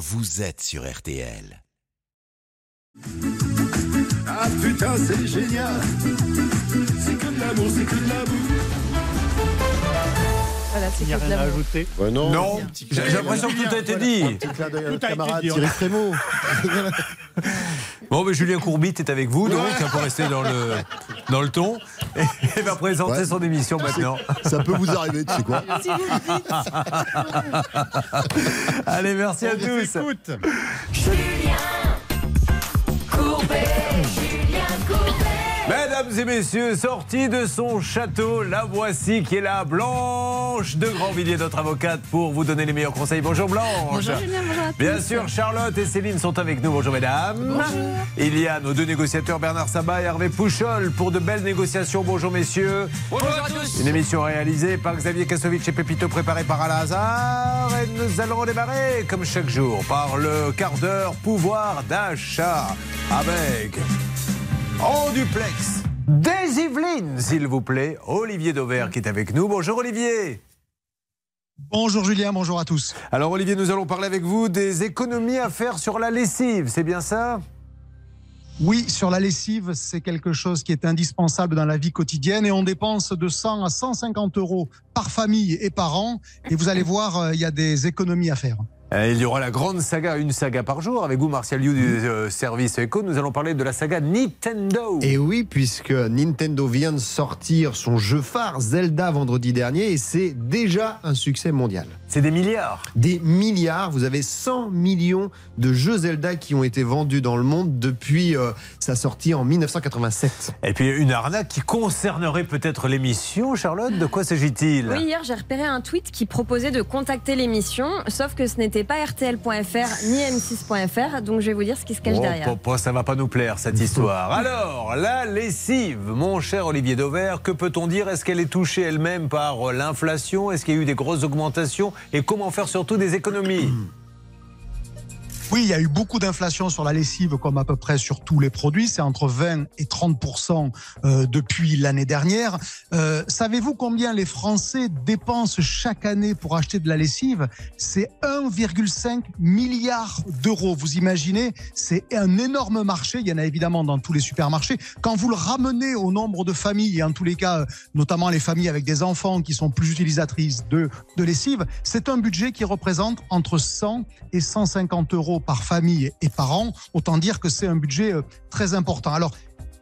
vous êtes sur RTL. Ah putain, c'est génial. C'est que de l'amour, c'est que de l'amour. Voilà, c'est Il n'y a rien à ajouter. Ouais, non. Non, j'ai l'impression que tout a été dit. Petit clin d'œil à notre Tout a été camarade Thierry Frémaux. Bon, mais Julien Courbit est avec vous, donc, hein, pour rester dans le, dans le ton. Et il va présenter Ouais. son émission maintenant. Ça peut vous arriver, tu sais quoi Si vous le dites. Allez, merci à tous. Écoute, Mesdames et messieurs, sortie de son château, la voici qui est là, Blanche de Grandvilliers, notre avocate, pour vous donner les meilleurs conseils. Bonjour Blanche. Bonjour Julien, bonjour à tous. Bien sûr, Charlotte et Céline sont avec nous. Bonjour mesdames. Il y a nos deux négociateurs, Bernard Sabat et Hervé Pouchol, pour de belles négociations. Bonjour messieurs. Bonjour à tous. Une émission réalisée par Xavier Kassovitch et Pépito, préparée par Alain Hazard. Et nous allons démarrer, comme chaque jour, par le quart d'heure pouvoir d'achat avec en duplex des Yvelines, s'il vous plaît. Olivier Dauvert qui est avec nous. Bonjour Olivier. Bonjour Julien, bonjour à tous. Alors Olivier, nous allons parler avec vous des économies à faire sur la lessive, c'est bien ça? Oui, sur la lessive, c'est quelque chose qui est indispensable dans la vie quotidienne et on dépense de 100 à 150 euros par famille et par an. Et vous allez voir, euh, il y a des économies à faire. Euh, Il y aura la grande saga, une saga par jour. Avec vous, Martial Liu du euh, service Eco, nous allons parler de la saga Nintendo. Et oui, puisque Nintendo vient de sortir son jeu phare Zelda vendredi dernier et c'est déjà un succès mondial. C'est des milliards. Des milliards, vous avez 100 millions de jeux Zelda qui ont été vendus dans le monde depuis euh, sa sortie en 1987. Et puis une arnaque qui concernerait peut-être l'émission, Charlotte. De quoi s'agit-il? Oui, hier j'ai repéré un tweet qui proposait de contacter l'émission, sauf que ce n'était pas RTL.fr ni M6.fr, donc je vais vous dire ce qui se cache Oh, derrière. papa, ça va pas nous plaire cette histoire. Alors, la lessive, mon cher Olivier Dauvert, que peut-on dire? Est-ce qu'elle est touchée elle-même par euh, l'inflation? Est-ce qu'il y a eu des grosses augmentations? Et comment faire surtout des économies? Oui, il y a eu beaucoup d'inflation sur la lessive, comme à peu près sur tous les produits. C'est entre 20 et 30 euh, depuis l'année dernière. Euh, Savez-vous combien les Français dépensent chaque année pour acheter de la lessive? C'est 1,5 milliard d'euros. Vous imaginez C'est un énorme marché. Il y en a évidemment dans tous les supermarchés. Quand vous le ramenez au nombre de familles, et en tous les cas, notamment les familles avec des enfants qui sont plus utilisatrices de lessive, c'est un budget qui représente entre 100 et 150 euros par famille et par an. Autant dire que c'est un budget euh, très important. Alors,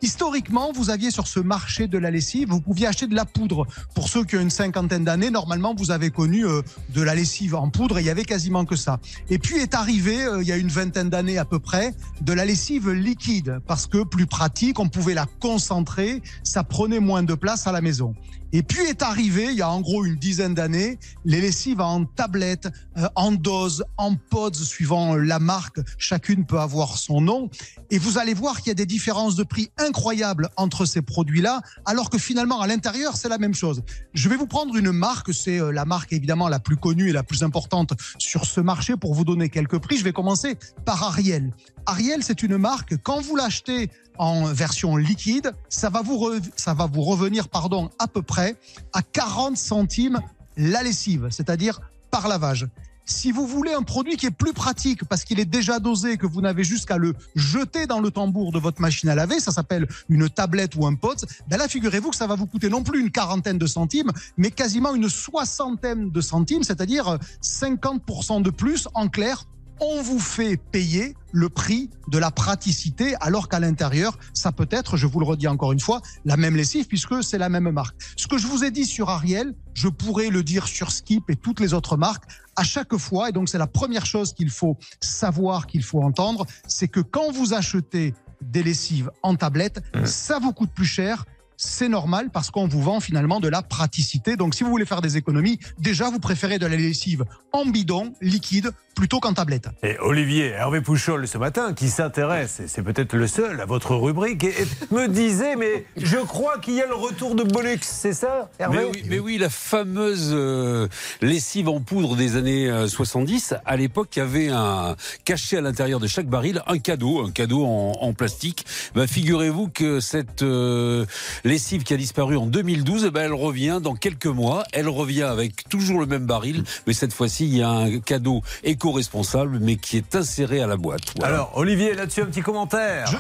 Historiquement, vous aviez sur ce marché de la lessive, vous pouviez acheter de la poudre. Pour ceux qui ont une cinquantaine d'années, normalement, vous avez connu euh, de la lessive en poudre et il y avait quasiment que ça. Et puis est arrivé, euh, il y a une vingtaine d'années à peu près, de la lessive liquide parce que plus pratique, on pouvait la concentrer, ça prenait moins de place à la maison. Et puis est arrivé, il y a en gros une dizaine d'années, les lessives en tablette, euh, en dose, en pods, suivant euh, la marque. Chacune peut avoir son nom. Et vous allez voir qu'il y a des différences de prix incroyables entre ces produits-là, alors que finalement, à l'intérieur, c'est la même chose. Je vais vous prendre une marque, c'est euh, la marque évidemment la plus connue et la plus importante sur ce marché pour vous donner quelques prix. Je vais commencer par Ariel. Ariel, c'est une marque, quand vous l'achetez en version liquide, ça va vous, ça va vous revenir pardon, à peu près à 40 centimes la lessive, c'est-à-dire par lavage. Si vous voulez un produit qui est plus pratique parce qu'il est déjà dosé, que vous n'avez juste qu'à le jeter dans le tambour de votre machine à laver, ça s'appelle une tablette ou un pot, ben là figurez-vous que ça va vous coûter non plus une quarantaine de centimes, mais quasiment une soixantaine de centimes, c'est-à-dire euh, 50% de plus en clair on vous fait payer le prix de la praticité, alors qu'à l'intérieur, ça peut être, je vous le redis encore une fois, la même lessive, puisque c'est la même marque. Ce que je vous ai dit sur Ariel, je pourrais le dire sur Skip et toutes les autres marques à chaque fois. Et donc, c'est la première chose qu'il faut savoir, qu'il faut entendre, c'est que quand vous achetez des lessives en tablette, ça vous coûte plus cher. C'est normal parce qu'on vous vend finalement de la praticité. Donc, si vous voulez faire des économies, déjà, vous préférez de la lessive en bidon, liquide, plutôt qu'en tablette. Et Olivier Hervé Pouchol ce matin, qui s'intéresse, et c'est peut-être le seul à votre rubrique, et, et me disait, mais je crois qu'il y a le retour de Bollux, c'est ça, Hervé? Mais oui, mais oui, la fameuse euh, lessive en poudre des années euh, 70. À l'époque, il y avait un caché à l'intérieur de chaque baril un cadeau, un cadeau en, en plastique. Ben, figurez-vous que cette euh, lessive qui a disparu en 2012, eh ben, elle revient dans quelques mois. Elle revient avec toujours le même baril, mais cette fois-ci, il y a un cadeau éco-responsable, mais qui est inséré à la boîte. Voilà. Alors, Olivier, là-dessus, un petit commentaire. Je-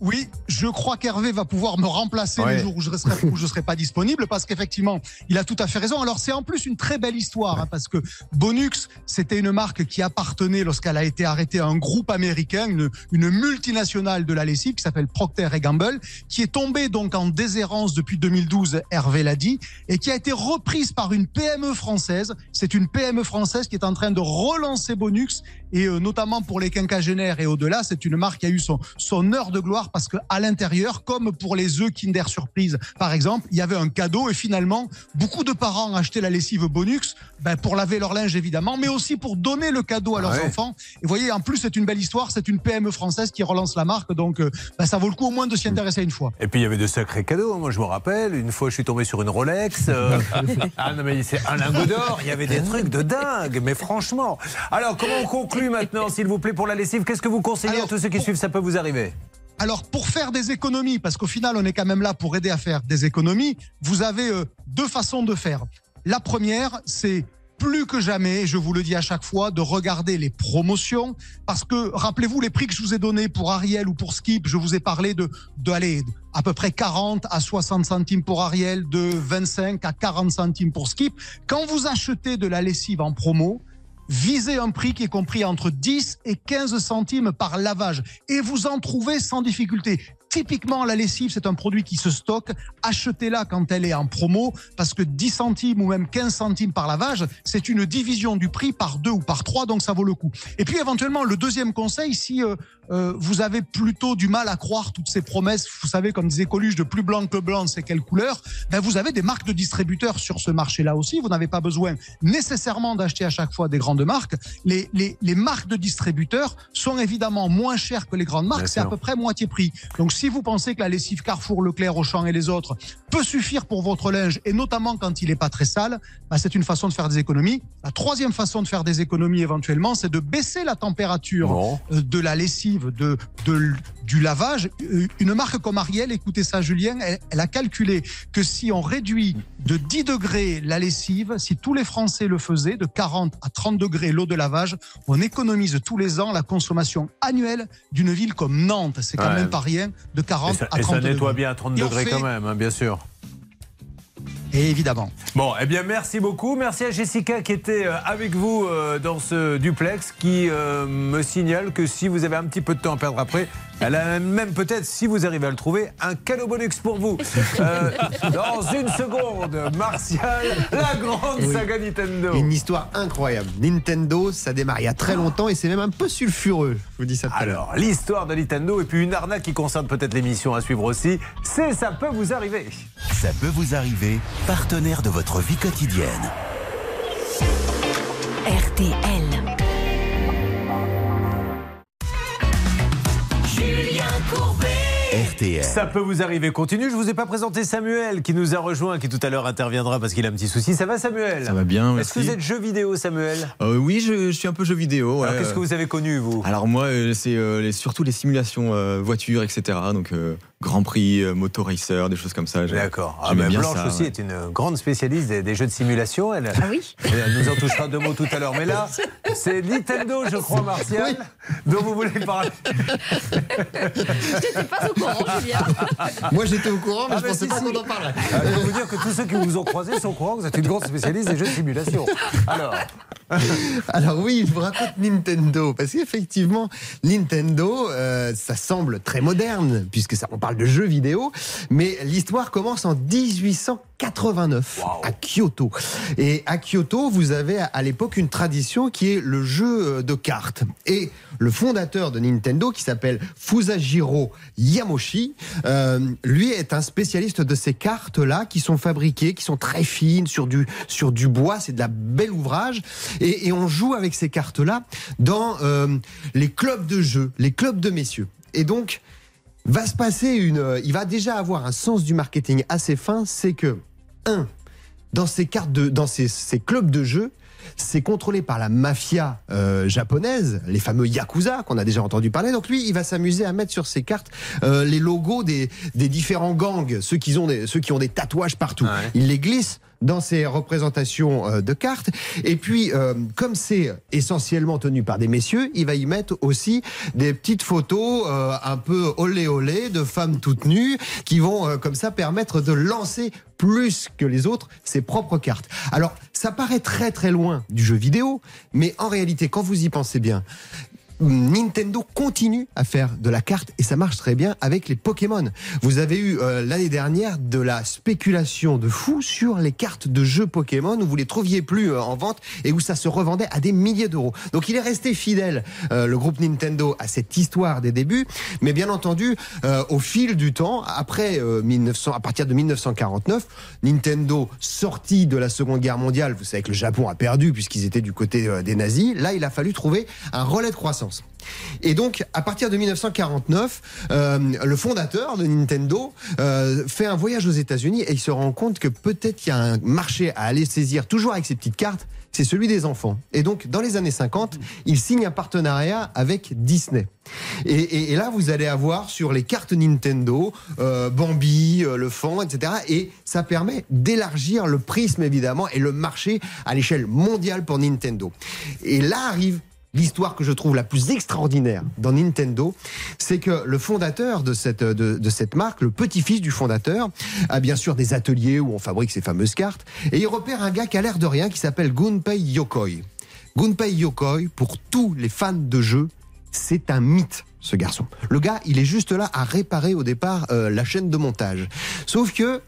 Oui, je crois qu'Hervé va pouvoir me remplacer Ouais. les jours où je ne serai pas disponible parce qu'effectivement, il a tout à fait raison. Alors, c'est en plus une très belle histoire hein, parce que Bonux, c'était une marque qui appartenait lorsqu'elle a été arrêtée à un groupe américain, une, une multinationale de la lessive qui s'appelle Procter Gamble, qui est tombée donc en déshérence depuis 2012, Hervé l'a dit, et qui a été reprise par une PME française. C'est une PME française qui est en train de relancer Bonux et euh, notamment pour les quinquagénaires et au-delà, c'est une marque qui a eu son, son heure de gloire parce que à l'intérieur, comme pour les œufs Kinder Surprise par exemple, il y avait un cadeau et finalement beaucoup de parents achetaient la lessive Bonux ben, pour laver leur linge évidemment, mais aussi pour donner le cadeau à leurs Ouais. enfants. Et vous voyez, en plus c'est une belle histoire, c'est une PME française qui relance la marque, donc euh, ben, ça vaut le coup au moins de s'y intéresser une fois. Et puis il y avait de sacrés cadeaux. Moi, je me rappelle, une fois, je suis tombé sur une Rolex. euh, ah non, mais c'est un lingot d'or. Il y avait des trucs de dingue, mais franchement. Alors, comment on conclut maintenant, s'il vous plaît, pour la lessive Qu'est-ce que vous conseillez Alors, à tous ceux qui pour- suivent Ça peut vous arriver. Alors, pour faire des économies, parce qu'au final, on est quand même là pour aider à faire des économies, vous avez euh, deux façons de faire. La première, c'est plus que jamais, je vous le dis à chaque fois, de regarder les promotions, parce que rappelez-vous les prix que je vous ai donnés pour Ariel ou pour Skip, je vous ai parlé de, de aller à peu près 40 à 60 centimes pour Ariel, de 25 à 40 centimes pour Skip. Quand vous achetez de la lessive en promo, visez un prix qui est compris entre 10 et 15 centimes par lavage et vous en trouvez sans difficulté. Typiquement, la lessive, c'est un produit qui se stocke. Achetez-la quand elle est en promo parce que 10 centimes ou même 15 centimes par lavage, c'est une division du prix par deux ou par trois, donc ça vaut le coup. Et puis éventuellement, le deuxième conseil, si euh, euh, vous avez plutôt du mal à croire toutes ces promesses, vous savez, comme disait Coluche, de plus blanc que blanc, c'est quelle couleur ben Vous avez des marques de distributeurs sur ce marché-là aussi. Vous n'avez pas besoin nécessairement d'acheter à chaque fois des grandes marques. Les, les, les marques de distributeurs sont évidemment moins chères que les grandes marques. C'est à peu près moitié prix. Donc si vous pensez que la lessive Carrefour, Leclerc, Auchan et les autres peut suffire pour votre linge, et notamment quand il n'est pas très sale, ben c'est une façon de faire des économies. La troisième façon de faire des économies éventuellement, c'est de baisser la température Bon. euh, de la lessive, de, du lavage. Euh, Une marque comme Ariel, écoutez ça Julien, elle, elle a calculé que si on réduit de 10 degrés la lessive, si tous les Français le faisaient, de 40 à 30 degrés l'eau de lavage, on économise tous les ans la consommation annuelle d'une ville comme Nantes. C'est quand Ouais. même pas rien, de Et 40 ça, à et 30 ça nettoie degrés. bien à 30 Et on degrés fait- quand même, hein, bien sûr. Et évidemment. Bon, eh bien, merci beaucoup. Merci à Jessica qui était euh, avec vous euh, dans ce duplex, qui euh, me signale que si vous avez un petit peu de temps à perdre après, elle a même peut-être, si vous arrivez à le trouver, un cadeau bonus pour vous. Euh, dans une seconde, Martial, la grande Oui. saga Nintendo. Une histoire incroyable. Nintendo, ça démarre il y a très longtemps et c'est même un peu sulfureux. Je vous dis ça. Alors, l'histoire de Nintendo et puis une arnaque qui concerne peut-être l'émission à suivre aussi, c'est Ça peut vous arriver. Ça peut vous arriver, partenaire de votre vie quotidienne. RTL. RTL. Ça peut vous arriver. Continue. Je vous ai pas présenté Samuel qui nous a rejoint, qui tout à l'heure interviendra parce qu'il a un petit souci. Ça va, Samuel Ça va bien, Est-ce que vous êtes jeu vidéo, Samuel? Euh, oui, je, je suis un peu jeu vidéo. ouais. Alors, qu'est-ce que vous avez connu, vous? Alors moi, euh, c'est euh, les- surtout les simulations euh, voitures, etc. Donc euh, Grand Prix, euh, Moto Racer, des choses comme ça. D'accord. Ah, j'aimais mais bien Blanche ça, aussi ouais. est une grande spécialiste des, des jeux de simulation. Elle, Ah oui elle nous en touchera deux mots tout à l'heure. Mais là, c'est Nintendo, je crois, Martial, dont vous voulez parler. J'étais pas au courant, Julien. Moi j'étais au courant, mais Ah, je bah, pensais si, pas si. qu'on en parlerait. Ah, je peux vous dire que tous ceux qui vous ont croisé sont au courant que vous êtes une grande spécialiste des jeux de simulation. Alors, Alors oui, je vous raconte Nintendo, parce qu'effectivement, Nintendo, euh, ça semble très moderne, puisque ça, on parle de jeux vidéo, mais l'histoire commence en 1889 à Kyoto. Et à Kyoto, vous avez à- à l'époque une tradition qui est le jeu euh, de cartes. Et le fondateur de Nintendo, qui s'appelle Fusajiro Yamoshi, euh, lui est un spécialiste de ces cartes-là qui sont fabriquées, qui sont très fines sur du, sur du bois, c'est de la belle ouvrage. Et, et on joue avec ces cartes-là dans euh, les clubs de jeu, les clubs de messieurs. Et donc, va se passer une. euh, Il va déjà avoir un sens du marketing assez fin, c'est que, un, dans ces cartes de, dans ces, ces clubs de jeu, c'est contrôlé par la mafia euh, japonaise, les fameux yakuza qu'on a déjà entendu parler. Donc lui, il va s'amuser à mettre sur ses cartes euh, les logos des, des différents gangs, ceux qui ont des, ceux qui ont des tatouages partout. Ouais. Il les glisse dans ses représentations euh, de cartes. Et puis, euh, comme c'est essentiellement tenu par des messieurs, il va y mettre aussi des petites photos euh, un peu olé olé de femmes toutes nues qui vont comme ça permettre de lancer plus que les autres ses propres cartes. Alors, ça paraît très très loin du jeu vidéo, mais en réalité, quand vous y pensez bien, Nintendo continue à faire de la carte et ça marche très bien avec les Pokémon. Vous avez eu euh, l'année dernière de la spéculation de fou sur les cartes de jeux Pokémon où vous les trouviez plus euh, en vente et où ça se revendait à des milliers d'euros. Donc il est resté fidèle, euh, le groupe Nintendo, à cette histoire des débuts, mais bien entendu, euh, au fil du temps, après euh, 1900, à partir de 1949, Nintendo sorti de la Seconde Guerre mondiale, vous savez que le Japon a perdu puisqu'ils étaient du côté euh, des nazis. Là, il a fallu trouver un relais de croissance. Et donc, à partir de 1949, euh, le fondateur de Nintendo euh, fait un voyage aux États-Unis et il se rend compte que peut-être qu'il y a un marché à aller saisir, toujours avec ses petites cartes. C'est celui des enfants. Et donc, dans les années 50, il signe un partenariat avec Disney. Et, là, vous allez avoir sur les cartes Nintendo, euh, Bambi, le fond, etc. Et ça permet d'élargir le prisme, évidemment, et le marché à l'échelle mondiale pour Nintendo. Et là arrive l'histoire que je trouve la plus extraordinaire dans Nintendo, c'est que le fondateur de cette, de, cette marque, le petit-fils du fondateur, a bien sûr des ateliers où on fabrique ces fameuses cartes, et il repère un gars qui a l'air de rien, qui s'appelle Gunpei Yokoi. Gunpei Yokoi, pour tous les fans de jeux, c'est un mythe, ce garçon. Le gars, il est juste là à réparer au départ euh, la chaîne de montage. Sauf que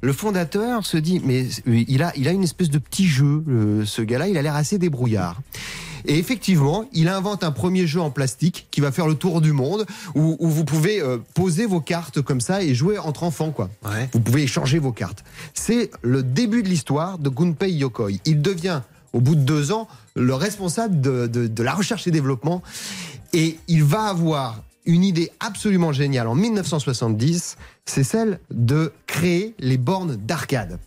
le fondateur se dit, mais euh, il a, il a une espèce de petit jeu, euh, ce gars-là, il a l'air assez débrouillard. Et effectivement, il invente un premier jeu en plastique qui va faire le tour du monde, où, où vous pouvez euh, poser vos cartes comme ça et jouer entre enfants, quoi. Ouais. Vous pouvez échanger vos cartes. C'est le début de l'histoire de Gunpei Yokoi. Il devient, au bout de deux ans, le responsable de, de- de la recherche et développement. Et il va avoir une idée absolument géniale en 1970, c'est celle de créer les bornes d'arcade.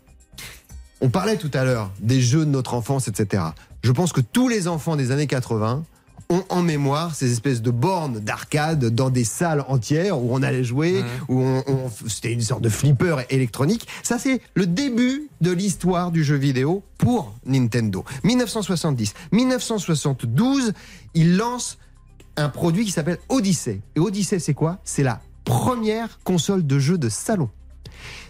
On parlait tout à l'heure des jeux de notre enfance, etc. Je pense que tous les enfants des années 80 ont en mémoire ces espèces de bornes d'arcade dans des salles entières où on allait jouer, où on, on- c'était une sorte de flipper électronique. Ça, c'est le début de l'histoire du jeu vidéo pour Nintendo. 1970. 1972, il lance un produit qui s'appelle Odyssey. Et Odyssey, c'est quoi? C'est la première console de jeu de salon.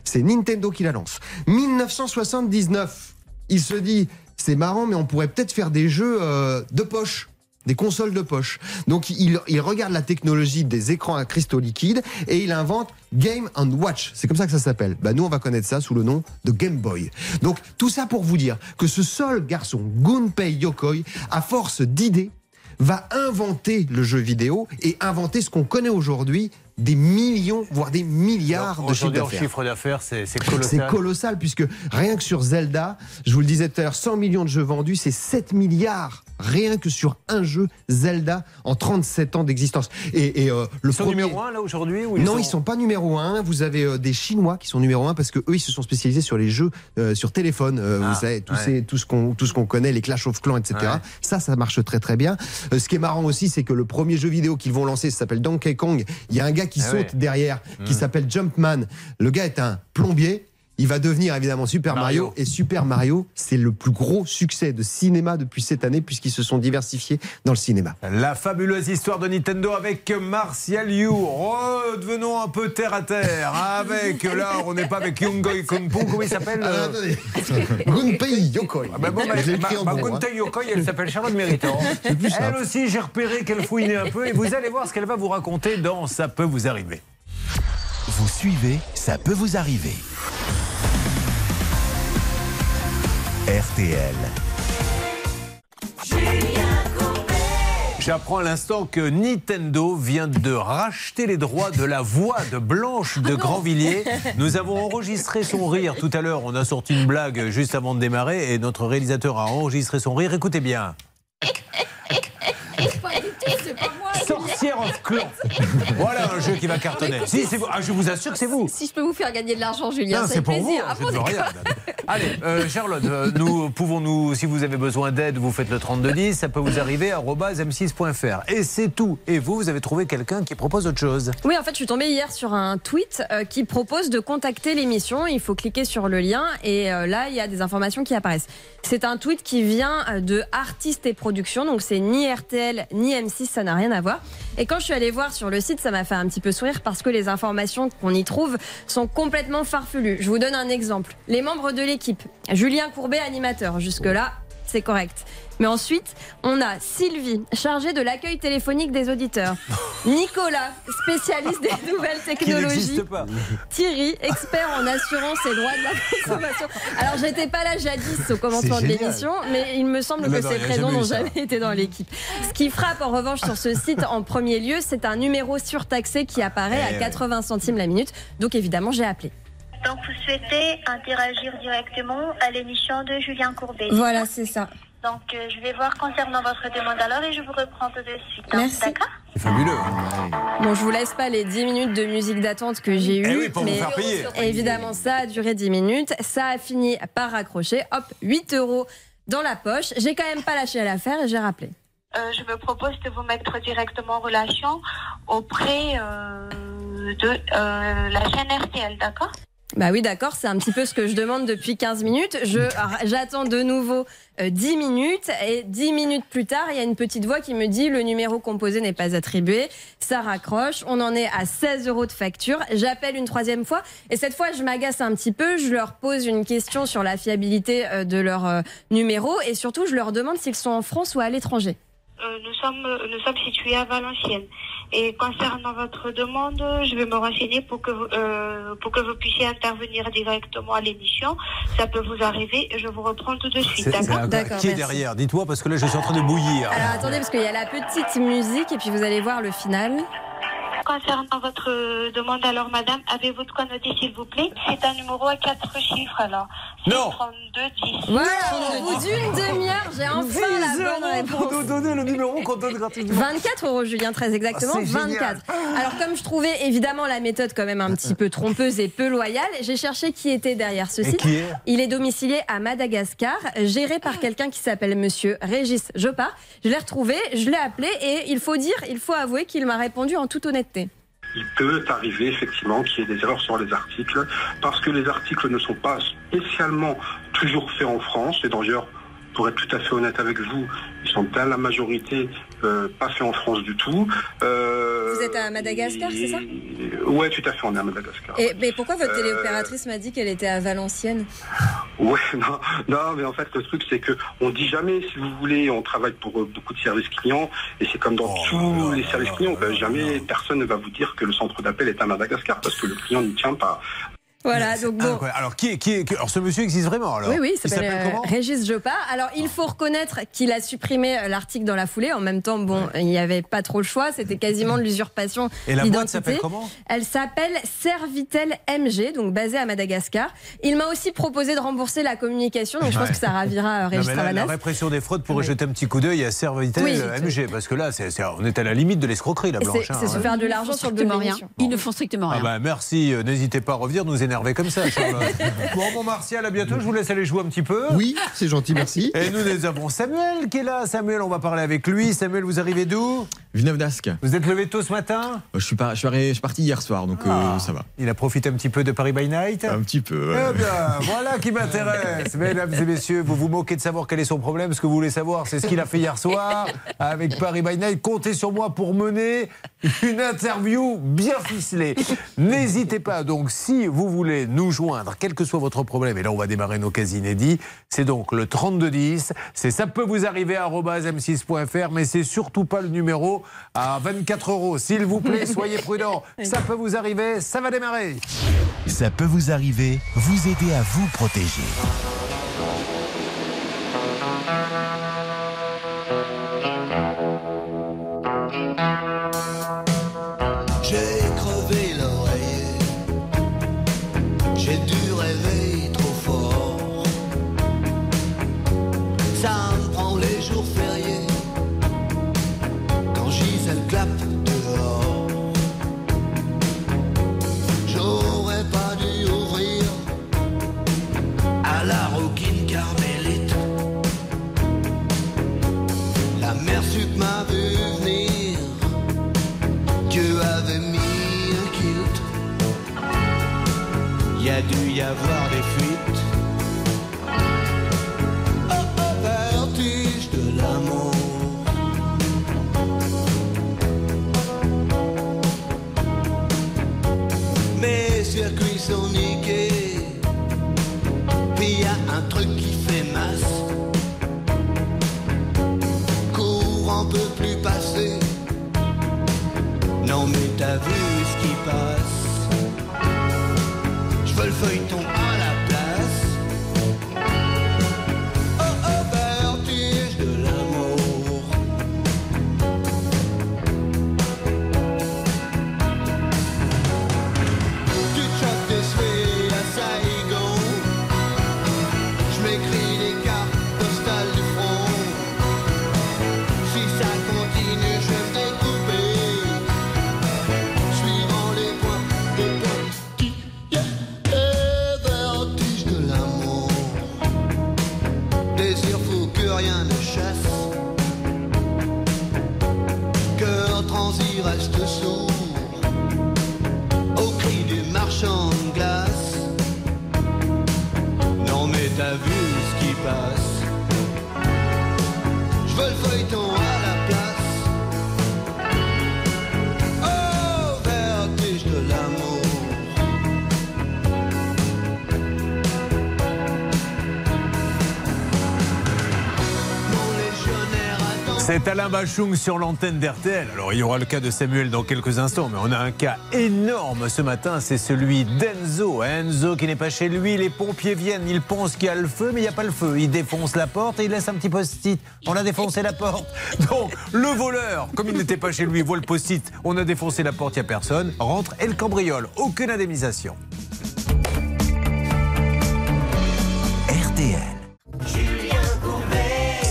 C'est Nintendo qui la lance. 1979, il se dit, c'est marrant, mais on pourrait peut-être faire des jeux euh, de poche. Des consoles de poche. Donc il, regarde la technologie des écrans à cristaux liquides et il invente Game and Watch. C'est comme ça que ça s'appelle. Bah, nous, on va connaître ça sous le nom de Game Boy. Donc tout ça pour vous dire que ce seul garçon, Gunpei Yokoi, à force d'idées, va inventer le jeu vidéo et inventer ce qu'on connaît aujourd'hui, des millions, voire des milliards de en d'affaires. chiffre d'affaires, c'est c'est C'est colossal. colossal puisque rien que sur Zelda, je vous le disais tout à l'heure, 100 millions de jeux vendus, c'est 7 milliards rien que sur un jeu Zelda en 37 ans d'existence. Et, et, euh, le Ils sont premier... numéro 1 là aujourd'hui ou non, ils sont pas numéro un. Vous avez euh, des Chinois qui sont numéro un parce que eux, ils se sont spécialisés sur les jeux euh, sur téléphone. Euh, Ah, vous savez, tous ouais. ces- tout ce qu'on tout connaît, les Clash of Clans, etc. Ouais. Ça, ça marche très très bien. Ce qui est marrant aussi, c'est que le premier jeu vidéo qu'ils vont lancer, ça s'appelle Donkey Kong. Il y a un gars qui Ah saute ouais. derrière, qui Mm. s'appelle Jumpman. Le gars est un plombier. Il va devenir évidemment Super Mario. Mario. Et Super Mario, c'est le plus gros succès de cinéma depuis cette année puisqu'ils se sont diversifiés dans le cinéma. La fabuleuse histoire de Nintendo avec Martial Yu. Redevenons un peu terre à terre. Avec, là, on n'est pas avec Yungoi Kung Fu, comment il s'appelle Alors, euh. Gunpei Yokoi. Ah bah bon, bah, Je l'ai ma- gros, hein. Gunpei Yokoi, elle s'appelle Charlotte Méritant. Elle aussi, j'ai repéré qu'elle fouinait un peu et vous allez voir ce qu'elle va vous raconter dans Ça peut vous arriver. Vous suivez, ça peut vous arriver. RTL. J'apprends à l'instant que Nintendo vient de racheter les droits de la voix de Blanche de Grandvilliers. Nous avons enregistré son rire tout à l'heure. On a sorti une blague juste avant de démarrer et notre réalisateur a enregistré son rire. Écoutez bien. Poussière of clan. Voilà un jeu qui va cartonner. Si, c'est vous. Ah, je vous assure que c'est vous. Si je peux vous faire gagner de l'argent, Julien, c'est pour vous. plaisir. Ah je bon, ne veux d'accord. rien. Allez, euh, Charlotte, euh, nous pouvons-nous, si vous avez besoin d'aide, vous faites le 3210, ça peut vous arriver à m6.fr. Et c'est tout. Et vous, vous avez trouvé quelqu'un qui propose autre chose. Oui, en fait, je suis tombée hier sur un tweet euh, qui propose de contacter l'émission. Il faut cliquer sur le lien et euh, là, il y a des informations qui apparaissent. C'est un tweet qui vient de Artistes et Productions, donc c'est ni RTL ni M6, ça n'a rien à voir. Et quand je suis allée voir sur le site, ça m'a fait un petit peu sourire parce que les informations qu'on y trouve sont complètement farfelues. Je vous donne un exemple. Les membres de l'équipe, Julien Courbet, animateur, jusque-là, c'est correct. Mais ensuite, on a Sylvie, chargée de l'accueil téléphonique des auditeurs. Nicolas, spécialiste des nouvelles technologies. pas. Thierry, expert en assurance et droit de la consommation. Alors, j'étais pas là jadis au commencement de l'émission, mais il me semble que non, ces prénoms n'ont jamais été dans l'équipe. Ce qui frappe en revanche sur ce site en premier lieu, c'est un numéro surtaxé qui apparaît Eh à ouais. 80 centimes la minute. Donc, évidemment, j'ai appelé. Donc vous souhaitez interagir directement à l'émission de Julien Courbet. Voilà, c'est ça. Donc euh, je vais voir concernant votre demande alors et je vous reprends tout de suite. hein. Merci. D'accord? C'est fabuleux. Bon, je vous laisse pas les 10 minutes de musique d'attente que j'ai eues. Eh oui, pour vous mais faire payer. Évidemment, ça a duré 10 minutes. Ça a fini par raccrocher. Hop, 8 euros dans la poche. J'ai quand même pas lâché l'affaire et j'ai rappelé. Euh, Je me propose de vous mettre directement en relation auprès euh, de euh, la chaîne RTL, d'accord? Bah oui, d'accord, c'est un petit peu ce que je demande depuis 15 minutes. Je j'attends de nouveau euh, 10 minutes et 10 minutes plus tard, il y a une petite voix qui me dit le numéro composé n'est pas attribué. Ça raccroche, on en est à 16 euros de facture. J'appelle une troisième fois et cette fois, je m'agace un petit peu. Je leur pose une question sur la fiabilité euh, de leur euh, numéro et surtout, je leur demande s'ils sont en France ou à l'étranger. Euh, nous sommes nous sommes situés à Valenciennes. Et concernant votre demande, je vais me renseigner pour que vous, euh, pour que vous puissiez intervenir directement à l'émission. Ça peut vous arriver et je vous reprends tout de suite, d'accord Qui est derrière? Dites-moi parce que là je suis en train de bouillir. Alors attendez, parce qu'il y a la petite musique et puis vous allez voir le final. Concernant votre euh, demande, alors madame, avez-vous de quoi noter s'il vous plaît? C'est un numéro à quatre chiffres alors. Non. 32 10. Voilà, au bout d'une demi-heure, j'ai enfin la bonne pour nous réponse. donner le numéro qu'on donne gratuitement. 24 euros, Julien, très exactement. Ah, c'est génial. 24. Alors, comme je trouvais évidemment la méthode quand même un petit peu trompeuse et peu loyale, j'ai cherché qui était derrière ce site. qui est Il est domicilié à Madagascar, géré par quelqu'un qui s'appelle Monsieur Régis Jopard. Je l'ai retrouvé, je l'ai appelé et il faut dire, il faut avouer qu'il m'a répondu en toute honnêteté. Il peut arriver effectivement qu'il y ait des erreurs sur les articles parce que les articles ne sont pas spécialement toujours faits en France. Et d'ailleurs pour être tout à fait honnête avec vous ils sont dans la majorité euh, pas faits en France du tout. Euh, Vous êtes à Madagascar, c'est ça? Ouais tout à fait on est à Madagascar Et mais pourquoi votre Euh, téléopératrice m'a dit qu'elle était à Valenciennes? Ouais, non, non, mais en fait, le truc, c'est que on dit jamais, si vous voulez, on travaille pour beaucoup de services clients, et c'est comme dans Oh tous les services clients, ben, jamais personne ne va vous dire que le centre d'appel est à Madagascar, parce que le client n'y tient pas. Voilà, donc bon. Incroyable. Alors, qui est, qui est- alors, ce monsieur existe vraiment alors Oui, oui, il s'appelle euh, comment Régis Jopard. Alors, il faut reconnaître qu'il a supprimé euh, l'article dans la foulée. En même temps, bon, il n'y avait pas trop le choix. C'était quasiment de l'usurpation Et la boîte s'appelle comment Elle s'appelle Servitel MG, donc basée à Madagascar. Il m'a aussi proposé de rembourser la communication, donc je pense Ouais. que ça ravira euh, Non, Régis mais là, la répression des fraudes pourrait Oui. jeter un petit coup d'œil à Servitel Oui. MG, parce que là, on est à la limite de l'escroquerie, la Blanche. C'est hein, c'est se ouais. faire de l'argent sur le rien. Ils ne font strictement Ah rien. bah merci, euh, n'hésitez pas à revenir nous énerver comme ça, bon, bon, Martial, à bientôt. Je vous laisse aller jouer un petit peu. Oui, c'est gentil, merci. Et nous, nous avons Samuel qui est là. Samuel, on va parler avec lui. Samuel, vous arrivez d'où? Villeneuve d'Ascq. Vous êtes levé tôt ce matin? Je suis, pas, je, suis arri- je suis parti hier soir, donc euh, Ah. ça va. Il a profité un petit peu de Paris by Night? Un petit peu. ouais. Eh bien, voilà qui m'intéresse. Mesdames et messieurs, vous vous moquez de savoir quel est son problème. Ce que vous voulez savoir, c'est ce qu'il a fait hier soir avec Paris by Night. Comptez sur moi pour mener une interview bien ficelée. N'hésitez pas, donc, si vous voulez nous joindre, quel que soit votre problème, et là, on va démarrer nos cas inédits, c'est donc le 3210. C'est ça peut vous arriver à m6.fr, mais c'est surtout pas le numéro à 24 euros. S'il vous plaît, soyez prudents. Ça peut vous arriver, ça va démarrer. Ça peut vous arriver, vous aider à vous protéger. Y avoir des fuites. Oh, vertige de l'amour. Mes circuits sont niqués. Puis y a un truc qui fait masse. Courant peut plus passer. Non mais t'as vu 18 C'est Alain Bachung sur l'antenne d'RTL. Alors il y aura le cas de Samuel dans quelques instants, mais on a un cas énorme ce matin, c'est celui d'Enzo. Enzo qui n'est pas chez lui, les pompiers viennent, ils pensent qu'il y a le feu, mais il n'y a pas le feu. Il défonce la porte et il laisse un petit post-it. On a défoncé la porte. Donc le voleur, comme il n'était pas chez lui, voit le post-it, on a défoncé la porte, il n'y a personne, rentre et le cambriole. Aucune indemnisation. RTL.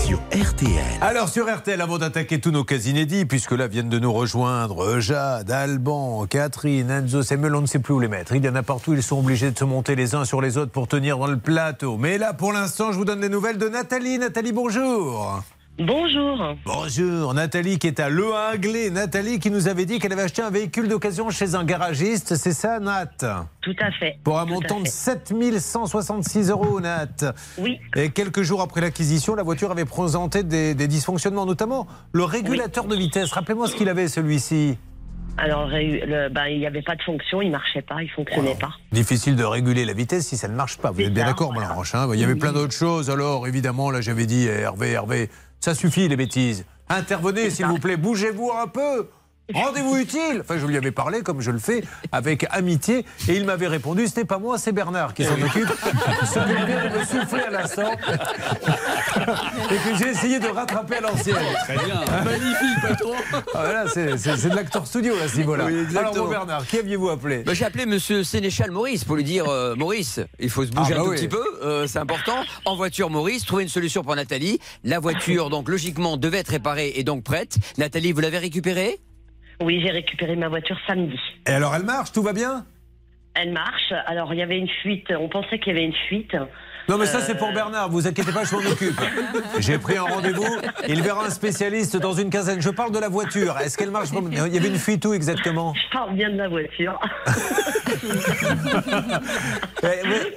Sur RTL. Alors sur RTL, avant d'attaquer tous nos cas inédits, puisque là viennent de nous rejoindre Jade, Alban, Catherine, Enzo, Samuel, on ne sait plus où les mettre. Il y en a partout, ils sont obligés de se monter les uns sur les autres pour tenir dans le plateau. Mais là, pour l'instant, je vous donne des nouvelles de Nathalie. Nathalie, bonjour. Bonjour. Bonjour, Nathalie qui est à Le Hinglé. Nathalie qui nous avait dit qu'elle avait acheté un véhicule d'occasion chez un garagiste. C'est ça, Nat? Tout à fait. Pour un Tout montant de fait. 7166 euros, Nat. Oui. Et quelques jours après l'acquisition, la voiture avait présenté des, des dysfonctionnements, notamment le régulateur de vitesse. Rappelez-moi ce qu'il avait, celui-ci. Alors, le- ben, il n'y avait pas de fonction, il marchait pas, il fonctionnait pas. Difficile de réguler la vitesse si ça ne marche pas. Vous êtes bien d'accord, voilà. Blanche hein? Il y avait plein d'autres choses. Alors, évidemment, là, j'avais dit, Hervé, Hervé, ça suffit les bêtises. Intervenez, s'il vous plaît, bougez-vous un peu. Rendez-vous utile. Enfin, je lui avais parlé, comme je le fais, avec amitié, et il m'avait répondu ce n'est pas moi, c'est Bernard qui s'en occupe. Ce qui vient de me souffler à l'instant. et que j'ai essayé de rattraper à l'ancienne. Très bien. Magnifique, patron. Ah, voilà, c'est de l'acteur studio, à ce niveau-là. Oui, exactement. Alors, mon Bernard, qui aviez-vous appelé Bah, J'ai appelé monsieur Sénéchal Maurice pour lui dire euh, Maurice, il faut se bouger Ah, bah un tout oui. petit peu, euh, c'est important. En voiture, Maurice, trouver une solution pour Nathalie. La voiture, donc logiquement, devait être réparée et donc prête. Nathalie, vous l'avez récupérée? Oui, j'ai récupéré ma voiture samedi. Et alors, elle marche Tout va bien? Elle marche. Alors, il y avait une fuite. On pensait qu'il y avait une fuite. Non, mais ça, Euh, c'est pour Bernard. Vous inquiétez pas, je m'en occupe. J'ai pris un rendez-vous. Il verra un spécialiste dans une quinzaine. Je parle de la voiture. Est-ce qu'elle marche Il y avait une fuite où exactement? Je parle bien de la voiture. Eh,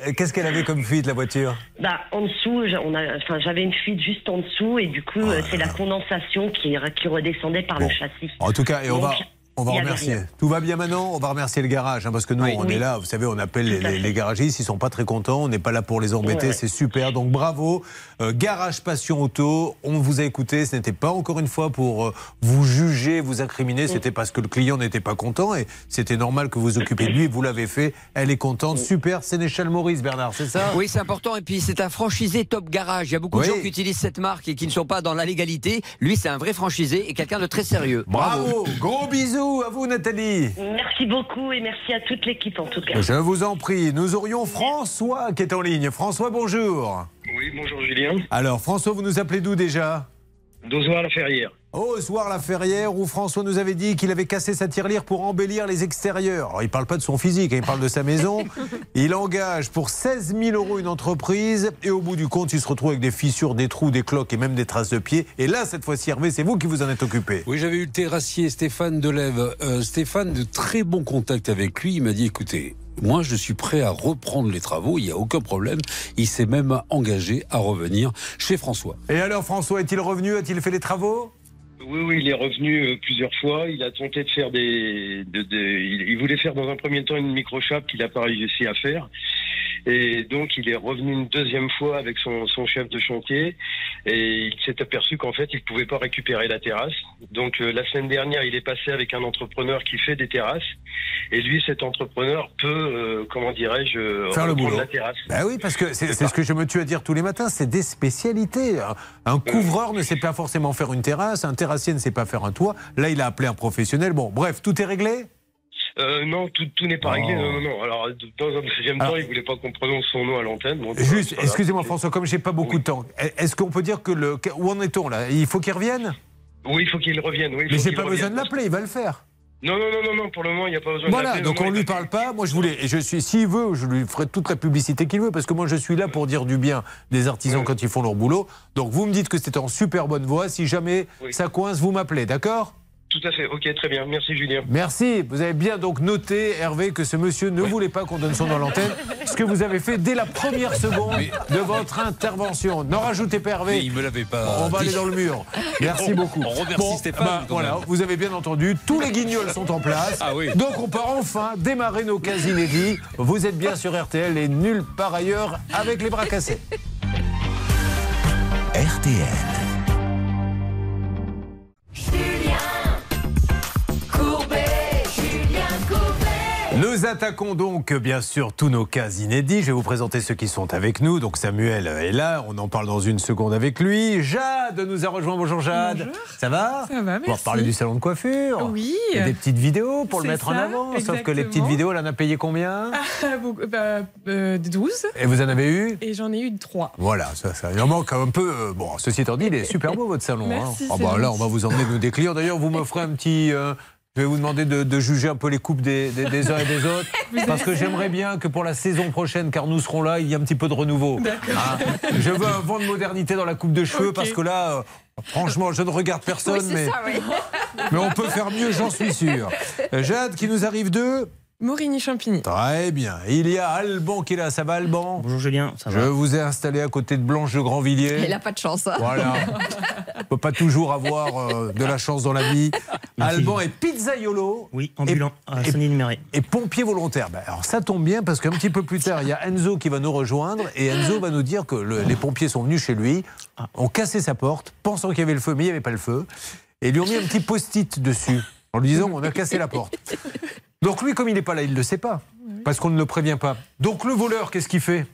mais, Qu'est-ce qu'elle avait comme fuite, la voiture? Bah, en dessous, j'a- on a, enfin, j'avais une fuite juste en dessous et du coup, Oh euh, c'est la condensation qui, qui redescendait par le châssis. En tout cas, et on Donc, va. On va remercier. Tout va bien maintenant On va remercier le garage, hein, parce que nous, Oui. on Oui. est là, vous savez, on appelle les, garagistes, ils sont pas très contents, on n'est pas là pour les embêter, c'est super. Donc bravo. Euh, garage Passion Auto, on vous a écouté, ce n'était pas encore une fois pour euh, vous juger, vous incriminer, c'était parce que le client n'était pas content et c'était normal que vous occupiez de lui, vous l'avez fait, elle est contente, super. Sénéchal Maurice, Bernard, c'est ça? Oui, c'est important. Et puis, c'est un franchisé top garage. Il y a beaucoup de gens qui utilisent cette marque et qui ne sont pas dans la légalité. Lui, c'est un vrai franchisé et quelqu'un de très sérieux. Bravo, gros bisous à vous Nathalie. Merci beaucoup et merci à toute l'équipe en tout cas. Je vous en prie, nous aurions François qui est en ligne. François, bonjour. Oui, bonjour Julien. Alors François, vous nous appelez d'où déjà? Dozoir la Ferrière. Au soir la Ferrière où François nous avait dit qu'il avait cassé sa tirelire pour embellir les extérieurs. Alors il parle pas de son physique, hein, il parle de sa maison. Il engage pour 16 000 euros une entreprise et au bout du compte, il se retrouve avec des fissures, des trous, des cloques et même des traces de pieds. Et là, cette fois-ci, Hervé, c'est vous qui vous en êtes occupé. Oui, j'avais eu le terrassier Stéphane Delève. Euh, Stéphane, de très bons contacts avec lui. Il m'a dit écoutez, moi, je suis prêt à reprendre les travaux. Il n'y a aucun problème. Il s'est même engagé à revenir chez François. Et alors, François, est-il revenu? A-t-il fait les travaux? Oui, oui, il est revenu euh, plusieurs fois. Il a tenté de faire des. De, de- il, il voulait faire dans un premier temps une microchape qu'il n'a pas réussi à faire. Et donc, il est revenu une deuxième fois avec son, son chef de chantier. Et il s'est aperçu qu'en fait, il ne pouvait pas récupérer la terrasse. Donc, euh, la semaine dernière, il est passé avec un entrepreneur qui fait des terrasses. Et lui, cet entrepreneur peut, euh, comment dirais-je, euh, Faire le boulot. la terrasse. Bah oui, parce que c'est ce que je me tue à dire tous les matins, c'est des spécialités. Un- Un couvreur ne sait pas forcément faire une terrasse, un terrassier ne sait pas faire un toit. Là, il a appelé un professionnel. Bon, bref, tout est réglé? Euh, non, tout, tout n'est pas réglé. Oh. Non, non, non. Alors, dans un deuxième temps, il voulait pas qu'on prononce son nom à l'antenne. euh, Juste, excusez-moi François, comme j'ai pas beaucoup de temps, est-ce qu'on peut dire que le. Où en est-on là? Il faut qu'il revienne? Oui, il faut qu'il revienne. Oui, Mais j'ai pas besoin de l'appeler, il va le faire. Non, non, non, non, non, pour le moment, il n'y a pas besoin de Voilà, donc on non, lui parle pas. Moi, je voulais, et je suis, s'il veut, je lui ferai toute la publicité qu'il veut, parce que moi, je suis là pour dire du bien des artisans quand ils font leur boulot. Donc, vous me dites que c'est en super bonne voie. Si jamais ça coince, vous m'appelez, d'accord? Tout à fait. Ok, très bien. Merci, Julien. Merci. Vous avez bien donc noté, Hervé, que ce monsieur ne voulait pas qu'on donne son nom à l'antenne, ce que vous avez fait dès la première seconde de votre intervention. N'en rajoutez pas, Hervé. Mais il me l'avait pas On va aller dans le mur. Merci On- beaucoup. on remercie Bon, Stéphane, bah, quand voilà, vous avez bien entendu, tous les guignols sont en place. Ah oui. Donc on part enfin démarrer nos cas inédits. Vous êtes bien sur RTL et nulle part ailleurs avec les bras cassés. RTL. Nous attaquons donc bien sûr tous nos cas inédits. Je vais vous présenter ceux qui sont avec nous. Donc Samuel est là, on en parle dans une seconde avec lui. Jade nous a rejoint. Bonjour Jade. Ça va Ça va, On va merci. parler du salon de coiffure. Oui. Des petites vidéos pour le mettre en avant. Sauf que les petites vidéos, elle en a payé combien Ah, beaucoup- bah, euh, 12. Et vous en avez eu Et j'en ai eu 3. Voilà, ça, ça. Il en manque un peu. euh, Bon, ceci étant dit, il est super beau votre salon. Merci, Ah bah, là, on va vous emmener nous des clients. D'ailleurs, vous m'offrez un petit. euh, je vais vous demander de, de juger un peu les coupes des, des- des uns et des autres. Parce que j'aimerais bien que pour la saison prochaine, car nous serons là, il y ait un petit peu de renouveau. Hein je veux un vent de modernité dans la coupe de cheveux parce que là, euh, franchement, je ne regarde personne, Oui, mais, ça, oui. mais on peut faire mieux, j'en suis sûr. Euh, Jade, qui nous arrive de. Morigny-Champigny. Très bien. Il y a Alban qui est là. Ça va, Alban? Bonjour Julien, ça Je va? vous ai installé à côté de Blanche de Grandvilliers. Il n'a pas de chance. hein. Voilà. On peut pas toujours avoir euh, de la chance dans la vie. Merci. Alban est pizzaiolo. Oui, ambulant, à et- Saint-Denis-Numéré. Et pompier volontaire. Ben, alors ça tombe bien parce qu'un petit peu plus tard, il y a Enzo qui va nous rejoindre et Enzo va nous dire que le- les pompiers sont venus chez lui, ont cassé sa porte, pensant qu'il y avait le feu, mais il n'y avait pas le feu, et lui ont mis un petit post-it dessus en lui disant on a cassé la porte. Donc lui, comme il n'est pas là, il ne le sait pas parce qu'on ne le prévient pas. Donc le voleur, qu'est-ce qu'il fait?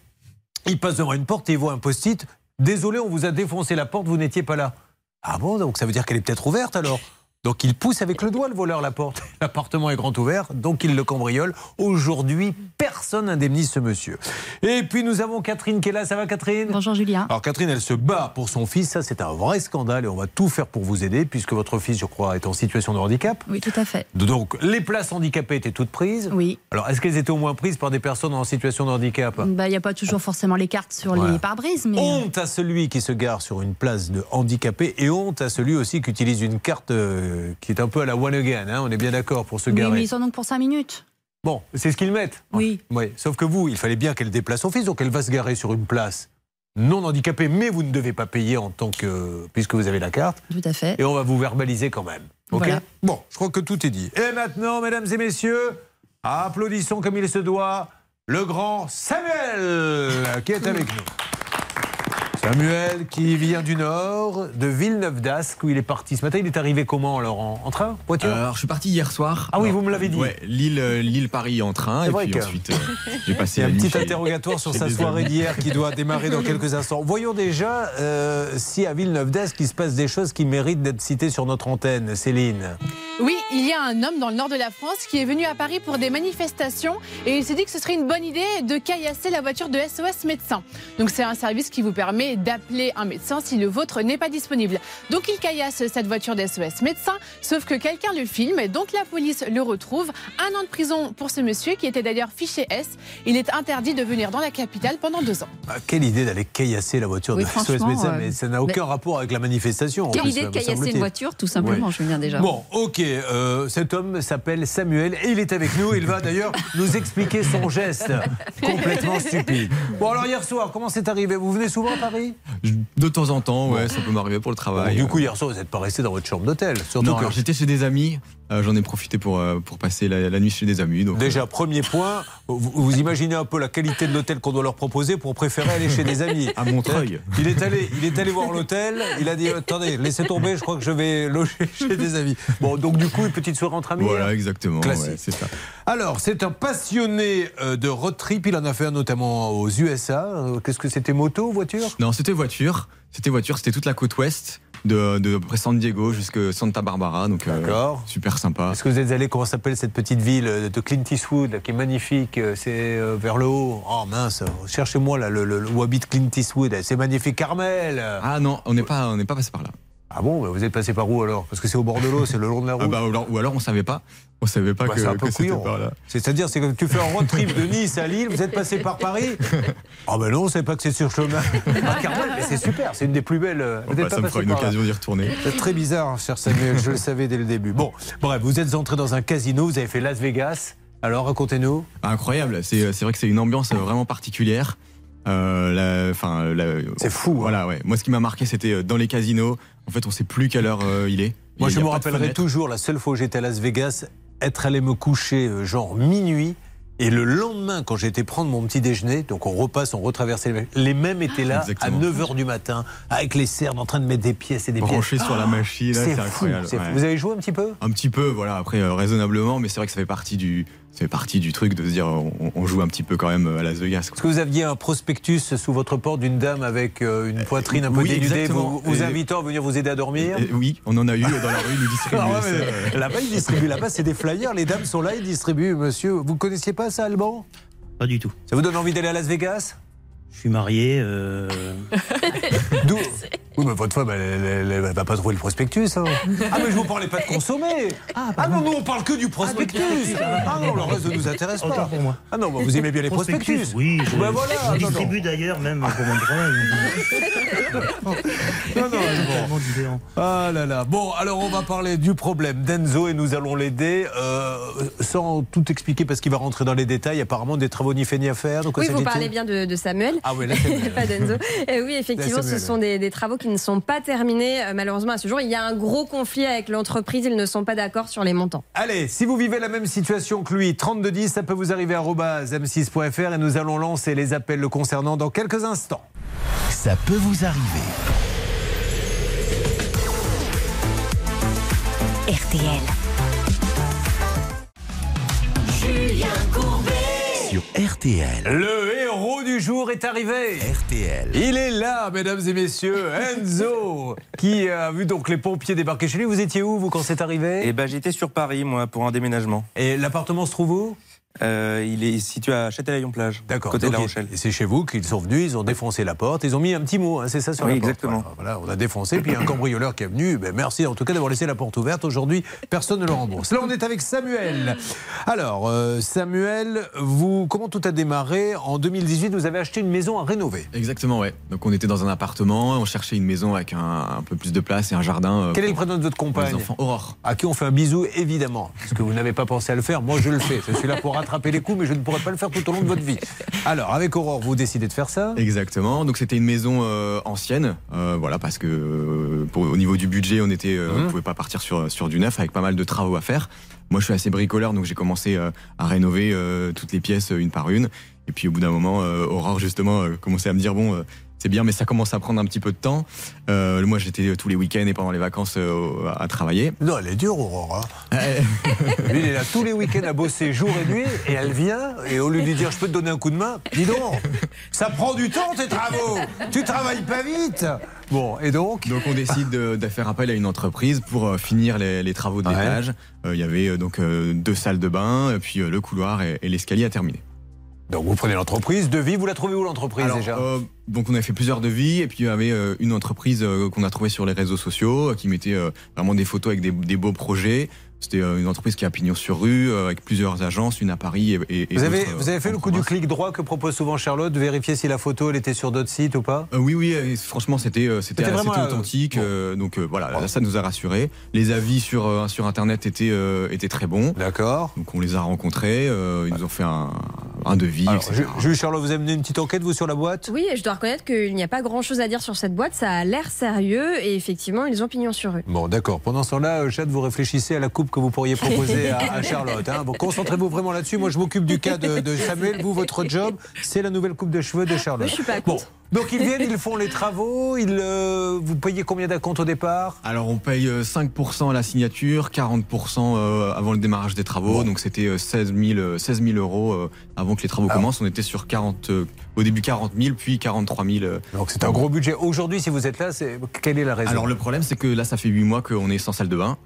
Il passe devant une porte et il voit un post-it. Désolé, on vous a défoncé la porte, vous n'étiez pas là. Ah bon, donc ça veut dire qu'elle est peut-être ouverte alors? Donc il pousse avec le doigt le voleur la porte. L'appartement est grand ouvert, donc il le cambriole. Aujourd'hui, personne n'indemnise ce monsieur. Et puis nous avons Catherine qui est là. Ça va Catherine? Bonjour Julien. Alors Catherine, elle se bat pour son fils. Ça, c'est un vrai scandale et on va tout faire pour vous aider puisque votre fils, je crois, est en situation de handicap. Oui, tout à fait. Donc les places handicapées étaient toutes prises. Oui. Alors est-ce qu'elles étaient au moins prises par des personnes en situation de handicap? Bah, Il n'y a pas toujours forcément les cartes sur Voilà. les pare-brises, mais. Honte à celui qui se gare sur une place de handicapé et honte à celui aussi qui utilise une carte euh, qui est un peu à la one again. hein, on est bien d'accord pour se Oui, garer. mais ils sont donc pour 5 minutes. Bon, c'est ce qu'ils mettent. Oui. Oui. Sauf que vous, il fallait bien qu'elle déplace son fils, donc elle va se garer sur une place non handicapée, mais vous ne devez pas payer en tant que puisque vous avez la carte. Tout à fait. Et on va vous verbaliser quand même. Ok Voilà. Bon, je crois que tout est dit. Et maintenant, mesdames et messieurs, applaudissons comme il se doit le grand Samuel qui est avec nous. Samuel qui vient du Nord, de Villeneuve d'Ascq, où il est parti ce matin. Il est arrivé comment alors En, en train Voiture? Euh, Alors, je suis parti hier soir. Ah oui, Alors, vous me l'avez dit. Ouais, Lille, euh, Lille, Paris en train. Et vrai puis que- ensuite, euh, j'ai Il passé y a un petit interrogatoire sur sa soirée d'hier qui doit démarrer dans quelques instants. Voyons déjà euh, si à Villeneuve d'Ascq il se passe des choses qui méritent d'être citées sur notre antenne. Céline. Oui, il y a un homme dans le nord de la France qui est venu à Paris pour des manifestations et il s'est dit que ce serait une bonne idée de caillasser la voiture de SOS médecin. Donc c'est un service qui vous permet d'appeler un médecin si le vôtre n'est pas disponible. Donc il caillasse cette voiture de SOS médecin, sauf que quelqu'un le filme et donc la police le retrouve. Un an de prison pour ce monsieur qui était d'ailleurs fiché S. Il est interdit de venir dans la capitale pendant deux ans. Ah, quelle idée d'aller caillasser la voiture Oui, de SOS franchement, médecin, euh, mais ça n'a aucun mais- rapport avec la manifestation. en Quelle plus, idée de me caillasser une voiture, tout simplement, Ouais. Julien, déjà. Bon, ok. euh, cet homme s'appelle Samuel et il est avec nous. Il va d'ailleurs nous expliquer son geste complètement stupide. Bon, alors hier soir, comment c'est arrivé? Vous venez souvent à Paris? De temps en temps, ouais, ça peut m'arriver pour le Bon, travail. Du coup, hier soir, vous n'êtes pas resté dans votre chambre d'hôtel. Surtout non, que j'étais chez des amis. Euh, J'en ai profité pour, euh, pour passer la, la nuit chez des amis. Donc, Déjà, premier point, vous, vous imaginez un peu la qualité de l'hôtel qu'on doit leur proposer pour préférer aller chez des amis. À Montreuil. Il est allé, il est allé voir l'hôtel, il a dit attendez, laissez tomber, je crois que je vais loger chez des amis. Bon, donc du coup, une petite soirée entre amis. Voilà, hein exactement. Classique. ouais, c'est ça. Alors, c'est un passionné euh, de road trip, il en a fait un notamment aux USA. Euh, Qu'est-ce que c'était, moto, voiture? Non, c'était voiture. C'était voiture, c'était toute la côte ouest de, de San Diego jusqu'à Santa Barbara. Donc, euh, super sympa. Est-ce que vous êtes allé, comment s'appelle cette petite ville euh, de Clint Eastwood, qui est magnifique euh, C'est vers le haut? Oh mince, cherchez-moi là, le, le- où habite Clint Eastwood. C'est magnifique, Carmel. Ah non, on n'est pas, on n'est pas passé par là. Ah bon, bah, vous êtes passé par où alors? Parce que c'est au bord de l'eau, c'est le long de la route. Ah bah, ou, alors, ou alors on savait pas. On savait pas Bah, que, c'était par là. C'est-à-dire, c'est que tu fais un road trip de Nice à Lille, vous êtes passé par Paris Ah ben non, on ne savait pas que c'est sur chemin. Ah, mais c'est super, c'est une des plus belles. euh, Vous Bah, pas ça me fera une occasion d'y retourner. C'est très bizarre, cher Samuel, je le savais dès le début. Bon, bref, vous êtes entré dans un casino, vous avez fait Las Vegas. Alors racontez-nous. Ah, Incroyable. C'est c'est vrai que c'est une ambiance vraiment particulière. Euh, la- enfin, la- C'est fou. hein. Voilà, ouais. Moi, ce qui m'a marqué, c'était euh, dans les casinos. En fait, on sait plus quelle heure euh, il est. Moi, Il je me rappellerai toujours la seule fois où j'étais à Las Vegas, être allé me coucher euh, genre minuit. Et le lendemain, quand j'ai été prendre mon petit déjeuner, donc on repasse, on retraversait les mêmes, les mêmes étaient là Exactement. à 9h du matin, avec les cernes en train de mettre des pièces et des Branché pièces. sur la machine, c'est incroyable, fou. ouais. Vous avez joué un petit peu? Un petit peu, voilà. Après, euh, raisonnablement, mais c'est vrai que ça fait partie du, ça fait partie du truc de se dire, on, on joue un petit peu quand même euh, à Las Vegas. Est-ce que vous aviez un prospectus sous votre porte d'une dame avec euh, une poitrine un peu oui, dénudée, vous, invitant à venir vous aider à dormir Et oui, on en a eu dans la rue, nous distribuer. Ah ouais, euh. Là-bas, ils distribuent. Là-bas, c'est des flyers. Les dames sont là, ils distribuent. Monsieur, vous connaissiez pas ça, Alban? Pas du tout. Ça vous donne envie d'aller à Las Vegas? Je suis marié. euh, D'où? Oui, mais votre femme, elle, elle- elle- elle va pas trouver le prospectus. hein. Ah, mais je vous parlais pas de consommer. Ah, non, nous, on parle que du prospectus. Ah, non, le reste ne nous intéresse pas. Autant pour moi. Ah non, bah, vous aimez bien les prospectus. Oui, je, Ben voilà, je distribue d'ailleurs même pour mon travail. Non, non, différent. Ah là là. Bon, alors on va parler du problème d'Enzo et nous allons l'aider euh, sans tout expliquer parce qu'il va rentrer dans les détails. Apparemment, des travaux ni fait ni à faire. Donc, Oui, vous parlez bien de, de Samuel. Ah oui, là, c'est pas d'Enzo. Et oui, effectivement, Là, ce Samuel. sont des, des travaux qui ne sont pas terminés, euh, malheureusement, à ce jour. Il y a un gros conflit avec l'entreprise. Ils ne sont pas d'accord sur les montants. Allez, si vous vivez la même situation que lui, 3210, ça peut vous arriver à m6.fr et nous allons lancer les appels le concernant dans quelques instants. Ça peut vous arriver. RTL. Julien Courbet. Sur RTL. Le héros du jour est arrivé. RTL. Il est là, mesdames et messieurs, Enzo, qui a vu donc les pompiers débarquer chez lui. Vous étiez où, vous, quand c'est arrivé? Eh ben, j'étais sur Paris, moi, pour un déménagement. Et l'appartement se trouve où? Euh, Il est situé à Châtelaillon-Plage, D'accord. côté de La Rochelle. Et c'est chez vous qu'ils sont venus, ils ont défoncé la porte, ils ont mis un petit mot, hein, c'est ça sur Oui, la porte. exactement. Voilà, voilà, on a défoncé, puis il y a un cambrioleur qui est venu. Ben, merci en tout cas d'avoir laissé la porte ouverte. Aujourd'hui, personne ne le rembourse. Là, on est avec Samuel. Alors, euh, Samuel, vous, comment tout a démarré? En 2018, vous avez acheté une maison à rénover. Exactement, ouais. Donc on était dans un appartement, on cherchait une maison avec un, un peu plus de place et un jardin. euh, Quel est le prénom de votre compagne? Aurore. À qui on fait un bisou, évidemment. Parce que vous n'avez pas pensé à le faire, moi je le fais. Je suis là pour rattraper les coups, mais je ne pourrai pas le faire tout au long de votre vie. Alors, avec Aurore, vous décidez de faire ça Exactement. Donc c'était une maison euh, ancienne, euh, voilà, parce que euh, pour- au niveau du budget, on était, euh, Mhm. on pouvait pas partir sur sur du neuf avec pas mal de travaux à faire. Moi, je suis assez bricoleur, donc j'ai commencé à rénover toutes les pièces une par une. Et puis au bout d'un moment, Aurore justement commençait à me dire bon. Euh, c'est bien, mais ça commence à prendre un petit peu de temps. Euh, moi, j'étais tous les week-ends et pendant les vacances euh, à travailler. Non, elle est dure, Aurore. hein. Lui, il est là tous les week-ends à bosser jour et nuit, et elle vient, et au lieu de lui dire je peux te donner un coup de main, dis donc, ça prend du temps tes travaux, tu travailles pas vite. Bon, et donc? Donc on décide de, de faire appel à une entreprise pour euh, finir les, les travaux de Ouais. l'étage. Euh, Il y avait euh, donc euh, deux salles de bain, puis euh, le couloir et, et l'escalier à terminer. Donc vous prenez l'entreprise, devis, vous la trouvez où l'entreprise déjà euh, donc on a fait plusieurs devis et puis il y avait euh, une entreprise euh, qu'on a trouvée sur les réseaux sociaux qui mettait vraiment des photos avec des, des beaux projets. C'était euh, une entreprise qui a pignon sur rue, euh, avec plusieurs agences, une à Paris et, et- Vous avez, euh, vous avez fait le coup du clic droit que propose souvent Charlotte, de vérifier si la photo elle était sur d'autres sites ou pas? Euh, oui, oui, euh, franchement, c'était euh, c'était C'était c'était vraiment, euh, authentique. euh, donc euh, voilà, là, ça nous a rassurés. Les avis sur, euh, sur Internet étaient, euh, étaient très bons. D'accord. Donc on les a rencontrés, euh, ils nous ont fait un, un devis, Alors, etc. Ju- Jules Charlotte, vous avez mené une petite enquête, vous, sur la boîte? Oui, et je dois reconnaître qu'il n'y a pas grand-chose à dire sur cette boîte. Ça a l'air sérieux et effectivement, ils ont pignon sur rue. Bon, d'accord. Pendant ce temps-là, euh, Chad, vous réfléchissez à la coupe que vous pourriez proposer à, à Charlotte. hein. Bon, concentrez-vous vraiment là-dessus. Moi, je m'occupe du cas de, de Samuel. Vous, votre job, c'est la nouvelle coupe de cheveux de Charlotte. Je suis pas Bon, donc ils viennent, ils font les travaux. Ils, euh, vous payez combien d'acompte au départ? Alors on paye euh, 5% à la signature, 40% euh, avant le démarrage des travaux. Donc c'était euh, 16 000, euh, 16 000 euros euh, avant que les travaux commencent. On était sur 40, euh, au début 40 000, puis 43 000. euh. Donc c'est un gros budget. Aujourd'hui, si vous êtes là, c'est quelle est la raison? Alors le problème, c'est que là, ça fait 8 mois qu'on est sans salle de bain,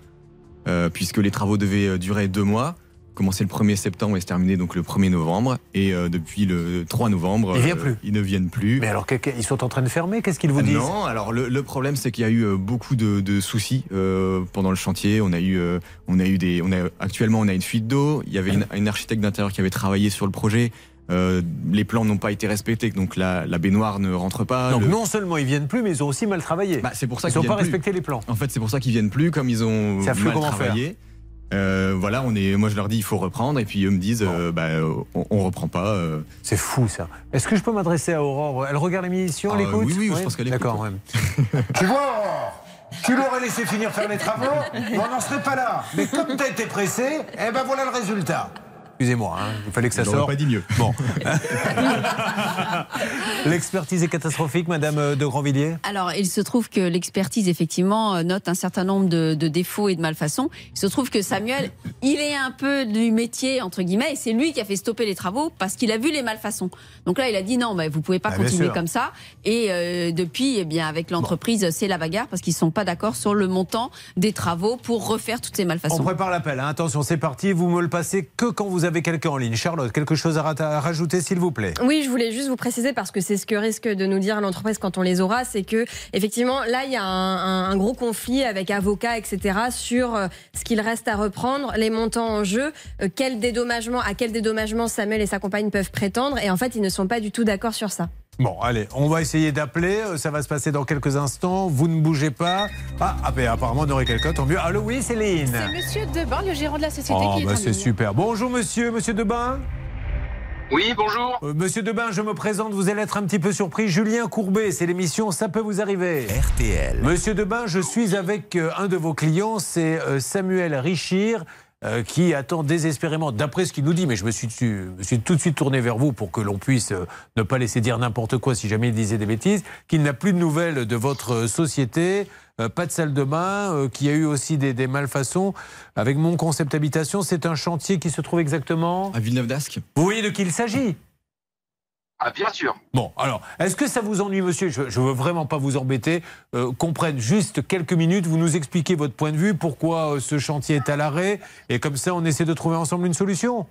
euh, puisque les travaux devaient euh, durer 2 mois. Commencer le 1er septembre et se terminer donc le 1er novembre. Et euh, depuis le 3 novembre, Ils viennent plus. ils ne viennent plus. Mais alors, ils sont en train de fermer? Qu'est-ce qu'ils vous disent? Non, alors le, le problème c'est qu'il y a eu beaucoup de, de soucis pendant le chantier. On a eu, on a eu des, on a actuellement on a une fuite d'eau. Il y avait une, une architecte d'intérieur qui avait travaillé sur le projet. Euh, les plans n'ont pas été respectés, donc la, la baignoire ne rentre pas. Donc Le- non seulement ils viennent plus, mais ils ont aussi mal travaillé. Bah, c'est pour ça ils qu'ils n'ont pas plus. respecté les plans. En fait, c'est pour ça qu'ils viennent plus, comme ils ont Ça fait mal travaillé. Euh, voilà, on est, moi je leur dis il faut reprendre, et puis eux me disent euh, bah, on, on reprend pas. euh. C'est fou ça. Est-ce que je peux m'adresser à Aurore? Elle regarde l'émission, elle Ah, écoute oui, oui, je pense qu'elle écoute. D'accord, ouais. tu vois, Aurore tu l'aurais laissé finir faire les travaux, on n'en serait pas là. Mais comme t'as été pressé, eh ben voilà le résultat. Excusez-moi, hein, il fallait que ça J'aurais sorte. pas dit mieux. Bon. L'expertise est catastrophique, Madame euh, de Grandvilliers? Alors, il se trouve que l'expertise, effectivement, euh, note un certain nombre de, de défauts et de malfaçons. Il se trouve que Samuel, il est un peu du métier, entre guillemets, et c'est lui qui a fait stopper les travaux parce qu'il a vu les malfaçons. Donc là, il a dit non, mais vous pouvez pas Ah, bien continuer comme ça. Et euh, depuis, eh bien, avec l'entreprise, c'est la bagarre parce qu'ils sont pas d'accord sur le montant des travaux pour refaire toutes ces On malfaçons. prépare l'appel. hein. Attention, c'est parti. Vous me le passez que quand vous avez quelqu'un en ligne. Charlotte, quelque chose à, rajouter, s'il vous plaît? Oui, je voulais juste vous préciser parce que c'est ce que risque de nous dire l'entreprise quand on les aura, c'est que effectivement là il y a un gros conflit avec avocats, etc. sur euh, ce qu'il reste à reprendre, les montants en jeu, euh, quel dédommagement, à quel dédommagement Samuel et sa compagne peuvent prétendre, et en fait ils ne sont pas du tout d'accord sur ça. Bon, allez, on va essayer d'appeler. Euh, Ça va se passer dans quelques instants. Vous ne bougez pas. Ah, ah ben, apparemment, on aurait quelqu'un, tant mieux. Allô, oui, Céline C'est Monsieur Debain, le gérant de la société, Oh, qui est bah c'est super. Bonjour, monsieur. Monsieur Debain Oui, bonjour. Euh, monsieur Debain, je me présente. Vous allez être un petit peu surpris. Julien Courbet, c'est l'émission Ça peut vous arriver. RTL. Monsieur Debain, je suis avec euh, un de vos clients, c'est euh, Samuel Richir. Euh, qui attend désespérément, d'après ce qu'il nous dit, mais je me suis, je me suis tout de suite tourné vers vous pour que l'on puisse euh, ne pas laisser dire n'importe quoi si jamais il disait des bêtises, qu'il n'a plus de nouvelles de votre euh, société, euh, pas de salle de bain, qu'il y a eu aussi des, des malfaçons. Avec mon concept habitation, c'est un chantier qui se trouve exactement À Villeneuve d'Ascq. Vous voyez de qui il s'agit Ah, bien sûr. Bon, alors, est-ce que ça vous ennuie, monsieur? Je ne veux vraiment pas vous embêter. Euh, qu'on prenne juste quelques minutes, vous nous expliquez votre point de vue, pourquoi euh, ce chantier est à l'arrêt, et comme ça, on essaie de trouver ensemble une solution.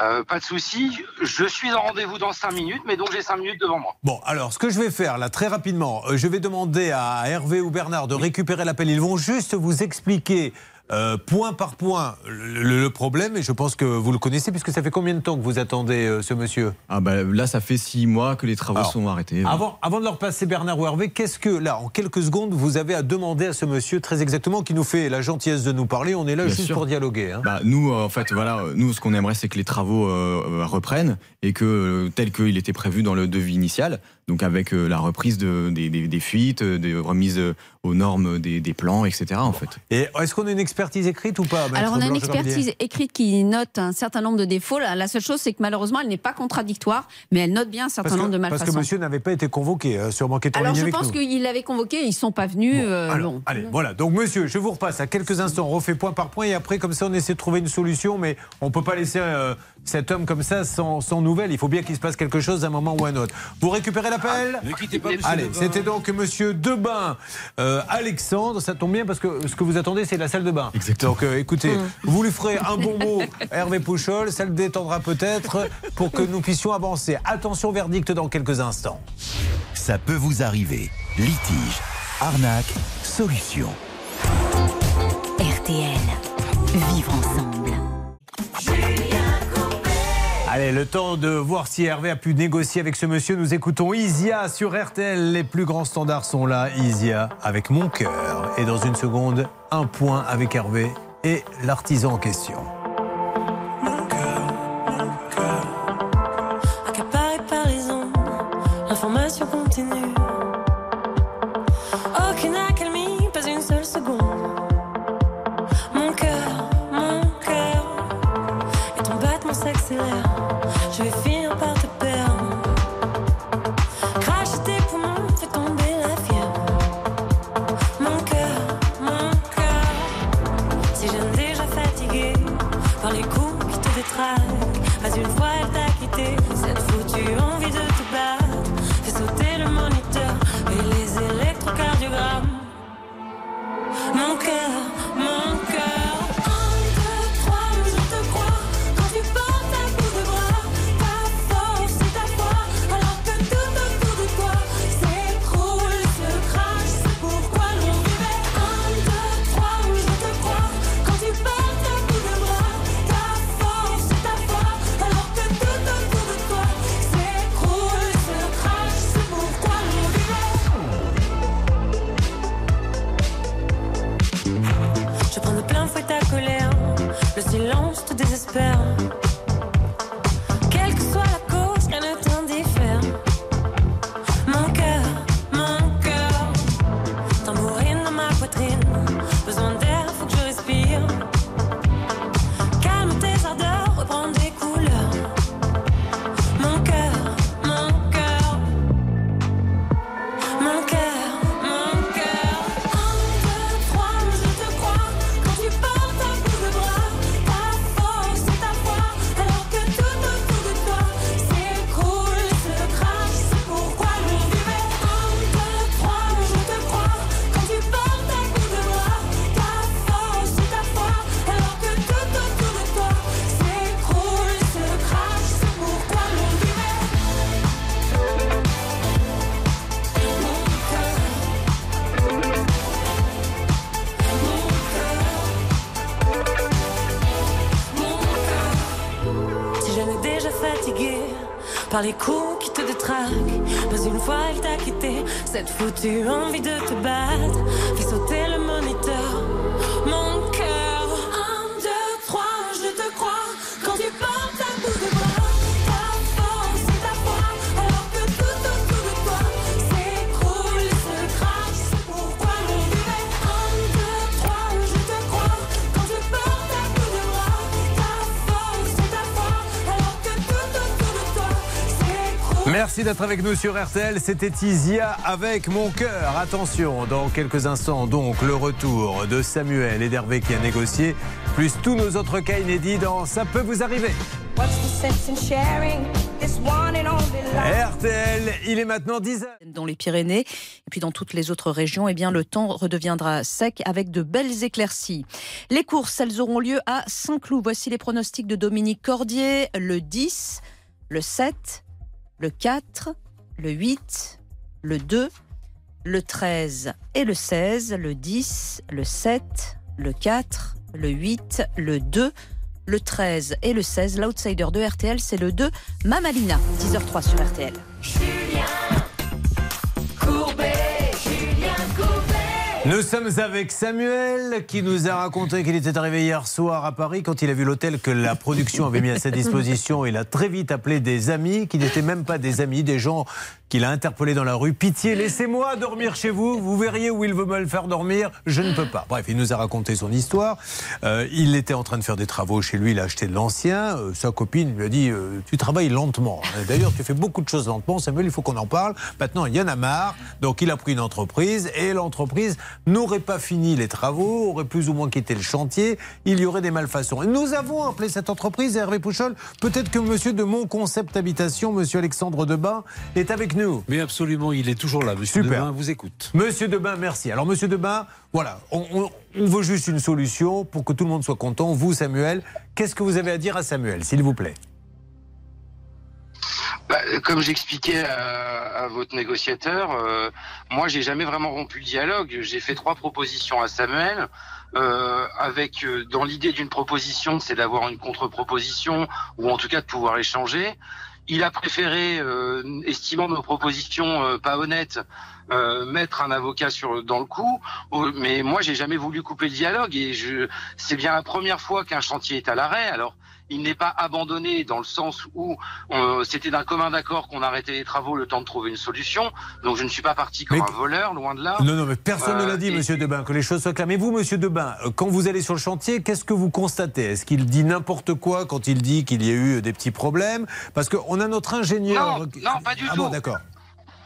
Euh, pas de souci. Je suis en rendez-vous dans 5 minutes, mais donc j'ai 5 minutes devant moi. Bon, alors, ce que je vais faire, là, très rapidement, je vais demander à Hervé ou Bernard de récupérer l'appel. Ils vont juste vous expliquer. Euh, point par point le, problème et je pense que vous le connaissez puisque ça fait combien de temps que vous attendez euh, ce monsieur? Ah bah là, ça fait six mois que les travaux Alors, sont arrêtés. Avant, avant de leur passer Bernard ou Hervé, qu'est-ce que, là, en quelques secondes, vous avez à demander à ce monsieur très exactement qui nous fait la gentillesse de nous parler On est là Bien juste sûr. pour dialoguer. hein. Bah, nous, euh, en fait, voilà, nous, ce qu'on aimerait, c'est que les travaux reprennent et que, tel qu'il était prévu dans le devis initial, donc avec euh, la reprise de- des, des- des fuites, euh, des remises euh, aux normes des, des plans, etc. En fait. Et est-ce qu'on a une expertise écrite ou pas Alors on a une expertise écrite qui note un certain nombre de défauts. La seule chose, c'est que malheureusement, elle n'est pas contradictoire, mais elle note bien un certain parce nombre de que, parce malfaçons. que monsieur n'avait pas été convoqué, euh, sûrement qu'il Alors ligne je avec pense nous. qu'ils l'avaient convoqué, ils sont pas venus. euh, Alors, bon. allez, voilà. Donc, monsieur, je vous repasse à quelques instants. On refait point par point et après, comme ça, on essaie de trouver une solution. Mais on ne peut pas laisser euh, cet homme comme ça sans, sans nouvelles. Il faut bien qu'il se passe quelque chose à un moment ou à un autre. Vous récupérez l'appel Ne quittez pas, monsieur Allez, c'était donc monsieur Debain, euh, Alexandre. Ça tombe bien parce que ce que vous attendez, c'est la salle de bain. Exactement. Donc, euh, écoutez, vous lui ferez un bon mot, Hervé Pouchol. Ça le détendra peut-être pour que nous puissions avancer. Attention, verdict dans quelques instants. Ça peut vous arriver. Litige, arnaque, solution. RTL. Vivre ensemble. Allez, le temps de voir si Hervé a pu négocier avec ce monsieur. Nous écoutons Isia sur RTL. Les plus grands standards sont là. Isia avec mon cœur. Et dans une seconde, un point avec Hervé et l'artisan en question. Par les coups qui te détraquent, pas une fois elle t'a quitté, cette foutue envie de Merci d'être avec nous sur RTL. C'était Isia avec mon cœur. Attention, dans quelques instants, donc, le retour de Samuel et d'Hervé qui a négocié, plus tous nos autres cas inédits dans Ça peut vous arriver. What's the sense in sharing this one and only life? RTL, il est maintenant 10h. Dans les Pyrénées et puis dans toutes les autres régions, eh bien, le temps redeviendra sec avec de belles éclaircies. Les courses, elles auront lieu à Saint-Cloud. Voici les pronostics de Dominique Cordier. Le 10, le 7, le 4, le 8, le 2, le 13 et le 16, le 10, le 7, le 4, le 8, le 2, le 13 et le 16. L'outsider de RTL, c'est le 2, Mamalina, 10h03 sur RTL. Julien Courbet. Nous sommes avec Samuel qui nous a raconté qu'il était arrivé hier soir à Paris quand il a vu l'hôtel que la production avait mis à sa disposition. Il a très vite appelé des amis qui n'étaient même pas des amis, des gens qu'il a interpellés dans la rue. Pitié, laissez-moi dormir chez vous. Vous verriez où il veut me le faire dormir. Je ne peux pas. Bref, il nous a raconté son histoire. Euh, il était en train de faire des travaux chez lui. Il a acheté de l'ancien. Euh, sa copine lui a dit euh, Tu travailles lentement. D'ailleurs, tu fais beaucoup de choses lentement. Samuel, il faut qu'on en parle. Maintenant, il y en a marre. Donc, il a pris une entreprise et l'entreprise n'aurait pas fini les travaux, aurait plus ou moins quitté le chantier. Il y aurait des malfaçons. Et nous avons appelé cette entreprise, Hervé Pouchol. Peut-être que monsieur de Mon Concept Habitation, monsieur Alexandre Debain, est avec nous. Mais absolument, il est toujours là. Monsieur Super. Debain vous écoute. Monsieur Debain, merci. Alors, monsieur Debain, voilà, on, on- on veut juste une solution pour que tout le monde soit content. Vous, Samuel, qu'est-ce que vous avez à dire à Samuel, s'il vous plaît? Bah, comme j'expliquais à, à votre négociateur, euh, moi j'ai jamais vraiment rompu le dialogue. J'ai fait trois propositions à Samuel. euh, avec euh, dans l'idée d'une proposition, c'est d'avoir une contre-proposition ou en tout cas de pouvoir échanger. Il a préféré, euh, estimant nos propositions euh, pas honnêtes, euh, mettre un avocat sur dans le coup. Mais moi, j'ai jamais voulu couper le dialogue et je, c'est bien la première fois qu'un chantier est à l'arrêt. Alors, il n'est pas abandonné dans le sens où euh, c'était d'un commun d'accord qu'on arrêtait les travaux le temps de trouver une solution. Donc, je ne suis pas parti comme Mais- un voleur, loin de là. Non, non, mais personne ne Euh, l'a dit, et- monsieur Debain, que les choses soient claires. Mais vous, monsieur Debain, euh, quand vous allez sur le chantier, qu'est-ce que vous constatez? Est-ce qu'il dit n'importe quoi quand il dit qu'il y a eu des petits problèmes? Parce qu'on a notre ingénieur. Non, non, pas du ah tout. Bon, d'accord.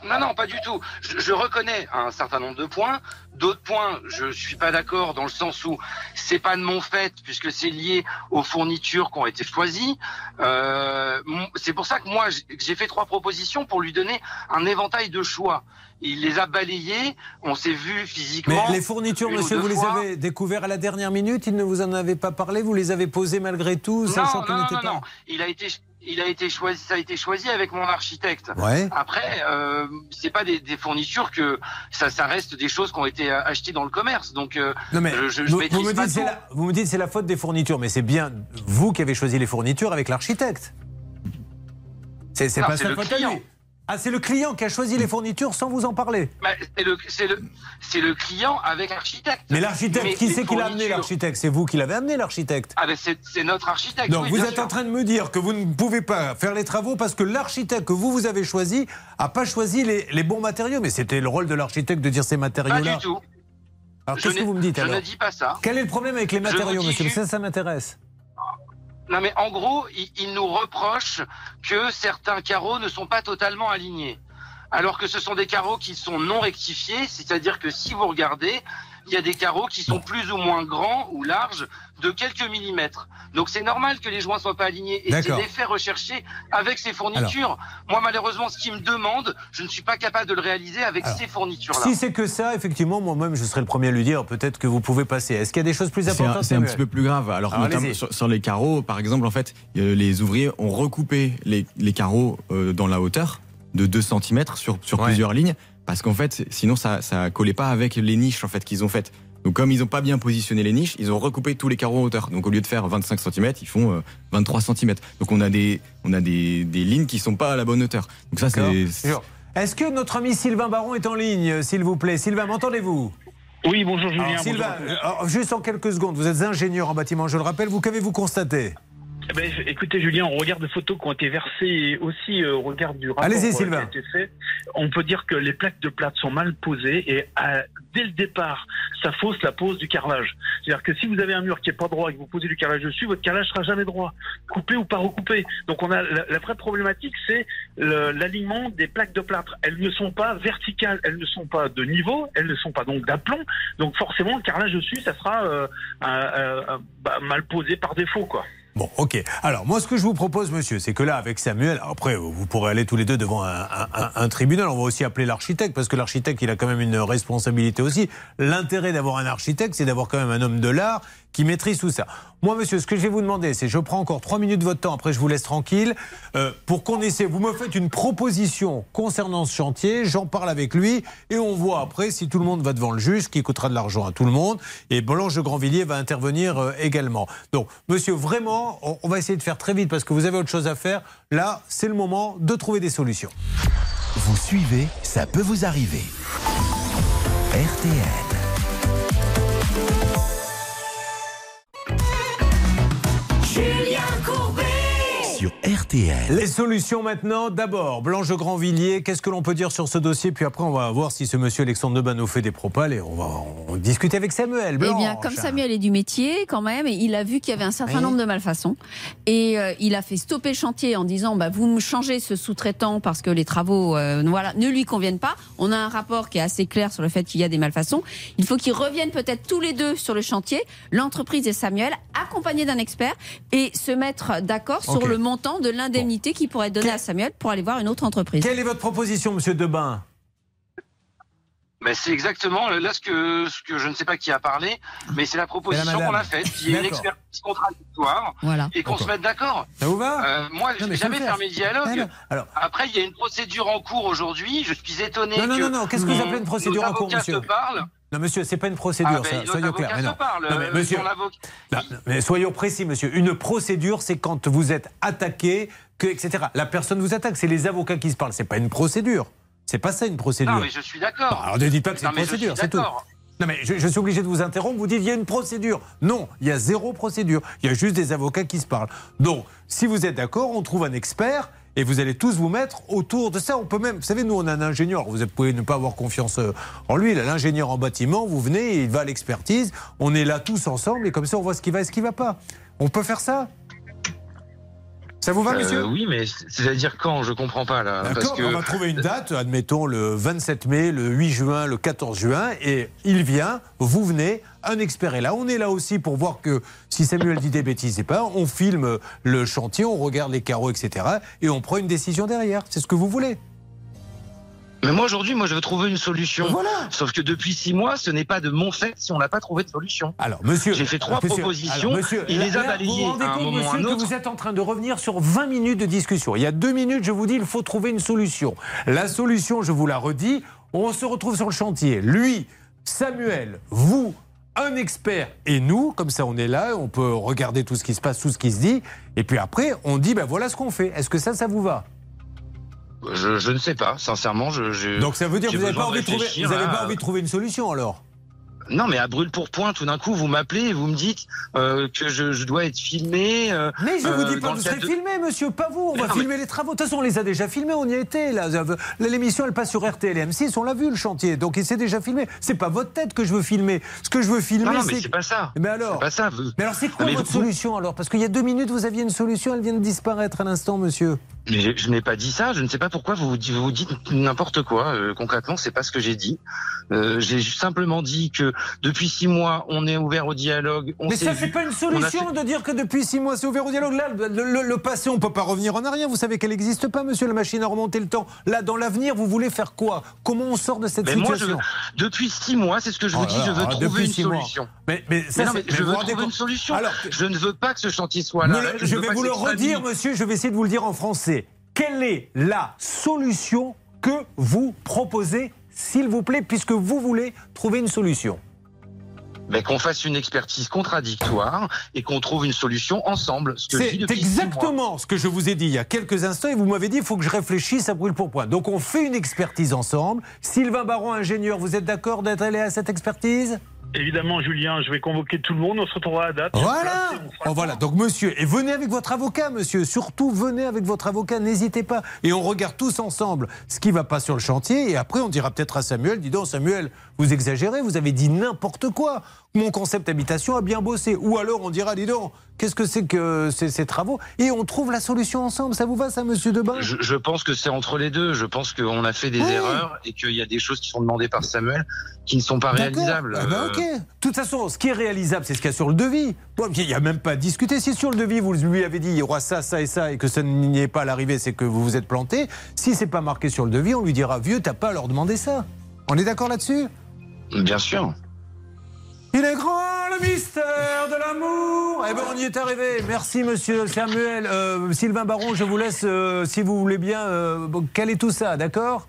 Non, non, pas du tout. Je, reconnais un certain nombre de points. D'autres points, je suis pas d'accord dans le sens où c'est pas de mon fait puisque c'est lié aux fournitures qui ont été choisies. Euh, c'est pour ça que moi j'ai fait trois propositions pour lui donner un éventail de choix. Il les a balayés. On s'est vu Mais physiquement. les fournitures, monsieur, vous les avez découvertes à la dernière minute Il ne vous en avait pas parlé Vous les avez posées malgré tout, sachant qu'elles non, n'étaient non, pas. non. Il a été, il a été choisi, ça a été choisi avec mon architecte. Ouais. Après, euh, c'est pas des, des fournitures que ça, ça reste des choses qui ont été euh, achetées dans le commerce. Donc, euh, Non mais je, vous, vous me pas dites c'est tout. la, vous me dites c'est la faute des fournitures, mais c'est bien vous qui avez choisi les fournitures avec l'architecte. C'est pas sa le faute à lui. Ah, c'est le client qui a choisi les fournitures sans vous en parler. Bah, c'est le, client avec l'architecte. Mais l'architecte, qui c'est qui l'a amené l'architecte? C'est vous qui l'avez amené l'architecte? Ah ben c'est, notre architecte. Donc oui, vous êtes sûr. en train de me dire que vous ne pouvez pas faire les travaux parce que l'architecte que vous vous avez choisi a pas choisi les, les bons matériaux. Mais c'était le rôle de l'architecte de dire ces Pas matériaux-là. du tout. Alors qu'est-ce que vous me dites Je alors? ne dis pas ça. Quel est le problème avec les matériaux, monsieur? Ça, ça m'intéresse. Non mais en gros, il, nous reproche que certains carreaux ne sont pas totalement alignés. Alors que ce sont des carreaux qui sont non rectifiés, c'est-à-dire que si vous regardez, il y a des carreaux qui sont plus ou moins grands ou larges de quelques millimètres. Donc c'est normal que les joints soient pas alignés et c'est l'effet recherché avec ces fournitures. Moi malheureusement, ce qui me demande, je ne suis pas capable de le réaliser avec ces fournitures-là. Si c'est que ça, effectivement, moi-même, je serais le premier à lui dire peut-être que vous pouvez passer. Est-ce qu'il y a des choses plus importantes c'est un petit peu plus grave. Alors, Alors, notamment sur, sur les carreaux, par exemple, en fait, euh, les ouvriers ont recoupé les, les carreaux euh, dans la hauteur de 2 cm sur, sur Ouais. plusieurs lignes, parce qu'en fait, sinon, ça, ça collait pas avec les niches en fait qu'ils ont faites. Donc, comme ils n'ont pas bien positionné les niches, ils ont recoupé tous les carreaux en hauteur. Donc, au lieu de faire 25 cm, ils font euh, 23 cm. Donc, on a des, on a des, des lignes qui sont pas à la bonne hauteur. Donc, ça, c'est. Est-ce que notre ami Sylvain Baron est en ligne, s'il vous plaît? Sylvain, m'entendez-vous? Oui, bonjour Julien. Alors, Sylvain, euh, alors, juste en quelques secondes, vous êtes ingénieur en bâtiment, je le rappelle, vous qu'avez-vous constaté? Eh ben, écoutez Julien, on regarde des photos qui ont été versées et aussi euh, on regarde du rapport Allez-y, euh, Sylvain. qui a été fait. On peut dire que les plaques de plate sont mal posées et à- dès le départ, ça fausse la pose du carrelage. C'est-à-dire que si vous avez un mur qui est pas droit et que vous posez du carrelage dessus, votre carrelage sera jamais droit, coupé ou pas recoupé. Donc on a la, la vraie problématique, c'est l'alignement des plaques de plâtre. Elles ne sont pas verticales, elles ne sont pas de niveau, elles ne sont pas donc d'aplomb. Donc forcément, le carrelage dessus, ça sera euh, un- bah, mal posé par défaut, quoi. Bon, ok. Alors, moi, ce que je vous propose, monsieur, c'est que là, avec Samuel, après, vous pourrez aller tous les deux devant un tribunal. On va aussi appeler l'architecte, parce que l'architecte, il a quand même une responsabilité aussi. L'intérêt d'avoir un architecte, c'est d'avoir quand même un homme de l'art qui maîtrise tout ça. Moi, monsieur, ce que je vais vous demander, c'est, je prends encore trois minutes de votre temps, après je vous laisse tranquille, euh, pour qu'on essaie, vous me faites une proposition concernant ce chantier, j'en parle avec lui, et on voit après si tout le monde va devant le juge, qui coûtera de l'argent à tout le monde, et Blanche de Grandvilliers va intervenir euh, également. Donc, monsieur, vraiment, on, va essayer de faire très vite, parce que vous avez autre chose à faire. Là, c'est le moment de trouver des solutions. Vous suivez, ça peut vous arriver. RTL. RTL. Les solutions maintenant. D'abord, Blanche Grandvilliers, qu'est-ce que l'on peut dire sur ce dossier? Puis après, on va voir si ce monsieur Alexandre Deban nous fait des propales et on va en discuter avec Samuel. Eh Blanche. bien, comme Samuel est du métier, quand même, il a vu qu'il y avait un certain Oui. nombre de malfaçons. Et euh, il a fait stopper le chantier en disant bah, Vous me changez ce sous-traitant parce que les travaux euh, voilà, ne lui conviennent pas. On a un rapport qui est assez clair sur le fait qu'il y a des malfaçons. Il faut qu'ils reviennent peut-être tous les deux sur le chantier, l'entreprise et Samuel, accompagnés d'un expert, et se mettre d'accord sur Ok. le montant de l'indemnité qui pourrait être donnée à Samuel pour aller voir une autre entreprise. Quelle est votre proposition, monsieur Debain Ben, c'est exactement là ce que, ce que je ne sais pas qui a parlé, mais c'est la proposition qu'on a faite, qui est une expertise contradictoire, Voilà. et qu'on se mette d'accord. Ça vous va? Euh, moi, je n'ai jamais fermé le dialogue. Alors- Après, il y a une procédure en cours aujourd'hui. Je suis étonné Non, non, que non, non, qu'est-ce que vous appelez une procédure en cours, monsieur se parlent. Non, monsieur, c'est pas une procédure, Ah, ça, soyons clairs. Mais se non. parlent, Non, mais euh, monsieur, non, mais soyons précis, monsieur. Une procédure, c'est quand vous êtes attaqué, que, etc. La personne vous attaque, c'est les avocats qui se parlent. C'est pas une procédure. C'est pas ça une procédure. Non, mais je suis d'accord. Alors ne dites pas que c'est une procédure, c'est tout. Non mais je, je suis obligé de vous interrompre, vous dites il y a une procédure. Non, il y a zéro procédure. Il y a juste des avocats qui se parlent. Donc, si vous êtes d'accord, on trouve un expert et vous allez tous vous mettre autour de ça. On peut même, vous savez, nous on a un ingénieur, vous pouvez ne pas avoir confiance euh, en lui, là, l'ingénieur en bâtiment, vous venez, il va à l'expertise, on est là tous ensemble et comme ça on voit ce qui va et ce qui va pas. On peut faire ça? Ça vous va, Euh, monsieur Oui, mais c'est-à-dire quand? Je comprends pas là. Parce D'accord, que on va trouver une date, admettons le 27 mai, le 8 juin, le 14 juin, et il vient, vous venez, un expert est là. On est là aussi pour voir que si Samuel dit des bêtises, c'est pas, on filme le chantier, on regarde les carreaux, etc. Et on prend une décision derrière. C'est ce que vous voulez. Mais moi aujourd'hui, moi je veux trouver une solution. Voilà. Sauf que depuis six mois, ce n'est pas de mon fait si on n'a pas trouvé de solution. Alors, monsieur. J'ai fait trois Monsieur, propositions. alors, monsieur, il les a là, Vous balayées vous rendez à un compte, monsieur, que vous êtes en train de revenir sur 20 minutes de discussion. Il y a deux minutes, je vous dis, il faut trouver une solution. La solution, je vous la redis, on se retrouve sur le chantier. Lui, Samuel, vous, un expert et nous, comme ça on est là, on peut regarder tout ce qui se passe, tout ce qui se dit, et puis après on dit, ben voilà ce qu'on fait. Est-ce que ça, ça vous va? Je, je ne sais pas, sincèrement. Je, je- Donc ça veut dire que vous n'avez pas, envie de trouver- réfléchir vous avez à- pas envie de trouver une solution alors? Non, mais à brûle pour point, tout d'un coup, vous m'appelez et vous me dites euh, que je, je dois être filmé. euh, Mais je vous euh, dis pas dans que vous serez de- filmé, monsieur, pas vous. On Mais va non, mais- filmer les travaux. De toute façon, on les a déjà filmés, on y a été. Là. L'émission, elle passe sur RTL et M6, on l'a vu le chantier. Donc, il s'est déjà filmé. C'est pas votre tête que je veux filmer. Ce que je veux filmer, Non, non, mais c'est. c'est pas ça. Mais alors C'est pas ça. vous- Mais alors, c'est quoi Mais votre vous- solution alors? Parce qu'il y a deux minutes, vous aviez une solution, elle vient de disparaître à l'instant, monsieur. Mais je, je n'ai pas dit ça. Je ne sais pas pourquoi vous vous, vous dites n'importe quoi. Euh, concrètement, c'est pas ce que j'ai dit. Euh, j'ai simplement dit que depuis six mois, on est ouvert au dialogue. On Mais ça, c'est pas une solution fait- de dire que depuis six mois, c'est ouvert au dialogue. Là, le, le- le passé, on peut pas revenir en arrière. Vous savez qu'elle n'existe pas, monsieur, la machine à remonter le temps. Là, dans l'avenir, vous voulez faire quoi? Comment on sort de cette Mais moi, je, situation? Depuis six mois, c'est ce que je vous Oh dis. Je veux là, trouver une mois. solution. Mais, mais ça, Mais non, mais je veux trouver une compte? solution. Alors, je ne veux pas que ce chantier soit là. je vais vous le redire, monsieur, je vais essayer de vous le dire en français. Quelle est la solution que vous proposez, s'il vous plaît, puisque vous voulez trouver une solution? Ben, qu'on fasse une expertise contradictoire et qu'on trouve une solution ensemble. C'est exactement ce que je vous ai dit il y a quelques instants et vous m'avez dit il faut que je réfléchisse à brûle pour point. Donc on fait une expertise ensemble. Sylvain Baron, ingénieur, vous êtes d'accord d'être allé à cette expertise? Évidemment, Julien, je vais convoquer tout le monde, on se retrouvera à date. Voilà. Oh, voilà. Donc monsieur, et venez avec votre avocat, monsieur. Surtout venez avec votre avocat, n'hésitez pas. Et on regarde tous ensemble ce qui va pas sur le chantier. Et après, on dira peut-être à Samuel, dis donc Samuel, vous exagérez, vous avez dit n'importe quoi. Mon concept habitation a bien bossé. Ou alors on dira, dis donc, qu'est-ce que c'est que ces, ces travaux? Et on trouve la solution ensemble. Ça vous va, ça, monsieur Debain Je, je pense que c'est entre les deux. Je pense qu'on a fait des erreurs et qu'il y a des choses qui sont demandées par Samuel qui ne sont pas réalisables. Ah Euh, ok. De toute façon, ce qui est réalisable, c'est ce qu'il y a sur le devis. Bon, Il n'y a même pas à discuter. Si sur le devis, vous lui avez dit il y aura ça, ça et ça, et que ça n'y est pas à l'arrivée, c'est que vous vous êtes planté. Si c'est pas marqué sur le devis, on lui dira vieux, t'as pas à leur demander ça. On est d'accord là-dessus? Bien sûr. Il est grand le mystère de l'amour. Eh ben, on y est arrivé. Merci, monsieur Samuel. Euh, Sylvain Baron, je vous laisse, euh, si vous voulez bien, euh, caler tout ça, d'accord?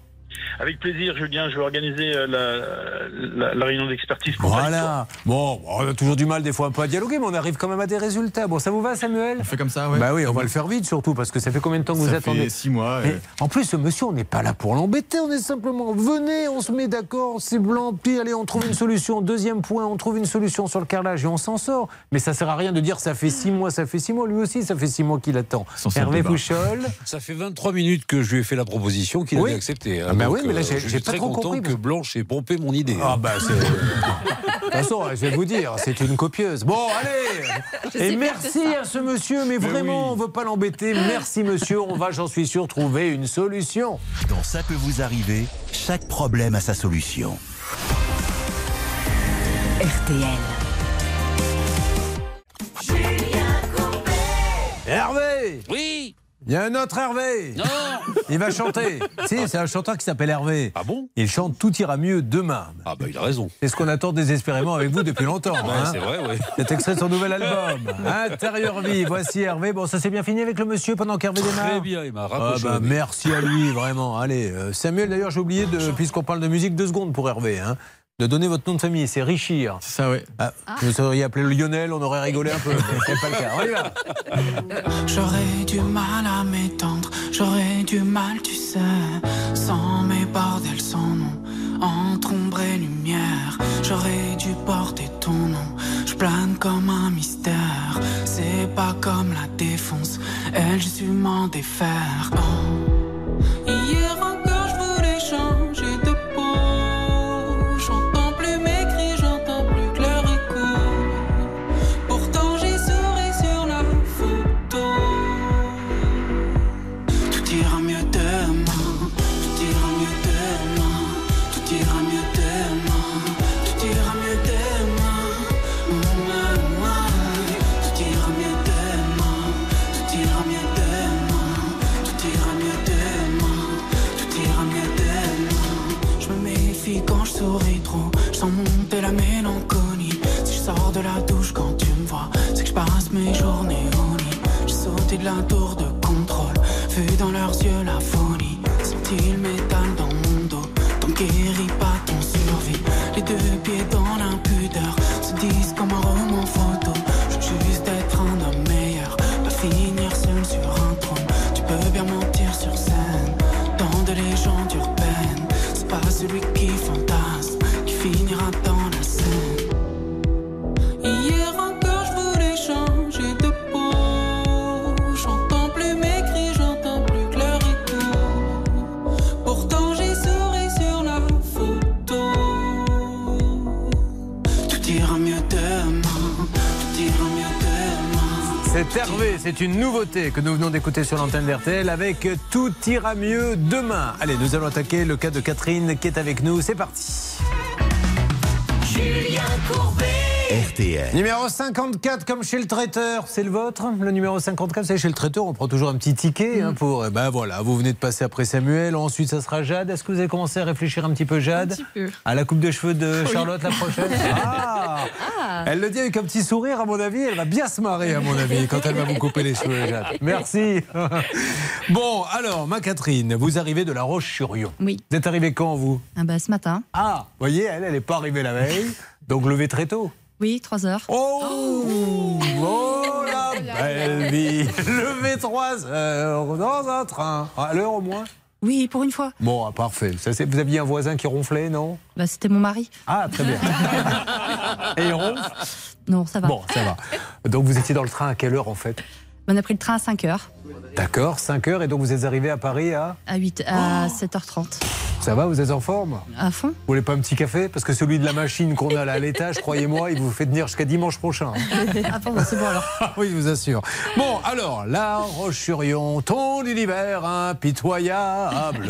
Avec plaisir, Julien, je vais organiser euh, la, la- la réunion d'expertise. Voilà. Bon, on a toujours du mal des fois un peu à dialoguer, mais on arrive quand même à des résultats. Bon, ça vous va, Samuel On fait comme ça, ouais. Bah oui, on va le faire vite surtout, parce que ça fait combien de temps que vous Ça attendez fait six mois. Mais euh, en plus, ce monsieur, on n'est pas là pour l'embêter, on est simplement venez, on se met d'accord, c'est blanc, puis allez, on trouve une solution. Deuxième point, on trouve une solution sur le carrelage et on s'en sort. Mais ça sert à rien de dire ça fait six mois, ça fait six mois. Lui aussi, ça fait six mois qu'il attend. Hervé. Pouchol. Ça fait 23 minutes que je lui ai fait la proposition qu'il Oui. avait acceptée. hein. Bah Donc, oui, mais là, j'ai- je j'ai suis pas très trop content compris, que Blanche ait pompé mon idée. Ah bah c'est. De toute façon, je vais vous dire, c'est une copieuse. Bon, allez Je Et merci à ce monsieur, mais vraiment, on ne veut pas l'embêter. Merci monsieur, on va, j'en suis sûr, trouver une solution. Dans Ça peut vous arriver, chaque problème a sa solution. RTL. Hervé Oui Il y a un autre Hervé Non Il va chanter. si, c'est un chanteur qui s'appelle Hervé. Ah bon? Il chante Tout ira mieux demain. Ah bah il a raison. C'est ce qu'on attend désespérément avec vous depuis longtemps. Ouais, hein. c'est vrai, ouais. Cet extrait de son nouvel album, Intérieur vie. Voici Hervé. Bon, ça s'est bien fini avec le monsieur pendant qu'Hervé démarre? Très bien, il m'a Ah raccroché. bah, merci à lui, vraiment. Allez, euh, Samuel, d'ailleurs, j'ai oublié, de, puisqu'on parle de musique, deux secondes pour Hervé. hein. De donner votre nom de famille. C'est Richir. C'est ça, ouais. Ah, Vous auriez appelé le Lionel, on aurait rigolé un peu. C'est pas le cas. On y va. J'aurais du mal à m'étendre, j'aurais du mal, tu sais, sans mes bordels, sans nom, entre ombre et lumière. J'aurais dû porter ton nom, je plane comme un mystère. C'est pas comme la défonce, elle, j'ai su m'en défaire. Oh. De C'est une nouveauté que nous venons d'écouter sur l'antenne d'RTL avec Tout ira mieux demain. Allez, nous allons attaquer le cas de Catherine qui est avec nous. C'est parti. RTL. Numéro 54, comme chez le traiteur, c'est le vôtre? Le numéro 54, c'est chez le traiteur, on prend toujours un petit ticket hein, pour. Ben voilà, vous venez de passer après Samuel, ensuite ça sera Jade. Est-ce que vous avez commencé à réfléchir un petit peu, Jade? Un petit peu. À la coupe de cheveux de Oui. Charlotte la prochaine? Ah Elle le dit avec un petit sourire, à mon avis, elle va bien se marrer, à mon avis, quand elle va vous couper les cheveux, Jade. Merci. bon, alors, ma Catherine, vous arrivez de La Roche-sur-Yon. Oui. Vous êtes arrivé quand, vous? Ah bah, ce matin. Ah, vous voyez, elle, elle n'est pas arrivée la veille, donc levée très tôt. Oui, 3 heures. Oh, oh la belle vie Levé 3 heures dans un train. À l'heure au moins Oui, pour une fois. Bon, ah, parfait. Ça, vous aviez un voisin qui ronflait, non? Bah, c'était mon mari. Ah, très bien. Et il ronfle? Non, ça va. Bon, ça va. Donc vous étiez dans le train à quelle heure en fait? On a pris le train à 5 heures, D'accord, 5 heures, et donc vous êtes arrivé à Paris à... à, 8, à 7h30. Ça va, vous êtes en forme? À fond Vous voulez pas un petit café? Parce que celui de la machine qu'on a là à l'étage, croyez-moi, il vous fait tenir jusqu'à dimanche prochain. ah bon, c'est bon alors. Ah oui, je vous assure. Bon, alors, La Roche-sur-Yon, ton univers impitoyable.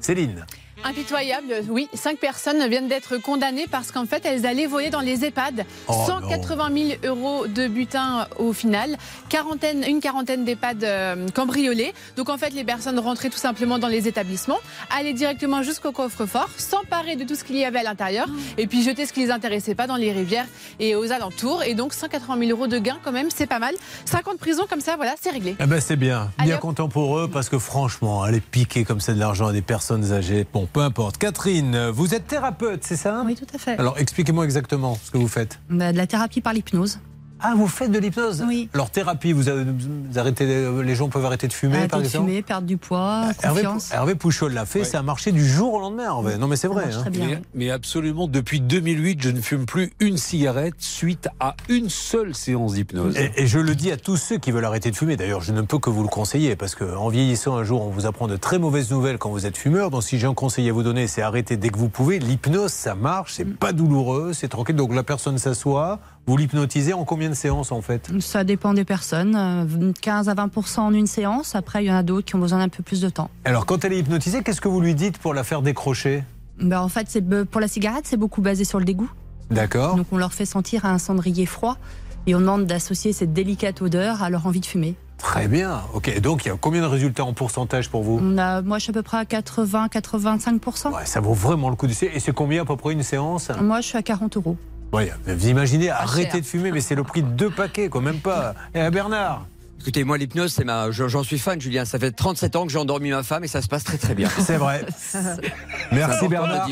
Céline. Impitoyable, oui. Cinq personnes viennent d'être condamnées parce qu'en fait, elles allaient voler dans les EHPAD. Oh 180 000 euros de butin au final. Quarantaine, une quarantaine d'EHPAD euh, cambriolés. Donc en fait, les personnes rentraient tout simplement dans les établissements, allaient directement jusqu'au coffre-fort, s'emparer de tout ce qu'il y avait à l'intérieur et puis jeter ce qui les intéressait pas dans les rivières et aux alentours. Et donc 180 000 euros de gains quand même, c'est pas mal. 50 prisons comme ça, voilà, c'est réglé. Eh ben c'est bien, Allez, bien hop. content pour eux parce que franchement, aller piquer comme ça de l'argent à des personnes âgées, bon, peu importe. Catherine, vous êtes thérapeute, c'est ça? Oui, tout à fait. Alors expliquez-moi exactement ce que vous faites. Bah, de la thérapie par l'hypnose. Ah, vous faites de l'hypnose Oui. Alors thérapie, vous, avez- vous arrêtez, les gens peuvent arrêter de fumer Arrêter par de exemple fumer, perdre du poids, Hervé, confiance. Hervé Pouchol l'a fait, ça a marché du jour au lendemain. Hervé. Non mais c'est vrai. hein. très bien. Mais, mais absolument, depuis 2008, je ne fume plus une cigarette suite à une seule séance d'hypnose. Et, et je le dis à tous ceux qui veulent arrêter de fumer. D'ailleurs, je ne peux que vous le conseiller parce qu'en vieillissant un jour, on vous apprend de très mauvaises nouvelles quand vous êtes fumeur. Donc, si j'ai un conseil à vous donner, c'est arrêter dès que vous pouvez. L'hypnose, ça marche, c'est pas douloureux, c'est tranquille. Donc, la personne s'assoit, vous l'hypnotisez en combien de séances en fait? Ça dépend des personnes. euh, 15 à 20 en une séance. Après, il y en a d'autres qui ont besoin d'un peu plus de temps. Alors, quand elle est hypnotisée, qu'est-ce que vous lui dites pour la faire décrocher? Bah, en fait, be- pour la cigarette, c'est beaucoup basé sur le dégoût. D'accord. Donc, on leur fait sentir un cendrier froid et on demande d'associer cette délicate odeur à leur envie de fumer. Très bien. Ok. Donc, il y a combien de résultats en pourcentage pour vous? On a, moi, je suis à peu près à 80-85 Ouais, ça vaut vraiment le coup d'essayer. Et c'est combien à peu près une séance? Moi, je suis à 40 euros. Ouais, vous imaginez, arrêter cher. de fumer, mais c'est le prix de deux paquets, quoi, même pas. Et à Bernard Écoutez, moi, l'hypnose, c'est ma. je- J'en suis fan, Julien. Ça fait 37 ans que j'ai endormi ma femme et ça se passe très très bien. C'est vrai. Merci Bernard.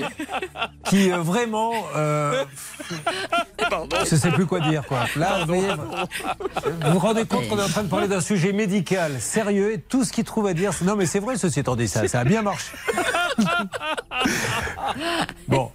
Qui euh, vraiment. euh, je sais plus quoi dire quoi. Là, vous voyez, vous vous rendez compte qu'on est en train de parler d'un sujet médical sérieux et tout ce qu'il trouve à dire. c'est- Non mais c'est vrai, ceci étant dit, ça, ça a bien marché. Bon.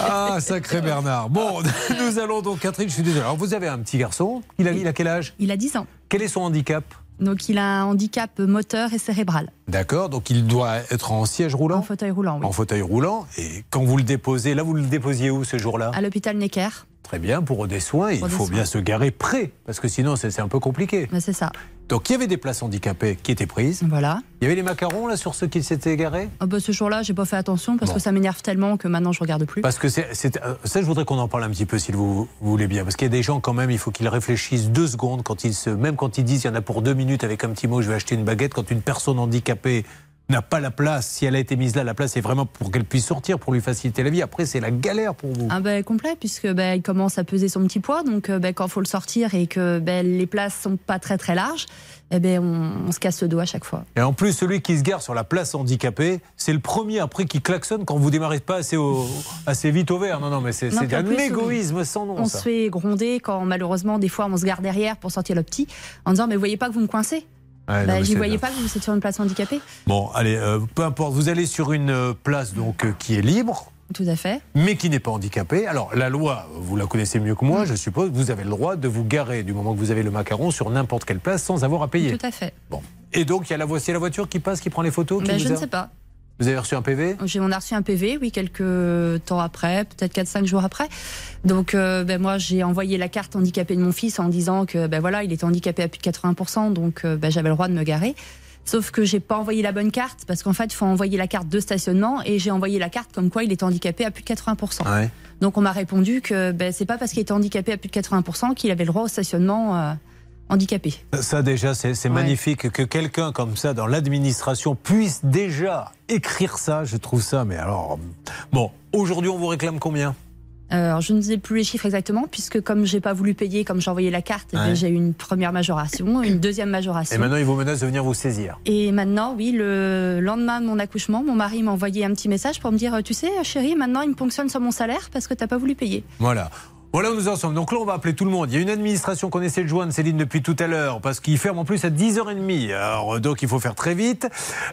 Ah, sacré Bernard. Bon, nous allons donc, Catherine, je suis désolé. Alors, vous avez un petit garçon. Il a, il a quel âge? Il a 10 ans. Quel est son handicap Donc il a un handicap moteur et cérébral. D'accord, donc il doit être en siège roulant En fauteuil roulant, oui. En fauteuil roulant. Et quand vous le déposez, là, vous le déposiez où ce jour-là À l'hôpital Necker. Très bien, pour des soins, il des faut soins. bien se garer près, parce que sinon c'est c'est un peu compliqué. Ben, c'est ça. Donc il y avait des places handicapées qui étaient prises. Voilà. Il y avait les macarons là sur ceux qui s'étaient garés Ah bah, ce jour-là, j'ai pas fait attention parce Bon. que ça m'énerve tellement que maintenant je regarde plus. Parce que c'est, euh, ça, je voudrais qu'on en parle un petit peu, si vous, vous voulez bien. Parce qu'il y a des gens, quand même, il faut qu'ils réfléchissent deux secondes, quand ils se, même quand ils disent il y en a pour deux minutes avec un petit mot, je vais acheter une baguette. Quand une personne handicapée n'a pas la place, si elle a été mise là, la place est vraiment pour qu'elle puisse sortir, pour lui faciliter la vie. Après, c'est la galère pour vous. Ah ben complet puisque ben, il commence à peser son petit poids donc ben, quand faut le sortir et que ben, les places sont pas très très larges eh ben on, on se casse le dos à chaque fois. Et en plus, celui qui se gare sur la place handicapée, c'est le premier après qui klaxonne quand vous démarrez pas assez, au- assez vite au vert. Non, non, mais c'est, un plus, égoïsme sans nom. On ça. se fait gronder quand malheureusement des fois on se garde derrière pour sortir le petit en disant mais voyez pas que vous me coincez. Ouais, mais J'y voyais bien. pas que vous êtes sur une place handicapée. Bon, allez, euh, peu importe. Vous allez sur une euh, place donc euh, qui est libre, Tout à fait. mais qui n'est pas handicapée. Alors, la loi, vous la connaissez mieux que Mm. moi, je suppose. Vous avez le droit de vous garer du moment que vous avez le macaron sur n'importe quelle place sans avoir à payer. Tout à fait. Bon. Et donc, il y a la, vo- c'est la voiture qui passe, qui prend les photos qui vous je a- ne sais pas. Vous avez reçu un PV J'ai on a reçu un PV, oui, quelques temps après, peut-être 4-5 jours après. Donc, euh, ben, moi, j'ai envoyé la carte handicapée de mon fils en disant que, ben voilà, il était handicapé à plus de 80%, donc euh, ben, j'avais le droit de me garer. Sauf que j'ai pas envoyé la bonne carte parce qu'en fait, il faut envoyer la carte de stationnement et j'ai envoyé la carte comme quoi il était handicapé à plus de 80%. Ouais. Donc, on m'a répondu que ben, c'est pas parce qu'il était handicapé à plus de 80% qu'il avait le droit au stationnement euh, Ça déjà, c'est Ouais. magnifique que quelqu'un comme ça dans l'administration puisse déjà écrire ça. Je trouve ça, mais alors... Bon, aujourd'hui, on vous réclame combien? Euh, Alors, je ne sais plus les chiffres exactement, puisque comme j'ai pas voulu payer, comme j'ai envoyé la carte, eh Ouais. j'ai eu une première majoration, une deuxième majoration. Et maintenant, il vous menace de venir vous saisir. Et maintenant, oui, le lendemain de mon accouchement, mon mari m'a envoyé un petit message pour me dire, tu sais, chérie, maintenant il me ponctionne sur mon salaire parce que t'as pas voulu payer. Voilà. Voilà où nous en sommes. Donc là, on va appeler tout le monde. Il y a une administration qu'on essaie de joindre, Céline, depuis tout à l'heure, parce qu'il ferme en plus à 10h30. Alors, donc, il faut faire très vite.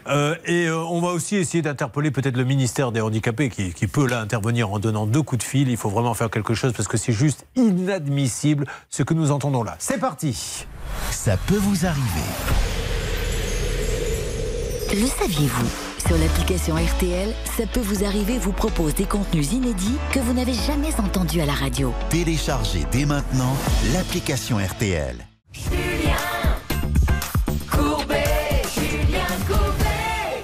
Euh, et euh, on va aussi essayer d'interpeller peut-être le ministère des Handicapés, qui, qui peut là intervenir en donnant deux coups de fil. Il faut vraiment faire quelque chose, parce que c'est juste inadmissible ce que nous entendons là. C'est parti. Ça peut vous arriver. Le saviez-vous? Sur l'application RTL, ça peut vous arriver vous propose des contenus inédits que vous n'avez jamais entendus à la radio. Téléchargez dès maintenant l'application RTL.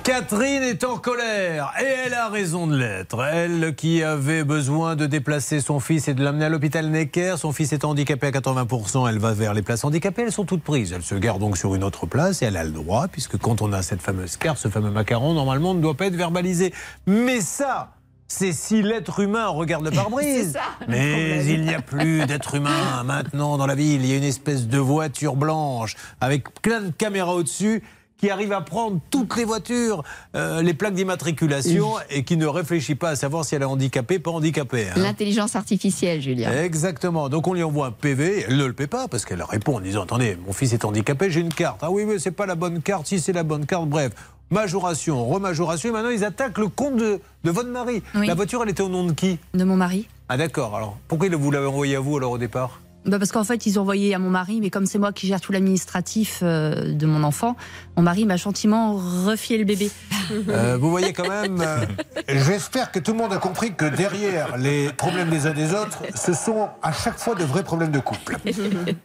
Catherine est en colère et elle a raison de l'être. Elle qui avait besoin de déplacer son fils et de l'amener à l'hôpital Necker, son fils est handicapé à 80%, elle va vers les places handicapées, elles sont toutes prises. Elle se gare donc sur une autre place et elle a le droit, puisque quand on a cette fameuse carte, ce fameux macaron, normalement, ne doit pas être verbalisé. Mais ça c'est si l'être humain regarde le pare-brise. Mais il n'y a plus d'être humain maintenant dans la ville. Il y a une espèce de voiture blanche avec plein de caméras au-dessus qui arrive à prendre toutes les voitures, euh, les plaques d'immatriculation et qui ne réfléchit pas à savoir si elle est handicapée, pas handicapée. hein. L'intelligence artificielle, Julien. Exactement. Donc on lui envoie un PV, elle ne le paie pas parce qu'elle répond en disant attendez, mon fils est handicapé, j'ai une carte. Ah oui, mais c'est pas la bonne carte, si c'est la bonne carte, bref. Majoration, remajoration, et maintenant ils attaquent le compte de, de votre mari. Oui. La voiture, elle était au nom de qui? De mon mari. Ah d'accord, alors pourquoi vous l'avez envoyé à vous alors au départ? Bah parce qu'en fait, ils ont envoyé à mon mari, mais comme c'est moi qui gère tout l'administratif euh, de mon enfant, mon mari m'a gentiment refié le bébé. Euh, vous voyez quand même. euh, J'espère que tout le monde a compris que derrière les problèmes des uns des autres, ce sont à chaque fois de vrais problèmes de couple.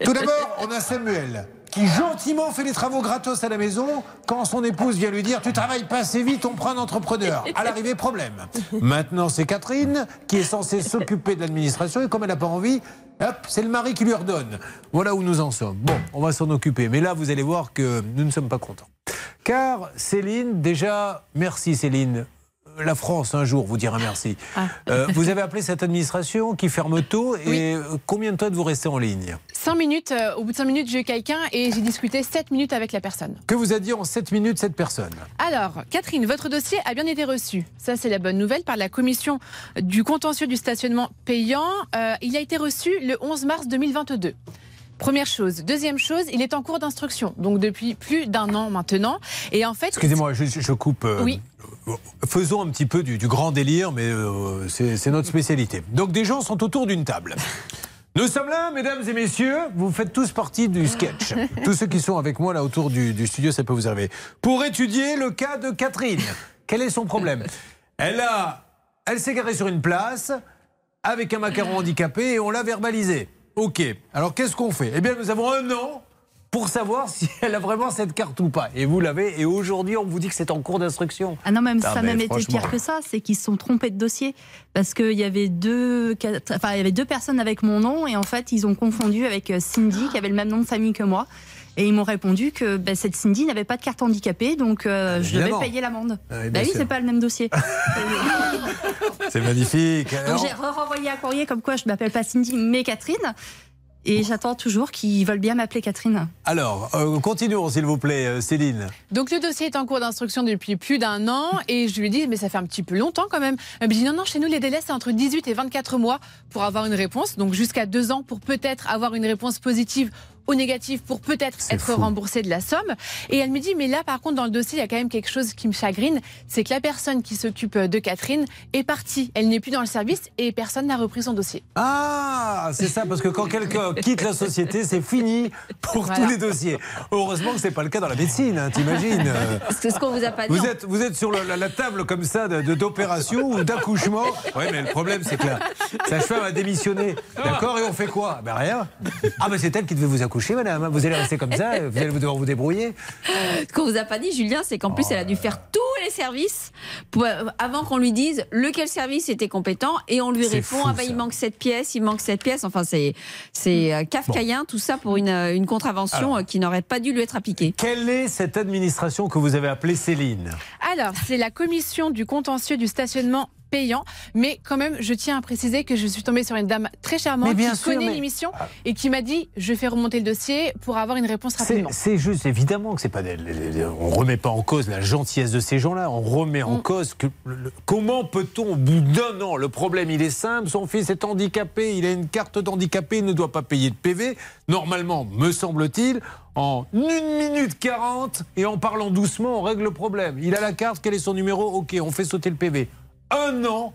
Tout d'abord, on a Samuel qui gentiment fait les travaux gratos à la maison quand son épouse vient lui dire tu travailles pas assez vite, on prend un entrepreneur. À l'arrivée, problème. Maintenant, c'est Catherine qui est censée s'occuper de l'administration et comme elle n'a pas envie, hop, c'est le mari qui lui ordonne. Voilà où nous en sommes. Bon, on va s'en occuper. Mais là, vous allez voir que nous ne sommes pas contents. Car Céline, déjà, merci Céline. La France un jour vous dira merci. Euh, vous avez appelé cette administration qui ferme tôt et euh, combien de temps êtes-vous resté en ligne? 5 minutes, euh, au bout de 5 minutes, j'ai eu quelqu'un et j'ai discuté 7 minutes avec la personne. Que vous a dit en 7 minutes cette personne? Alors, Catherine, votre dossier a bien été reçu. Ça, c'est la bonne nouvelle par la commission du contentieux du stationnement payant. Euh, il a été reçu le 11 mars 2022. Première chose. Deuxième chose, il est en cours d'instruction. Donc, depuis plus d'un an maintenant. Et en fait. Excusez-moi, je, je coupe. euh, Oui. Faisons un petit peu du, du grand délire, mais euh, c'est c'est notre spécialité. Donc des gens sont autour d'une table. Nous sommes là, mesdames et messieurs. Vous faites tous partie du sketch. Tous ceux qui sont avec moi là autour du, du studio, ça peut vous arriver. Pour étudier le cas de Catherine. Quel est son problème? Elle a, elle s'est garée sur une place avec un macaron handicapé et on l'a verbalisé. Ok. Alors qu'est-ce qu'on fait? Eh bien, nous avons un an pour savoir si elle a vraiment cette carte ou pas. Et vous l'avez. Et aujourd'hui, on vous dit que c'est en cours d'instruction. Ah non, même Ah, ça mais même été franchement. pire que ça, c'est qu'ils se sont trompés de dossier. Parce qu'il y avait deux, quatre- enfin, il y avait deux personnes avec mon nom et en fait, ils ont confondu avec euh, Cindy, qui avait le même nom de famille que moi. Et ils m'ont répondu que bah, cette Cindy n'avait pas de carte handicapée, donc euh, je devais payer l'amende. Ah oui, bah oui, c'est pas le même dossier. C'est magnifique. donc j'ai renvoyé un courrier comme quoi je m'appelle pas Cindy, mais Catherine. Et j'attends toujours qu'ils veulent bien m'appeler Catherine. alors, euh, continuons s'il vous plaît, euh, Céline. Donc le dossier est en cours d'instruction depuis plus d'un an et je lui ai dit mais ça fait un petit peu longtemps quand même. Elle me dit non non chez nous les délais c'est entre 18 et 24 mois pour avoir une réponse donc jusqu'à deux ans pour peut-être avoir une réponse positive ou négative pour peut-être être remboursé de la somme. Et elle me dit mais là par contre dans le dossier il y a quand même quelque chose qui me chagrine c'est que la personne qui s'occupe de Catherine est partie elle n'est plus dans le service et personne n'a repris son dossier. Ah, c'est ça, parce que quand quelqu'un quitte la société, c'est fini pour Voilà. tous les dossiers. Heureusement que c'est pas le cas dans la médecine, hein, t'imagines. C'est ce qu'on vous a pas dit. Vous êtes, vous êtes sur le- la, la table comme ça de- de- d'opération ou d'accouchement. Oui, mais le problème, c'est que la sage-femme a démissionné. D'accord Et on fait quoi? Ben rien. Ah, ben c'est elle qui devait vous accoucher, madame. Vous allez rester comme ça, vous allez devoir vous débrouiller. Ce qu'on vous a pas dit, Julien, c'est qu'en plus, elle a dû faire tous les services pour- avant qu'on lui dise lequel service était compétent et on lui répond fou, ah bah, il manque cette pièce, il manque cette pièce. Enfin, c'est c'est euh, kafkaïen tout ça pour une, euh, une contravention Alors. euh, qui n'aurait pas dû lui être appliquée. Quelle est cette administration que vous avez appelée Céline? Alors, c'est la commission du contentieux du stationnement payant, mais quand même, je tiens à préciser que je suis tombée sur une dame très charmante bien qui sûr, connaît mais- l'émission et qui m'a dit je fais remonter le dossier pour avoir une réponse rapidement. c'est juste, évidemment que c'est pas. On remet pas en cause la gentillesse de ces gens-là. On remet en cause que le- comment peut-on, au bout d'un an, le problème il est simple. Son fils est handicapé, il a une carte d'handicapé, il ne doit pas payer de PV. Normalement, me semble-t-il, en 1 minute 40 et en parlant doucement, on règle le problème. Il a la carte, quel est son numéro? Ok, on fait sauter le PV. Un an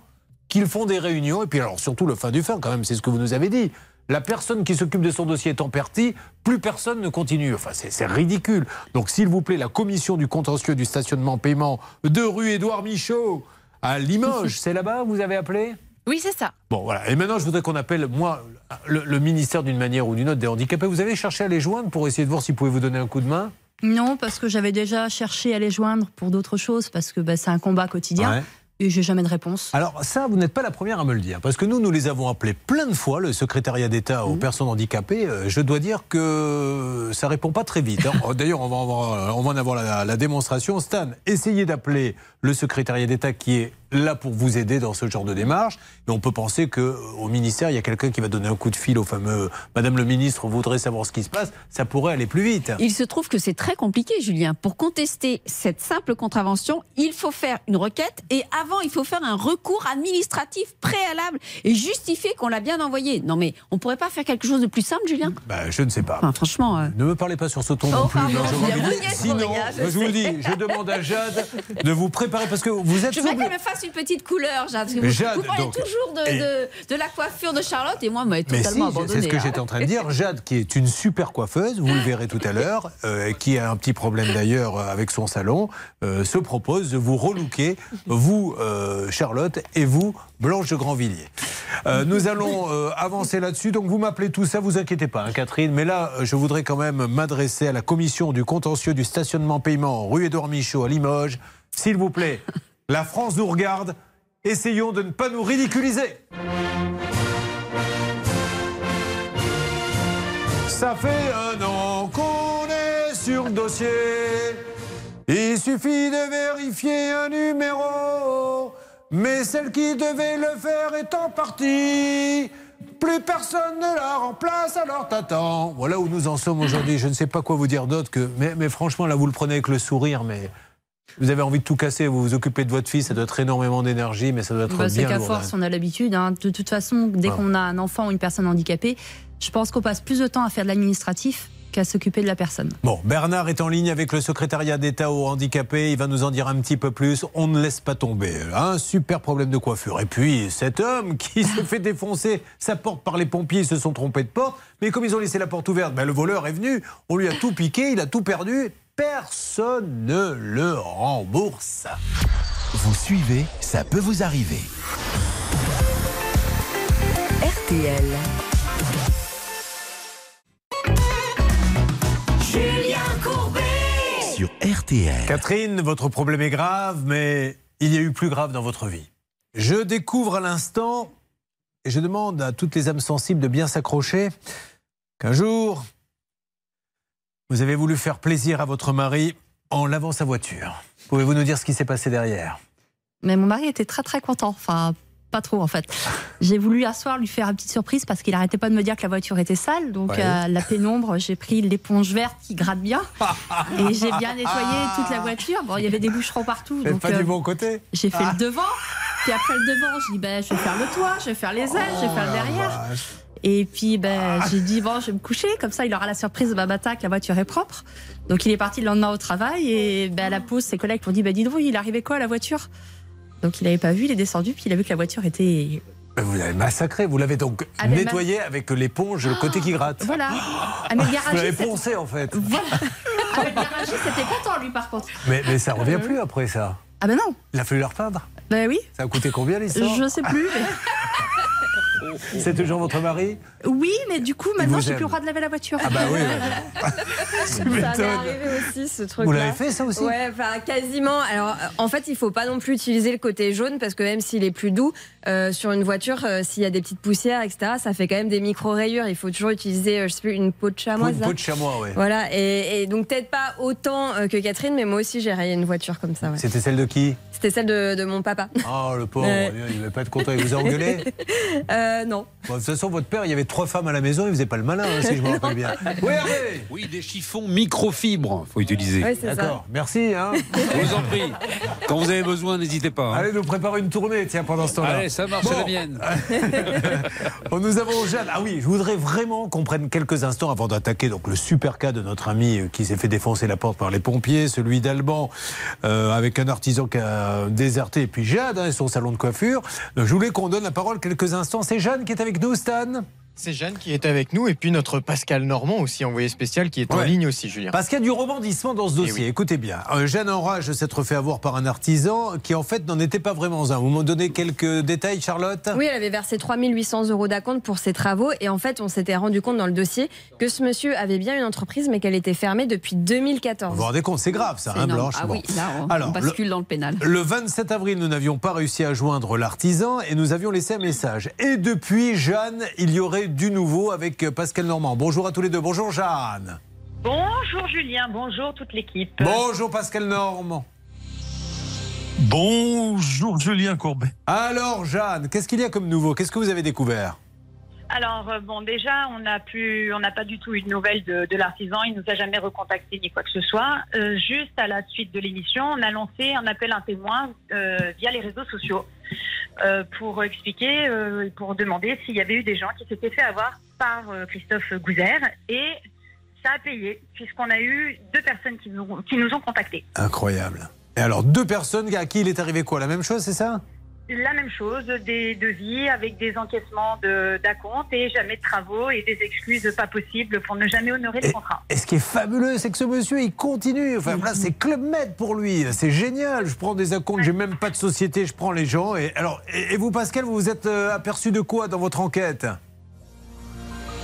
qu'ils font des réunions. Et puis alors surtout le fin du fin, quand même, c'est ce que vous nous avez dit. La personne qui s'occupe de son dossier étant partie, plus personne ne continue. Enfin, c'est ridicule. Donc, s'il vous plaît, la commission du contentieux du stationnement paiement de rue Édouard Michaud à Limoges, c'est là-bas vous avez appelé? Oui, c'est ça. Bon, voilà. Et maintenant, je voudrais qu'on appelle, moi, le, le ministère d'une manière ou d'une autre des handicapés. Vous avez cherché à les joindre pour essayer de voir s'ils pouvaient vous donner un coup de main? Non, parce que j'avais déjà cherché à les joindre pour d'autres choses, parce que bah, c'est un combat quotidien. Ouais. Et j'ai jamais de réponse. Alors ça, vous n'êtes pas la première à me le dire, parce que nous, nous les avons appelés plein de fois, le secrétariat d'État aux personnes handicapées. Euh, Je dois dire que ça répond pas très vite. hein. D'ailleurs, on va en avoir, on va en avoir la, la démonstration. Stan, essayez d'appeler le secrétariat d'État qui est là pour vous aider dans ce genre de démarche. Et on peut penser que euh, ministère, il y a quelqu'un qui va donner un coup de fil au fameux Madame le ministre voudrait savoir ce qui se passe. Ça pourrait aller plus vite. Il se trouve que c'est très compliqué, Julien. Pour contester cette simple contravention, il faut faire une requête et avant, il faut faire un recours administratif préalable et justifier qu'on l'a bien envoyé. Non, mais on pourrait pas faire quelque chose de plus simple, Julien? Bah, je ne sais pas. Enfin, franchement. euh, Ne me parlez pas sur ce ton Oh, non plus. pardon, Benguigui. Brigade Sinon, je je vous le dis, je demande à Jade de vous préparer parce que vous êtes Je une petite couleur, Jade. Vous, Jade, vous parlez donc, toujours de, et- de, de la coiffure de Charlotte et moi, m'a Mais si, totalement c'est ce que j'étais en train de dire. Jade, qui est une super coiffeuse, vous le verrez tout à l'heure, euh, qui a un petit problème d'ailleurs avec son salon, euh, se propose de vous relooker, vous, euh, Charlotte, et vous, Blanche de Grandvilliers. Nous allons avancer là-dessus. Donc vous m'appelez tout ça, vous inquiétez pas, hein, Catherine. Mais là, je voudrais quand même m'adresser à la commission du contentieux du stationnement paiement rue Édouard Michaud à Limoges. S'il vous plaît, la France nous regarde. Essayons de ne pas nous ridiculiser. Ça fait un an qu'on est sur le dossier. Il suffit de vérifier un numéro. Mais celle qui devait le faire est en partie. Plus personne ne la remplace, alors t'attends. Voilà où nous en sommes aujourd'hui. Je ne sais pas quoi vous dire d'autre que. Mais, mais franchement, là, vous le prenez avec le sourire, mais. Vous avez envie de tout casser, vous vous occupez de votre fils, ça doit être énormément d'énergie, mais ça doit être Bah, c'est qu'à force, on a l'habitude. hein. De toute façon, dès Voilà. qu'on a un enfant ou une personne handicapée, je pense qu'on passe plus de temps à faire de l'administratif qu'à s'occuper de la personne. Bon, Bernard est en ligne avec le secrétariat d'État aux handicapés. Il va nous en dire un petit peu plus. On ne laisse pas tomber. Un super problème de coiffure. Et puis, cet homme qui s'est fait défoncer sa porte par les pompiers, ils se sont trompés de porte. Mais comme ils ont laissé la porte ouverte, ben, le voleur est venu. On lui a tout piqué, il a tout perdu. Personne ne le rembourse. Vous suivez, ça peut vous arriver. RTL. Julien Courbet. Sur RTL. Catherine, votre problème est grave, mais il y a eu plus grave dans votre vie. Je découvre à l'instant, et je demande à toutes les âmes sensibles de bien s'accrocher, qu'un jour, vous avez voulu faire plaisir à votre mari en lavant sa voiture. Pouvez-vous nous dire ce qui s'est passé derrière? Mais mon mari était très très content. Enfin, pas trop en fait. J'ai voulu un soir lui faire une petite surprise parce qu'il arrêtait pas de me dire que la voiture était sale. Donc Ouais. à la pénombre, j'ai pris l'éponge verte qui gratte bien et j'ai bien nettoyé toute la voiture. Bon, il y avait des boucherons partout. Mais donc, pas euh, du bon côté J'ai fait Ah. le devant. Puis après le devant, je dis ben, je vais faire le toit, je vais faire les ailes, je vais faire le derrière. Et puis ben, j'ai dit bon, je vais me coucher, comme ça il aura la surprise de ma matin que la voiture est propre. Donc il est parti le lendemain au travail et ben, à la pause, ses collègues m'ont dit ben, dis donc, il arrivait quoi à la voiture? Donc il n'avait pas vu, il est descendu, puis il a vu que la voiture était. Ben, Vous l'avez massacré, vous l'avez donc Ah, nettoyé avec l'éponge, le côté qui gratte. Voilà. Ah, mais le Vous l'avez c'était- poncé en fait. Voilà. Ah, le garagiste était content lui par contre. Mais, mais ça revient plus après ça. Ah ben non. Il a fallu le repeindre. Ben oui. Ça a coûté combien l'histoire? Je sais plus. mais- C'est toujours votre mari Oui, mais du coup maintenant j'ai aime. plus le droit de laver la voiture. Ah bah oui. Ça Tu m'est arrivé aussi ce truc. Vous l'avez fait, ça aussi? Ouais, enfin quasiment. Alors euh, en fait, il faut pas non plus utiliser le côté jaune parce que même s'il est plus doux euh, sur une voiture, euh, s'il y a des petites poussières, etc., ça fait quand même des micro rayures. Il faut toujours utiliser, euh, je sais plus, une peau de chamois. Une ça peau de chamois, ouais. Voilà, et, et donc peut-être pas autant euh, que Catherine, mais moi aussi j'ai rayé une voiture comme ça. ouais. C'était celle de qui? C'était celle de, de mon papa. Oh, le pauvre, Ouais. il va pas être content, il vous a engueulé Euh, non. Bon, De toute façon, votre père, il y avait trois femmes à la maison, il faisait pas le malin, hein, si je me rappelle bien. Oui, Hervé Oui, des chiffons microfibres, faut utiliser. C'est ça. D'accord, merci. Hein. Je vous en prie. Quand vous avez besoin, n'hésitez pas. hein. Allez nous préparer une tournée, tiens, pendant ce temps-là. Allez, ça marche, Bon. c'est la mienne. Bon, nous avons Jeanne. Ah oui, je voudrais vraiment qu'on prenne quelques instants avant d'attaquer donc le super cas de notre ami euh, qui s'est fait défoncer la porte par les pompiers, celui d'Alban euh, avec un artisan qui a déserté, et puis Jade hein, et son salon de coiffure. Euh, Je voulais qu'on donne la parole quelques instants. C'est Jeanne qui est avec nous, Stan. C'est Jeanne qui est avec nous et puis notre Pascal Normand aussi envoyé spécial qui est en ligne aussi Julien. Parce qu'il y a du rebondissement dans ce Eh dossier. Écoutez bien. Euh, Jeanne Enrage s'être fait avoir par un artisan qui en fait n'en était pas vraiment un. Vous m'en donnez quelques détails, Charlotte? Oui, elle avait versé 3800 euros d'acompte pour ses travaux et en fait, on s'était rendu compte dans le dossier que ce monsieur avait bien une entreprise mais qu'elle était fermée depuis 2014. Vous vous rendez compte, c'est grave ça, hein. Blanche Ah Bon. oui, là, on, Alors, on bascule dans le pénal. Le 27 avril, nous n'avions pas réussi à joindre l'artisan et nous avions laissé un message. Et depuis, Jeanne, il y aurait du nouveau avec Pascal Normand. Bonjour à tous les deux. Bonjour Jeanne. Bonjour Julien, bonjour toute l'équipe. Bonjour Pascal Normand. Bonjour Julien Courbet. Alors Jeanne, qu'est-ce qu'il y a comme nouveau? Qu'est-ce que vous avez découvert? Alors euh, bon, déjà on n'a pas du tout eu de nouvelles de, l'artisan. Il nous a jamais recontacté ni quoi que ce soit. Euh, juste à la suite de l'émission, on a lancé un appel à un témoin euh, via les réseaux sociaux pour expliquer, pour demander s'il y avait eu des gens qui s'étaient fait avoir par Christophe Gouzer et ça a payé puisqu'on a eu deux personnes qui nous, qui nous ont contactés. Incroyable. Et alors, deux personnes à qui il est arrivé quoi? La même chose, c'est ça? La même chose, des devis avec des encaissements de- d'acompte et jamais de travaux et des excuses pas possibles pour ne jamais honorer le contrat. Et ce qui est fabuleux, c'est que ce monsieur, il continue. Enfin, là, c'est Club Med pour lui. C'est génial. Je prends des acomptes, j'ai même pas de société, je prends les gens. Et, alors, et, et vous, Pascal, vous vous êtes euh, aperçu de quoi dans votre enquête?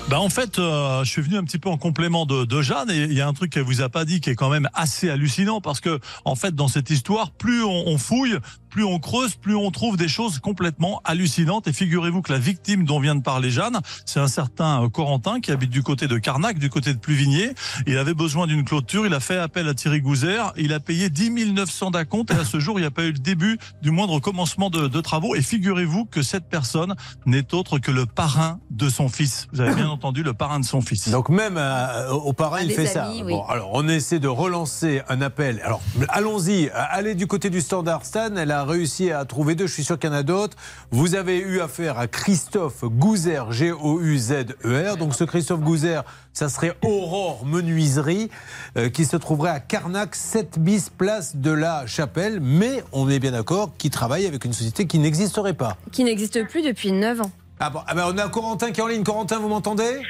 Bah en fait, euh, je suis venu un petit peu en complément de, de Jeanne et il y a un truc qu'elle vous a pas dit qui est quand même assez hallucinant parce que en fait dans cette histoire, plus on, on fouille, plus on creuse, plus on trouve des choses complètement hallucinantes. Et figurez-vous que la victime dont vient de parler Jeanne, c'est un certain euh, Corentin qui habite du côté de Carnac, du côté de Pluvigné. Il avait besoin d'une clôture, il a fait appel à Thierry Gouzère, il a payé 10 900 d'acompte et à ce jour, il n'y a pas eu le début du moindre commencement de, de travaux. Et figurez-vous que cette personne n'est autre que le parrain de son fils. Vous avez bien entendu, le parrain de son fils. Donc même euh, au parrain, À il fait amis, ça. oui. Bon, alors on essaie de relancer un appel. Alors allons-y, allez du côté du Standard Stan. Elle a réussi à trouver deux. Je suis sûr qu'il y en a d'autres. Vous avez eu affaire à Christophe Gouzer, G-O-U-Z-E-R. Donc ce Christophe Gouzer, ça serait Aurore Menuiserie, euh, qui se trouverait à Carnac, 7 bis place de la Chapelle. Mais on est bien d'accord qu'il travaille avec une société qui n'existerait pas. Qui n'existe plus depuis 9 ans. Ah bon, ah ben, on a Corentin qui est en ligne. Corentin, vous m'entendez?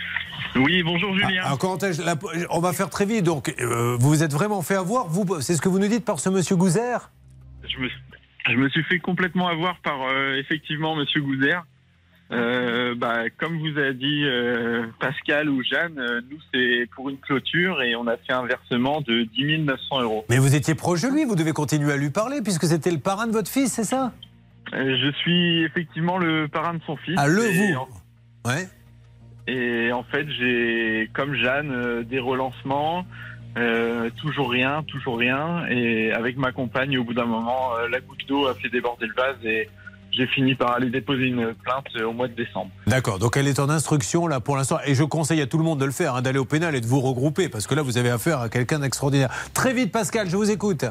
Oui, bonjour Julien. Ah, Corentin, je- la- on va faire très vite. Donc, euh, vous vous êtes vraiment fait avoir. Vous, c'est ce que vous nous dites par ce monsieur Gouzer? Je me, je me suis fait complètement avoir par euh, effectivement Monsieur Gouzère. Euh, bah, comme vous a dit euh, Pascal ou Jeanne, nous c'est pour une clôture et on a fait un versement de 10 900 euros. Mais vous étiez proche de lui. Vous devez continuer à lui parler puisque c'était le parrain de votre fils, c'est ça? Je suis effectivement le parrain de son fils. Ah, le vous en- Ouais. Et en fait, j'ai, comme Jeanne, des relancements, euh, toujours rien, toujours rien. Et avec ma compagne, au bout d'un moment, euh, la goutte d'eau a fait déborder le vase et j'ai fini par aller déposer une plainte euh, au mois de décembre. D'accord. Donc, elle est en instruction là pour l'instant. Et je conseille à tout le monde de le faire, hein, d'aller au pénal et de vous regrouper parce que là, vous avez affaire à quelqu'un d'extraordinaire. Très vite, Pascal, je vous écoute.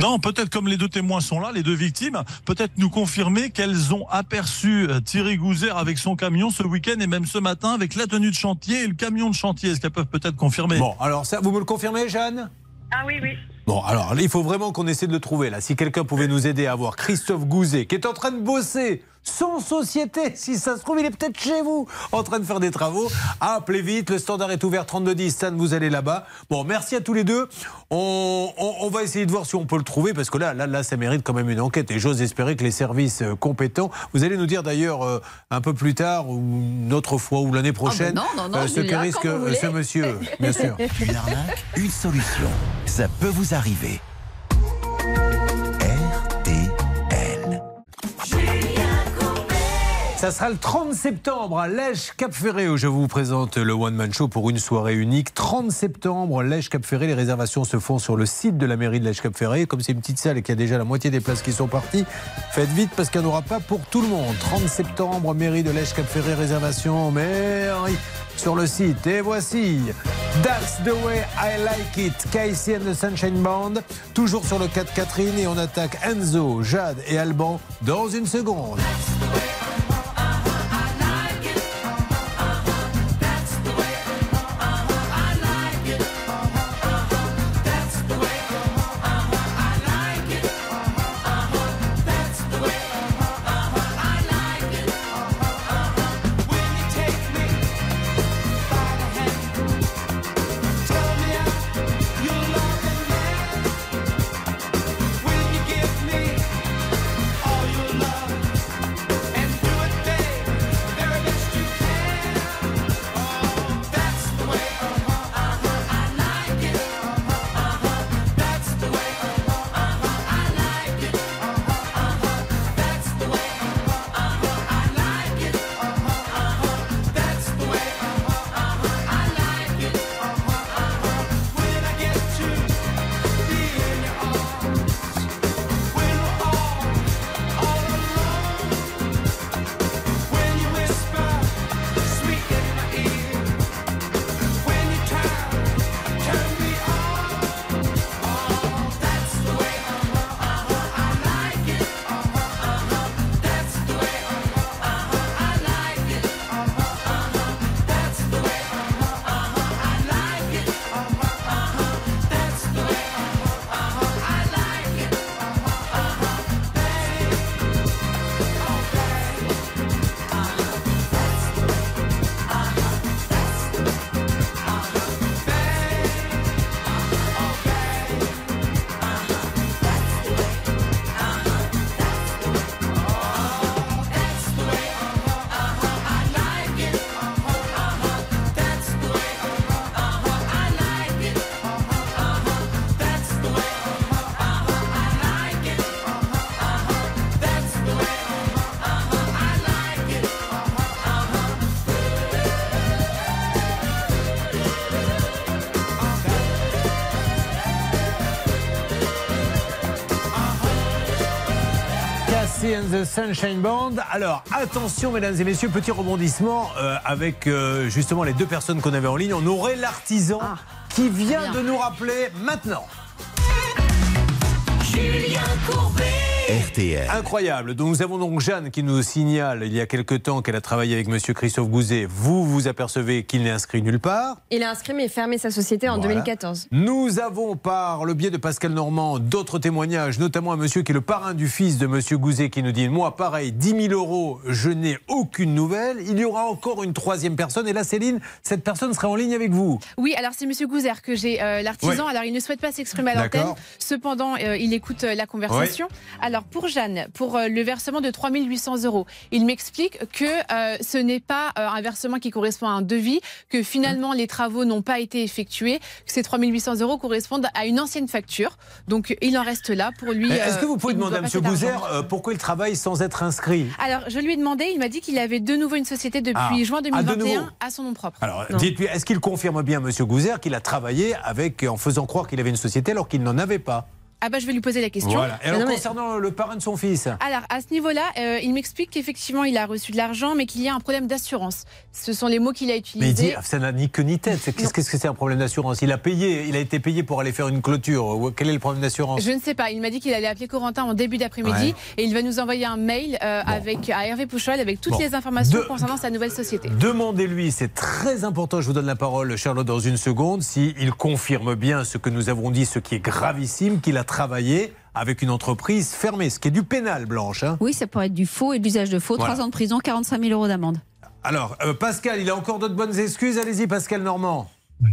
Non, peut-être comme les deux témoins sont là, les deux victimes, peut-être nous confirmer qu'elles ont aperçu euh, Thierry Gouzère avec son camion ce week-end et même ce matin avec la tenue de chantier et le camion de chantier. Est-ce qu'elles peuvent peut-être confirmer? Bon, alors ça, vous me le confirmez, Jeanne? Ah oui, oui. Bon, alors là, il faut vraiment qu'on essaie de le trouver là. Si quelqu'un pouvait nous aider à voir Christophe Gouzet, qui est en train de bosser sans société, si ça se trouve, il est peut-être chez vous, en train de faire des travaux. Appelez vite, le standard est ouvert 3210, Stan, vous allez là-bas. Bon, merci à tous les deux. On, on- on va essayer de voir si on peut le trouver, parce que là, là, là, ça mérite quand même une enquête. Et j'ose espérer que les services euh, compétents, vous allez nous dire d'ailleurs euh, un peu plus tard, ou une autre fois, ou l'année prochaine, non, non, non, euh, ce que risque ce monsieur, bien sûr. Une arnaque, une solution. Ça peut vous arriver. Ça sera le 30 septembre à Lège Cap Ferré où je vous présente le One Man Show pour une soirée unique. 30 septembre, Lège Cap Ferré. Les réservations se font sur le site de la mairie de Lège Cap Ferré. Comme c'est une petite salle et qu'il y a déjà la moitié des places qui sont parties, faites vite parce qu'il n'y en aura pas pour tout le monde. 30 septembre, mairie de Lège Cap Ferré, réservation mairie sur le site. Et voici That's the way I like it. Casey and the Sunshine Band. Toujours sur le 4 Catherine et on attaque Enzo, Jade et Alban dans une seconde. The Sunshine Band. Alors, attention, mesdames et messieurs, petit rebondissement euh, avec euh, justement les deux personnes qu'on avait en ligne. On aurait l'artisan qui vient de nous rappeler maintenant. Julien Courbet. RTL. Incroyable. Donc, nous avons donc Jeanne qui nous signale il y a quelque temps qu'elle a travaillé avec Monsieur Christophe Gouzet. Vous vous apercevez qu'il n'est inscrit nulle part. Il a inscrit mais fermé sa société en Voilà. 2014. Nous avons, par le biais de Pascal Normand, d'autres témoignages, notamment un monsieur qui est le parrain du fils de monsieur Gouzet qui nous dit Moi, pareil, 10 000 euros, je n'ai aucune nouvelle. Il y aura encore une troisième personne. Et là, Céline, cette personne sera en ligne avec vous. Oui, alors c'est Monsieur Gouzer que j'ai euh, l'artisan. Ouais. Alors il ne souhaite pas s'exprimer à l'antenne. Cependant, euh, il écoute euh, la conversation. Alors pour Jeanne, pour euh, le versement de 3800 euros, il m'explique que euh, ce n'est pas euh, un versement qui correspond à un devis, que finalement les travaux n'ont pas été effectués, que ces 3800 euros correspondent à une ancienne facture. Donc il en reste là pour lui. Est-ce euh, que vous pouvez demander à argent. euh, pourquoi il travaille sans être inscrit? Alors je lui ai demandé, il m'a dit qu'il avait de nouveau une société depuis Ah. juin Ah, de 2021 nouveau à son nom propre. Alors, dites-lui, est-ce qu'il confirme bien, monsieur Gouzer, qu'il a travaillé avec, en faisant croire qu'il avait une société alors qu'il n'en avait pas? Ah bah je vais lui poser la question. Voilà. Et alors, Non, mais- concernant le parrain de son fils Alors, à ce niveau-là, euh, il m'explique qu'effectivement, il a reçu de l'argent, mais qu'il y a un problème d'assurance. Ce sont les mots qu'il a Mais il utilisés. dit, ça n'a ni queue ni tête. Qu'est-ce que c'est un problème d'assurance? Il a payé, il a été payé pour aller faire une clôture. Quel est le problème d'assurance? Je ne sais pas. Il m'a dit qu'il allait appeler Corentin en début d'après-midi Ouais. et il va nous envoyer un mail euh, avec à Hervé Pouchol avec toutes Bon. les informations De- concernant sa nouvelle société. Demandez-lui, c'est très important, je vous donne la parole Charlotte dans une seconde, s'il confirme bien ce que nous avons dit, ce qui est gravissime, qu'il a travaillé avec une entreprise fermée, ce qui est du pénal, Blanche. hein. Oui, ça pourrait être du faux et de l'usage de faux. Voilà. 3 ans de prison, 45 000 euros d'amende. Alors, euh, Pascal, il a encore d'autres bonnes excuses. Allez-y, Pascal Normand. Oui,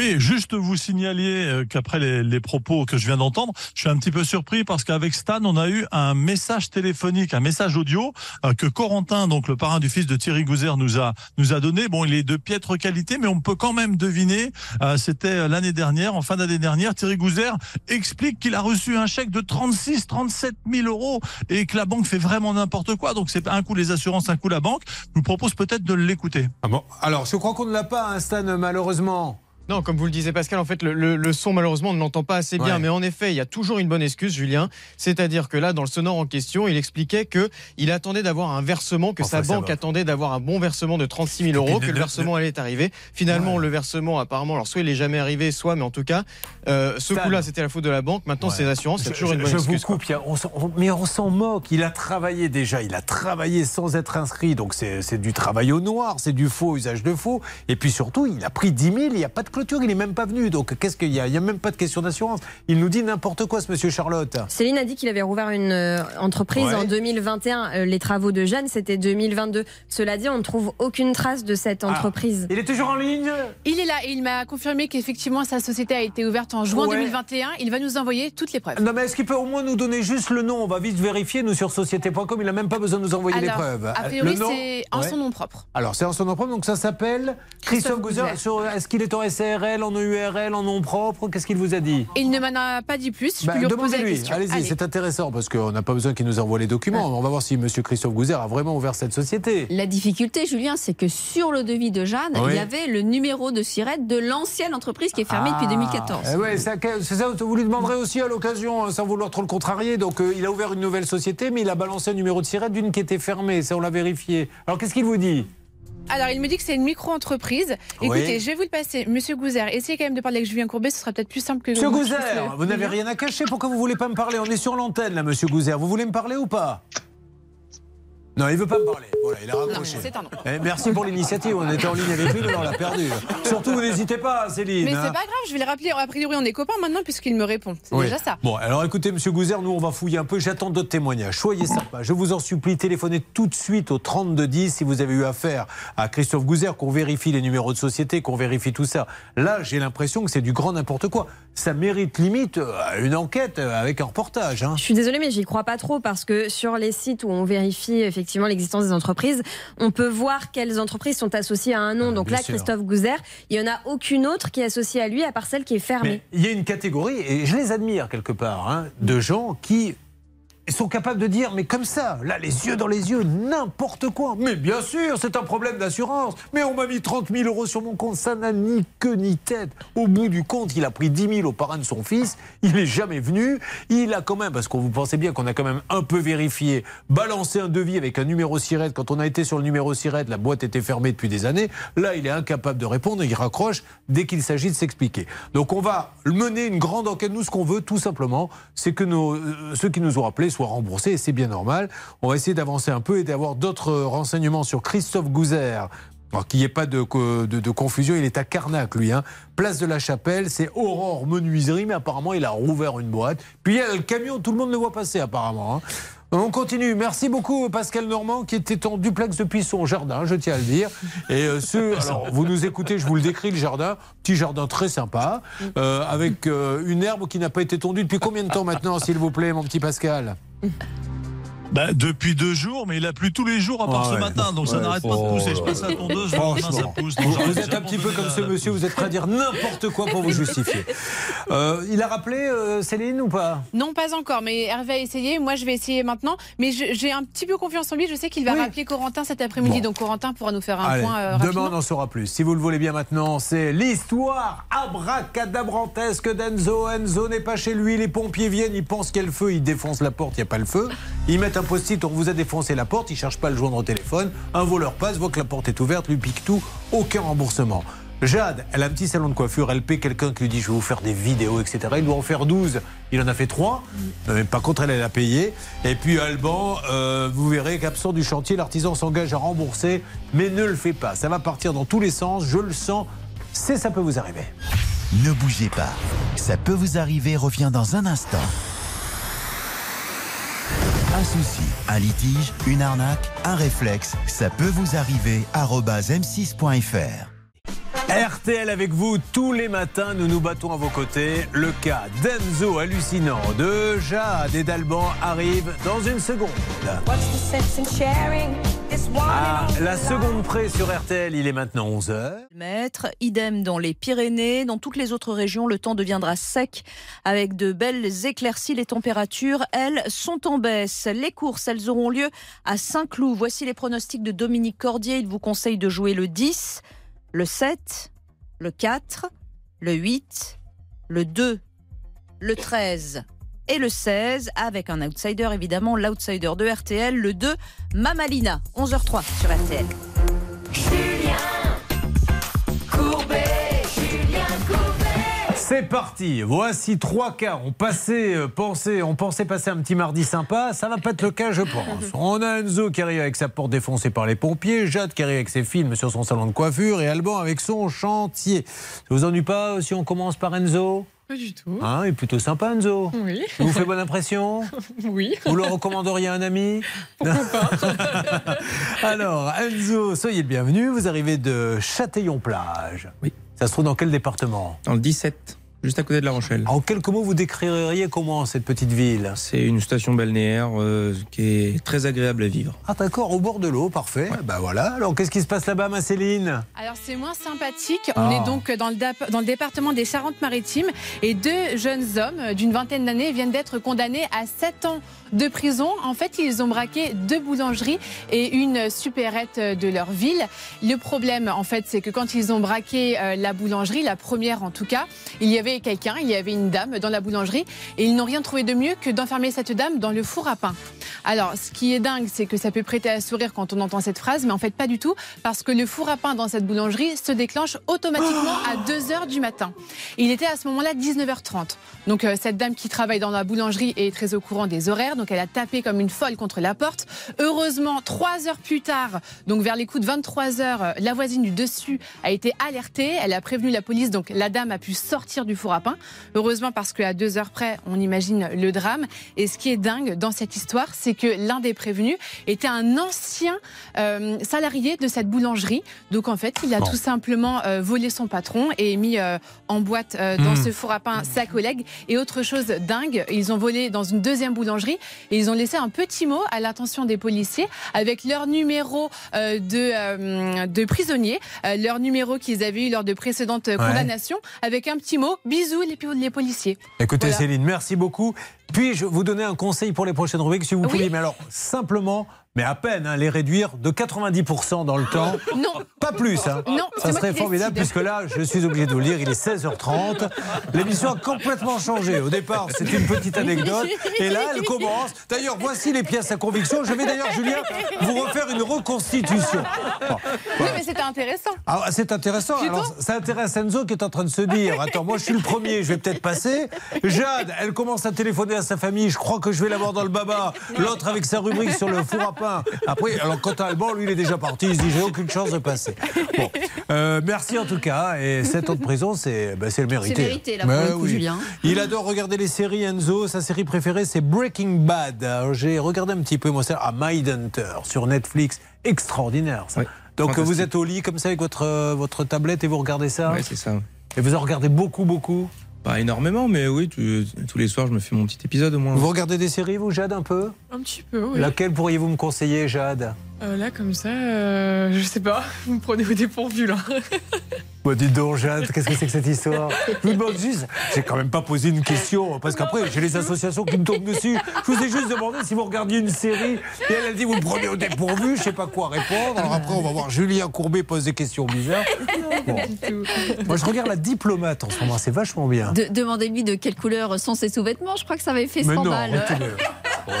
juste vous signaliez euh, qu'après les, les propos que je viens d'entendre, je suis un petit peu surpris parce qu'avec Stan, on a eu un message téléphonique, un message audio euh, que Corentin, donc le parrain du fils de Thierry Gouzer, nous a nous a donné. Bon, il est de piètre qualité, mais on peut quand même deviner. euh, C'était l'année dernière, en fin d'année dernière, Thierry Gouzer explique qu'il a reçu un chèque de 36, 37 000 euros et que la banque fait vraiment n'importe quoi. Donc c'est un coup les assurances, un coup la banque. Je vous propose peut-être de l'écouter. Ah bon? Alors, je crois qu'on ne l'a pas, hein, Stan, malheureusement. Non, comme vous le disiez Pascal, en fait, le, le- le son, malheureusement, on ne l'entend pas assez bien. Ouais. Mais en effet, il y a toujours une bonne excuse, Julien. C'est-à-dire que là, dans le sonore en question, il expliquait que il attendait d'avoir un versement, que Enfin, sa banque attendait d'avoir un bon versement de 36 000 euros, que le versement allait arriver. Finalement, le versement, apparemment, alors soit il est jamais arrivé, soit, mais en tout cas, euh, ce coup-là, c'était la faute de la banque. Maintenant, Ouais. c'est l'assurance. Il y a Je- toujours une bonne je excuse. vous coupe, a- on on- mais on s'en moque. Il a travaillé déjà, il a travaillé sans être inscrit, donc c'est c'est du travail au noir, c'est du faux, usage de faux. Et puis surtout, il a pris 10 000, il n'y a pas de clôture, il n'est même pas venu. Donc qu'est-ce qu'il y a? Il n'y a même pas de question d'assurance. Il nous dit n'importe quoi, ce monsieur Charlotte. Céline a dit qu'il avait rouvert une euh, entreprise Ouais. en 2021. Euh, les travaux de Jeanne, c'était 2022. Cela dit, on ne trouve aucune trace de cette entreprise. Il est toujours en ligne? Il est là et il m'a confirmé qu'effectivement sa société a été ouverte en juin Ouais. 2021. Il va nous envoyer toutes les preuves. Non mais est-ce qu'il peut au moins nous donner juste le nom? On va vite vérifier, nous sur société.com, il n'a même pas besoin de nous envoyer Alors, les preuves. a priori, Le nom? c'est en Ouais. son nom propre. Alors c'est en son nom propre, donc ça s'appelle Christophe Christophe Gouzer. Est-ce qu'il est en SARL, en EURL, en nom propre Qu'est-ce qu'il vous a dit? Il ne m'en a pas dit plus. Je Bah, peux lui reposer la Demandez-lui, question. allez-y, Allez. c'est intéressant parce qu'on n'a pas besoin qu'il nous envoie les documents. On va voir si M. Christophe Gouzer a vraiment ouvert cette société. La difficulté, Julien, c'est que sur le devis de Jeanne, Oui. il y avait le numéro de SIRET de l'ancienne entreprise qui est fermée depuis 2014. Eh ouais, c'est ça, vous lui demanderez aussi à l'occasion, hein, sans vouloir trop le contrarier. Donc, euh, il a ouvert une nouvelle société, mais il a balancé un numéro de sirette d'une qui était fermée. Ça, on l'a vérifié. Alors, qu'est-ce qu'il vous dit? Alors, il me dit que c'est une micro-entreprise. Oui. Écoutez, je vais vous le passer. Monsieur Gouzer, essayez quand même de parler avec Julien Courbet, ce sera peut-être plus simple que Monsieur le- vous n'avez rien à cacher. Pourquoi vous voulez pas me parler? On est sur l'antenne, là, monsieur Gouzer. Vous voulez me parler ou pas? Non, il veut pas me parler. Voilà, il a raccroché. c'est un non. Eh, merci pour l'initiative. On était en ligne avec lui, mais on l'a perdu. Surtout, vous n'hésitez pas, Céline. Mais c'est hein. pas grave, je vais le rappeler. A priori, on est copains maintenant puisqu'il me répond. C'est Oui. déjà ça. Bon, alors écoutez, monsieur Gouzer, nous on va fouiller un peu. J'attends d'autres témoignages. Soyez sympa. Je vous en supplie, téléphonez tout de suite au 3210 si vous avez eu affaire à Christophe Gouzer, qu'on vérifie les numéros de société, qu'on vérifie tout ça. Là, j'ai l'impression que c'est du grand n'importe quoi. Ça mérite limite euh, une enquête avec un reportage. hein. Je suis désolée, mais j'y crois pas trop parce que sur les sites où on vérifie effectivement l'existence des entreprises, on peut voir quelles entreprises sont associées à un nom. Donc bien là, sûr. Christophe Gouzer, il y en a aucune autre qui est associée à lui à part celle qui est fermée. Mais il y a une catégorie, et je les admire quelque part, hein, de gens qui ils sont capables de dire, mais comme ça, là, les yeux dans les yeux, n'importe quoi. Mais bien sûr, c'est un problème d'assurance. Mais on m'a mis 30 000 euros sur mon compte, ça n'a ni queue ni tête. Au bout du compte, il a pris 10 000 au parrain de son fils, il n'est jamais venu. Il a quand même, parce qu'on vous pensez bien qu'on a quand même un peu vérifié, balancé un devis avec un numéro SIRET. Quand on a été sur le numéro SIRET, la boîte était fermée depuis des années. Là, il est incapable de répondre il raccroche dès qu'il s'agit de s'expliquer. Donc on va mener une grande enquête. Nous, ce qu'on veut, tout simplement, c'est que euh, ceux qui nous ont appelés soient remboursés et c'est bien normal. On va essayer d'avancer un peu et d'avoir d'autres renseignements sur Christophe Gouzer. Alors qu'il n'y ait pas de, de- de confusion, il est à Carnac, lui. hein. Place de la Chapelle, c'est Aurore Menuiserie, mais apparemment, il a rouvert une boîte. Puis il y a le camion, tout le monde le voit passer, apparemment. hein. On continue. Merci beaucoup, Pascal Normand, qui était en duplex depuis son jardin, je tiens à le dire. Et euh, ce, alors, vous nous écoutez, je vous le décris, le jardin. Petit jardin très sympa, euh, avec euh, une herbe qui n'a pas été tondue depuis combien de temps maintenant, s'il vous plaît, mon petit Pascal? Mm. Bah, depuis deux jours, mais il a plu tous les jours à part Ah ce ouais. matin, donc ça Ouais, n'arrête pas de pousser. Je passe la tondeuse, ça pousse. Vous, êtes à un petit peu comme ce monsieur, vous êtes prêt à dire n'importe quoi pour vous justifier. Euh, il a rappelé euh, Céline ou pas? Non, pas encore, mais Hervé a essayé. Moi, je vais essayer maintenant. Mais j'ai un petit peu confiance en lui. Je sais qu'il va rappeler Corentin cet après-midi. Donc, Corentin pourra nous faire un Allez, point euh, demain on en saura plus. Si vous le voulez bien maintenant, c'est l'histoire abracadabrantesque d'Enzo. Enzo n'est pas chez lui, les pompiers viennent, ils pensent qu'il y a le feu, ils défoncent la porte, il n'y a pas le feu. Ils mettent un post-it, on vous a défoncé la porte, ils cherchent pas à le joindre au téléphone. Un voleur passe, voit que la porte est ouverte, lui pique tout, aucun remboursement. Jade, elle a un petit salon de coiffure, elle paie quelqu'un qui lui dit je vais vous faire des vidéos, etc. Il doit en faire 12, il en a fait 3, mais par contre elle, elle a payé. Et puis Alban, euh, vous verrez qu'absent du chantier, l'artisan s'engage à rembourser, mais ne le fait pas. Ça va partir dans tous les sens, je le sens, c'est ça peut vous arriver. Ne bougez pas. Ça peut vous arriver revient dans un instant. Un souci, un litige, une arnaque, un réflexe, ça peut vous arriver. arobase m6.fr. RTL avec vous tous les matins, nous nous battons à vos côtés. Le cas d'Enzo hallucinant de Jade et d'Alban arrive dans une seconde. Ah, la seconde près sur RTL, il est maintenant 11h. Mètres, idem dans les Pyrénées, dans toutes les autres régions, le temps deviendra sec avec de belles éclaircies. Les températures, elles, sont en baisse. Les courses, elles auront lieu à Saint-Cloud. Voici les pronostics de Dominique Cordier. Il vous conseille de jouer le 10, le 7, le 4, le 8, le 2, le 13 et le 16 avec un outsider évidemment, l'outsider de RTL, le 2, Mamalina, 11h03 sur RTL. C'est parti. Voici trois cas. On passait, euh, pensait, on pensait passer un petit mardi sympa. Ça va pas être le cas, je pense. On a Enzo qui arrive avec sa porte défoncée par les pompiers, Jade qui arrive avec ses films sur son salon de coiffure et Alban avec son chantier. Ça vous ennuie pas euh, si on commence par Enzo? Pas du tout. Hein, il est plutôt sympa Enzo. Oui. Ça vous fait bonne impression? Oui. Vous le recommanderiez à un ami? Alors, Enzo, soyez le bienvenu. Vous arrivez de Châtillon-Plage. Oui. Ça se trouve dans quel département? Dans le 17, juste à côté de La Rochelle. En quelques mots, vous décririez comment cette petite ville C'est une station balnéaire euh, qui est très agréable à vivre. Ah d'accord, au bord de l'eau, parfait. Bah voilà. Alors qu'est-ce qui se passe là-bas, ma Céline? Alors c'est moins sympathique. Ah. On est donc dans le, dans le département des Charentes-Maritimes et deux jeunes hommes d'une vingtaine d'années viennent d'être condamnés à 7 ans de prison. En fait, ils ont braqué deux boulangeries et une supérette de leur ville. Le problème, en fait, c'est que quand ils ont braqué euh, la boulangerie, la première en tout cas, il y avait quelqu'un, il y avait une dame dans la boulangerie et ils n'ont rien trouvé de mieux que d'enfermer cette dame dans le four à pain. Alors, ce qui est dingue, c'est que ça peut prêter à sourire quand on entend cette phrase, mais en fait pas du tout, parce que le four à pain dans cette boulangerie se déclenche automatiquement à 2h du matin. Il était à ce moment-là 19h30. Donc euh, cette dame qui travaille dans la boulangerie est très au courant des horaires, donc elle a tapé comme une folle contre la porte. Heureusement, trois heures plus tard, donc vers les coups de 23h, euh, la voisine du dessus a été alertée, elle a prévenu la police, donc la dame a pu sortir du four à pain. Heureusement parce qu'à deux heures près, on imagine le drame. Et ce qui est dingue dans cette histoire, c'est que l'un des prévenus était un ancien euh, salarié de cette boulangerie. Donc en fait, il a Bon. tout simplement euh, volé son patron et mis euh, en boîte dans Hmm. ce four à pain sa collègue Et autre chose dingue, ils ont volé dans une deuxième boulangerie et ils ont laissé un petit mot à l'attention des policiers avec leur numéro de, de prisonnier, leur numéro qu'ils avaient eu lors de précédentes Ouais. condamnations, avec un petit mot, bisous les, les policiers. Écoutez Voilà. Céline, merci beaucoup. Puis-je vous donner un conseil pour les prochaines rubriques, si vous pouviez Mais alors, simplement, mais à peine, hein, les réduire de 90% dans le temps. Non. Pas plus. Hein. Non, Ça serait formidable, décide. puisque là, je suis obligé de vous le dire, il est 16h30. L'émission a complètement changé. Au départ, c'est une petite anecdote. Et là, elle commence. D'ailleurs, voici les pièces à conviction. Je vais d'ailleurs, Julien, vous refaire une reconstitution. Bon, Oui, mais c'était intéressant. ah, c'est intéressant. Alors, trouves ça intéresse Enzo qui est en train de se dire Attends, moi je suis le premier, je vais peut-être passer. Jade, elle commence à téléphoner à sa famille Je crois que je vais l'avoir dans le baba. L'autre avec sa rubrique sur le four à Après, alors quant à Alban, lui il est déjà parti. Il se dit J'ai aucune chance de passer. Bon, euh, merci en tout cas. Et 7 ans de prison, c'est ben, c'est le mérité. C'est mérité, là, pour le coup, Julien. Il adore regarder les séries, Enzo. Sa série préférée, c'est Breaking Bad. J'ai regardé un petit peu, moi, c'est à Mindhunter sur Netflix. Extraordinaire, ça. Donc, vous êtes au lit comme ça avec votre, euh, votre tablette et vous regardez ça Ouais, c'est ça. Et vous en regardez beaucoup, beaucoup Pas énormément, mais oui, tu- tous les soirs, je me fais mon petit épisode au moins. Vous regardez des séries, vous, Jade, un peu? Un petit peu, oui. Laquelle pourriez-vous me conseiller, Jade? Euh, là, comme ça, euh, je sais pas. Vous me prenez au dépourvu, là. Bah, dites donc, Jade, qu'est-ce que c'est que cette histoire Je vous demande juste, j'ai quand même pas posé une question, parce qu'après, j'ai les associations qui me tombent dessus. Je vous ai juste demandé si vous regardiez une série, et elle a dit, vous me prenez au dépourvu, je sais pas quoi répondre. Alors après, on va voir Julien Courbet pose des questions bizarres. Bon. Moi, je regarde La Diplomate en ce moment, c'est vachement bien. De- Demandez-lui de quelle couleur sont ses sous-vêtements. Je crois que ça avait fait Mais non, scandale. mais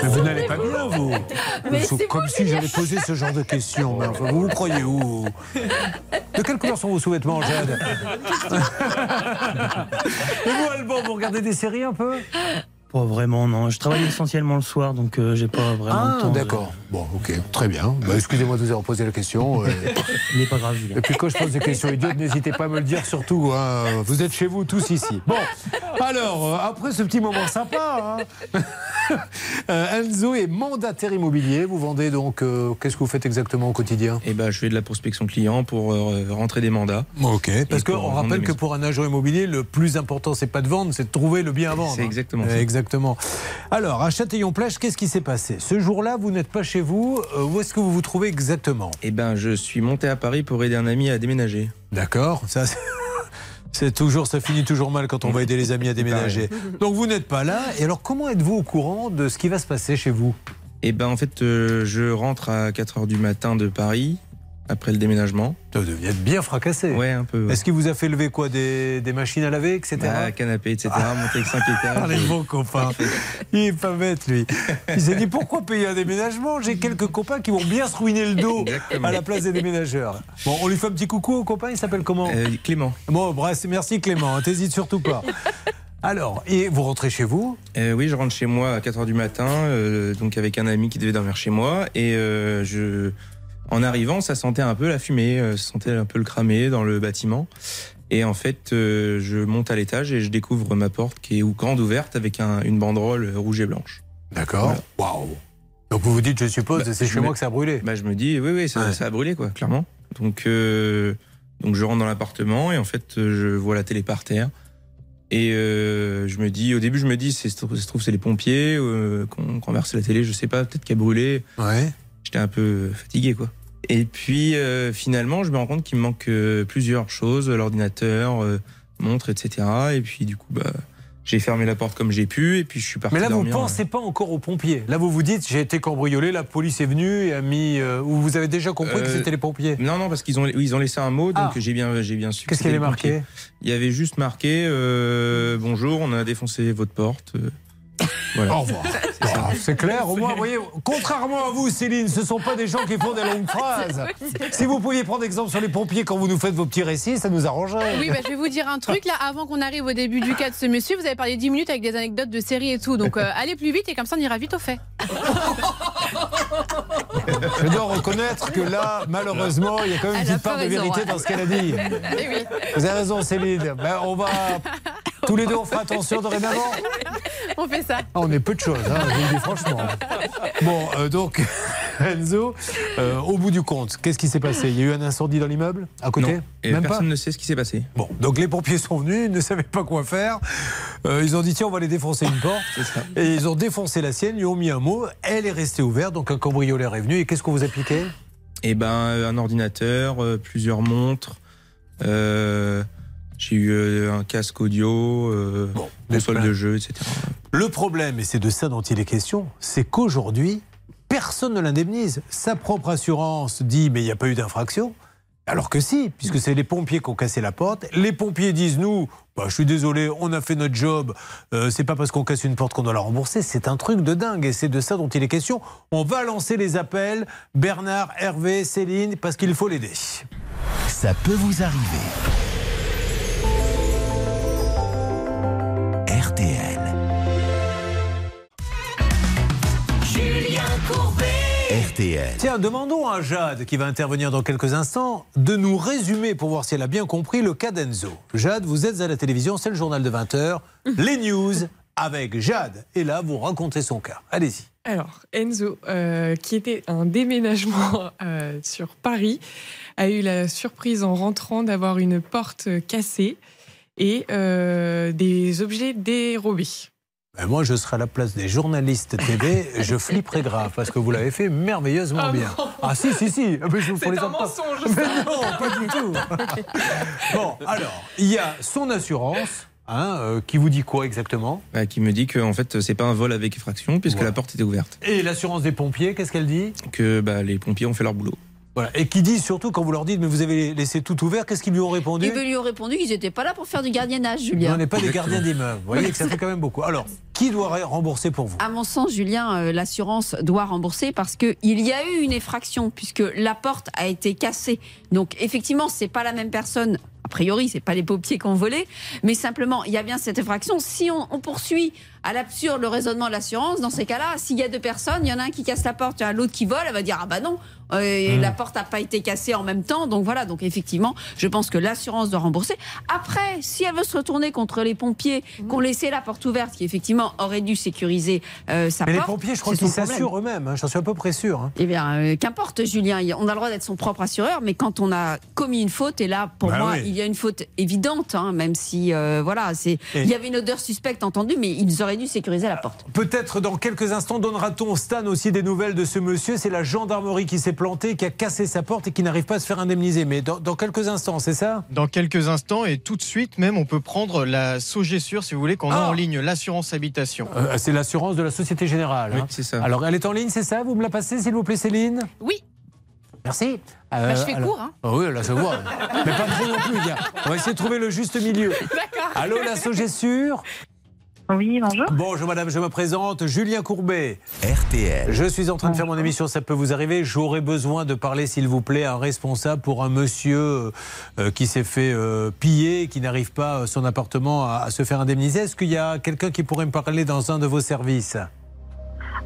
vous n'allez pas bien, vous. Comme vous si l'avez posé ce genre de questions. Mais enfin, vous vous croyez où De quelle couleur sont vos sous-vêtements, Jade? Et vous, Alban, vous regardez des séries un peu? Pas vraiment, non. Je travaille essentiellement le soir, donc euh, j'ai pas vraiment Ah, le temps. de- d'accord. Bon, ok, très bien. Bah, Excusez-moi de vous avoir posé la question. euh. Il n'est pas grave, Julien. Et puis quand je pose des questions idiotes, n'hésitez pas à me le dire surtout. hein. Vous êtes chez vous tous ici. Bon, alors, euh, après ce petit moment sympa, hein, euh, Enzo est mandataire immobilier. Vous vendez donc, euh, qu'est-ce que vous faites exactement au quotidien? Eh ben, je fais de la prospection client pour euh, rentrer des mandats. Ok, parce qu'on rappelle que pour un agent immobilier, le plus important, c'est pas de vendre, c'est de trouver le bien à vendre. C'est hein. exactement Euh, ça. Exactement. Alors, à Châtillon-Plage, qu'est-ce qui s'est passé? Ce jour-là, vous n'êtes pas chez vous. Euh, où est-ce que vous vous trouvez exactement? Eh ben, je suis monté à Paris pour aider un ami à déménager. D'accord, ça c'est- c'est toujours, ça finit toujours mal quand on va aider les amis à déménager. Donc vous n'êtes pas là. Et alors comment êtes-vous au courant de ce qui va se passer chez vous? Eh ben, en fait, euh, je rentre à 4 h du matin de Paris, après le déménagement. Vous deviez être bien fracassé. Ouais, un peu. ouais. Est-ce qu'il vous a fait lever quoi des, des machines à laver, etc. Bah, canapé, etc. monter avec 5 étages. Ah, les bons copains. Il est pas bête, lui. Il s'est dit pourquoi payer un déménagement? J'ai quelques copains qui vont bien se ruiner le dos Exactement. à la place des déménageurs. Bon, on lui fait un petit coucou au copain, il s'appelle comment? Euh, Clément. Bon, bref, merci Clément, t'hésites surtout pas. Alors, et vous rentrez chez vous? Euh, oui, je rentre chez moi à 4 h du matin, euh, donc avec un ami qui devait dormir chez moi. Et euh, je, en arrivant, ça sentait un peu la fumée, euh, ça sentait un peu le cramé dans le bâtiment. Et en fait, euh, je monte à l'étage et je découvre ma porte qui est ou- grande ouverte avec un- une banderole rouge et blanche. D'accord. Waouh. Donc vous vous dites, je suppose, Bah, c'est chez me- moi que ça a brûlé. Bah, je me dis, oui, oui, ça, Ouais. ça a brûlé, quoi, clairement. Donc, euh, donc je rentre dans l'appartement et en fait, je vois la télé par terre. Et euh, je me dis, au début, je me dis, c'est- ça se trouve, c'est les pompiers qui ont renversé la télé, je sais pas, peut-être qu'elle a brûlé. Ouais. J'étais un peu fatigué, quoi. Et puis, euh, finalement, je me rends compte qu'il me manque euh, plusieurs choses, l'ordinateur, euh, montre, etc. Et puis, du coup, bah, j'ai fermé la porte comme j'ai pu et puis je suis parti Mais là, vous ne pensez pas encore aux pompiers. Là, vous vous dites, j'ai été cambriolé, la police est venue et a mis. ou vous avez déjà compris que c'était les pompiers? Non, non, parce qu'ils ont, oui, ils ont laissé un mot, donc Ah. j'ai bien, j'ai bien su. que Qu'est-ce qu'il y avait marqué? Il y avait juste marqué Bonjour, on a défoncé votre porte. Voilà. Au revoir. Ah, C'est clair, au moins, vous voyez, contrairement à vous, Céline, ce ne sont pas des gens qui font des longues phrases. Si vous pouviez prendre exemple sur les pompiers quand vous nous faites vos petits récits, ça nous arrangerait. Oui, bah, je vais vous dire un truc là, avant qu'on arrive au début du cas de ce monsieur, vous avez parlé 10 minutes avec des anecdotes de séries et tout, donc euh, allez plus vite et comme ça on ira vite au fait. Je dois reconnaître que là, malheureusement, il y a quand même une petite part de vérité ouais. dans ce qu'elle a dit. Eh oui. Vous avez raison, Céline. Ben, on va. Tous les deux, on fera attention dorénavant. On fait ça. Ah, on est peu de choses, hein, je vous le dis franchement. Bon, euh, donc, Enzo, euh, au bout du compte, qu'est-ce qui s'est passé? Il y a eu un incendie dans l'immeuble à côté? Non, et Même personne pas ne sait ce qui s'est passé. Bon, donc les pompiers sont venus, ils ne savaient pas quoi faire. Euh, ils ont dit tiens, on va aller défoncer une porte. Et ils ont défoncé la sienne, ils ont mis un mot. Elle est restée ouverte, donc un cambrioleur est venu. Et qu'est-ce qu'on vous a piqué? Eh ben, un ordinateur, euh, plusieurs montres. euh, J'ai eu euh, un casque audio, euh, console plein. de jeu, etc. Le problème, et c'est de ça dont il est question, c'est qu'aujourd'hui, personne ne l'indemnise. Sa propre assurance dit mais il n'y a pas eu d'infraction. Alors que si, puisque c'est les pompiers qui ont cassé la porte. Les pompiers disent nous, bah, je suis désolé, on a fait notre job. Euh, c'est pas parce qu'on casse une porte qu'on doit la rembourser. C'est un truc de dingue et c'est de ça dont il est question. On va lancer les appels. Bernard, Hervé, Céline, parce qu'il faut l'aider. Ça peut vous arriver. RTL. Tiens, demandons à Jade, qui va intervenir dans quelques instants, de nous résumer pour voir si elle a bien compris le cas d'Enzo. Jade, vous êtes à la télévision, c'est le journal de 20h, les news avec Jade. Et là, vous racontez son cas. Allez-y. Alors, Enzo, euh, qui était un déménagement euh, sur Paris, a eu la surprise en rentrant d'avoir une porte cassée et euh, des objets dérobés. Ben, moi, je serai à la place des journalistes TV, je flipperai grave parce que vous l'avez fait merveilleusement Ah bien. non. Ah si, si, si. Mais je vous C'est un pas. mensonge, Mais non, pas du tout. Bon, alors, il y a son assurance hein, euh, qui vous dit quoi exactement? Bah, qui me dit que en fait c'est pas un vol avec effraction puisque Voilà. la porte était ouverte. Et l'assurance des pompiers, qu'est-ce qu'elle dit? Que bah, les pompiers ont fait leur boulot. Voilà. Et qui dit surtout quand vous leur dites mais vous avez laissé tout ouvert, qu'est-ce qu'ils lui ont répondu Ils lui ont répondu qu'ils n'étaient pas là pour faire du gardiennage, On Julien. n'est pas des gardiens d'immeubles. Vous voyez que ça fait quand même beaucoup. Alors, qui doit rembourser pour vous À mon sens, Julien, euh, l'assurance doit rembourser parce qu'il y a eu une effraction puisque la porte a été cassée. Donc effectivement, c'est pas la même personne. A priori, c'est pas les pompiers qui ont volé, mais simplement, il y a bien cette effraction. Si on, on poursuit à l'absurde le raisonnement de l'assurance, dans ces cas-là, s'il y a deux personnes, il y en a un qui casse la porte, il y en a l'autre qui vole, elle va dire ah bah non, et Hmm. la porte n'a pas été cassée en même temps. Donc voilà, donc effectivement, je pense que l'assurance doit rembourser. Après, si elle veut se retourner contre les pompiers qui ont laissé la porte ouverte, qui effectivement auraient dû sécuriser euh, sa Mais les porte, pompiers, je crois qu'ils s'assurent eux-mêmes. hein. J'en suis à peu près sûr. hein. Eh bien, euh, qu'importe, Julien, on a le droit d'être son propre assureur, mais quand on a commis une faute, et là, pour Bah moi, oui. il y a une faute évidente, hein, même si, euh, voilà, c'est, Et- il y avait une odeur suspecte entendue, mais ils auraient dû sécuriser la porte. Peut-être dans quelques instants donnera-t-on Stan aussi des nouvelles de ce monsieur. C'est la gendarmerie qui s'est plantée, qui a cassé sa porte et qui n'arrive pas à se faire indemniser. Mais dans, dans quelques instants, c'est ça? Dans quelques instants et tout de suite même, on peut prendre la Sogessure si vous voulez, qu'on a Ah. en ligne l'assurance habitation. Euh, C'est l'assurance de la Société Générale. Oui, hein. c'est ça. Alors, elle est en ligne, c'est ça? Vous me la passez, s'il vous plaît, Céline? Oui. Merci. Euh, Bah, je fais alors- court, hein. Ah oui, là, ça voit. Mais pas trop non plus, gars. On va essayer de trouver le juste milieu. D'accord. Allô, la Sogessure Oui, bonjour. Bonjour madame, je me présente, Julien Courbet. RTL. Je suis en train de faire mon émission, ça peut vous arriver. J'aurais besoin de parler, s'il vous plaît, à un responsable pour un monsieur euh, qui s'est fait euh, piller, qui n'arrive pas euh, son appartement à, à se faire indemniser. Est-ce qu'il y a quelqu'un qui pourrait me parler dans un de vos services?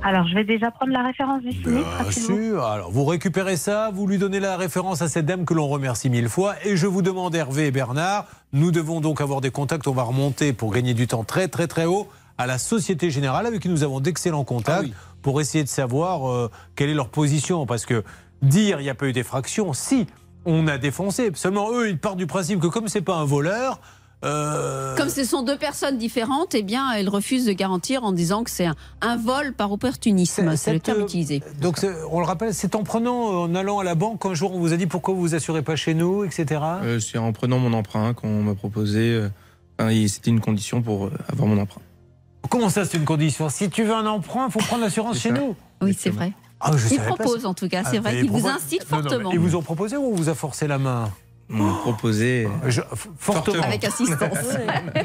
Alors, je vais déjà prendre la référence du sinistre. Bien sûr. Alors, vous récupérez ça, vous lui donnez la référence à cette dame que l'on remercie mille fois. Et je vous demande, Hervé et Bernard, nous devons donc avoir des contacts. On va remonter pour gagner du temps très, très, très haut à la Société Générale, avec qui nous avons d'excellents contacts, pour essayer de savoir euh, quelle est leur position. Parce que dire il n'y a pas eu d'effraction, si, on a défoncé. Seulement, eux, ils partent du principe que comme c'est pas un voleur. Euh, Comme ce sont deux personnes différentes, eh bien, elles refusent de garantir en disant que c'est un, un vol par opportunisme. C'est le terme euh, utilisé. Donc, on le rappelle, c'est en prenant, en allant à la banque, qu'un jour on vous a dit pourquoi vous vous assurez pas chez nous, etc. Euh, c'est en prenant mon emprunt qu'on m'a proposé. euh, C'était une condition pour euh, avoir mon emprunt. Comment ça, c'est une condition? Si tu veux un emprunt, il faut prendre l'assurance chez nous. Oui, c'est vrai. Ah, je Ils proposent en tout cas, Ah, c'est vrai mais qu'ils vous incitent Non, non, mais fortement. Ils vous ont proposé ou on vous a forcé la main? On m'a proposé. Je- fortement. Avec assistance.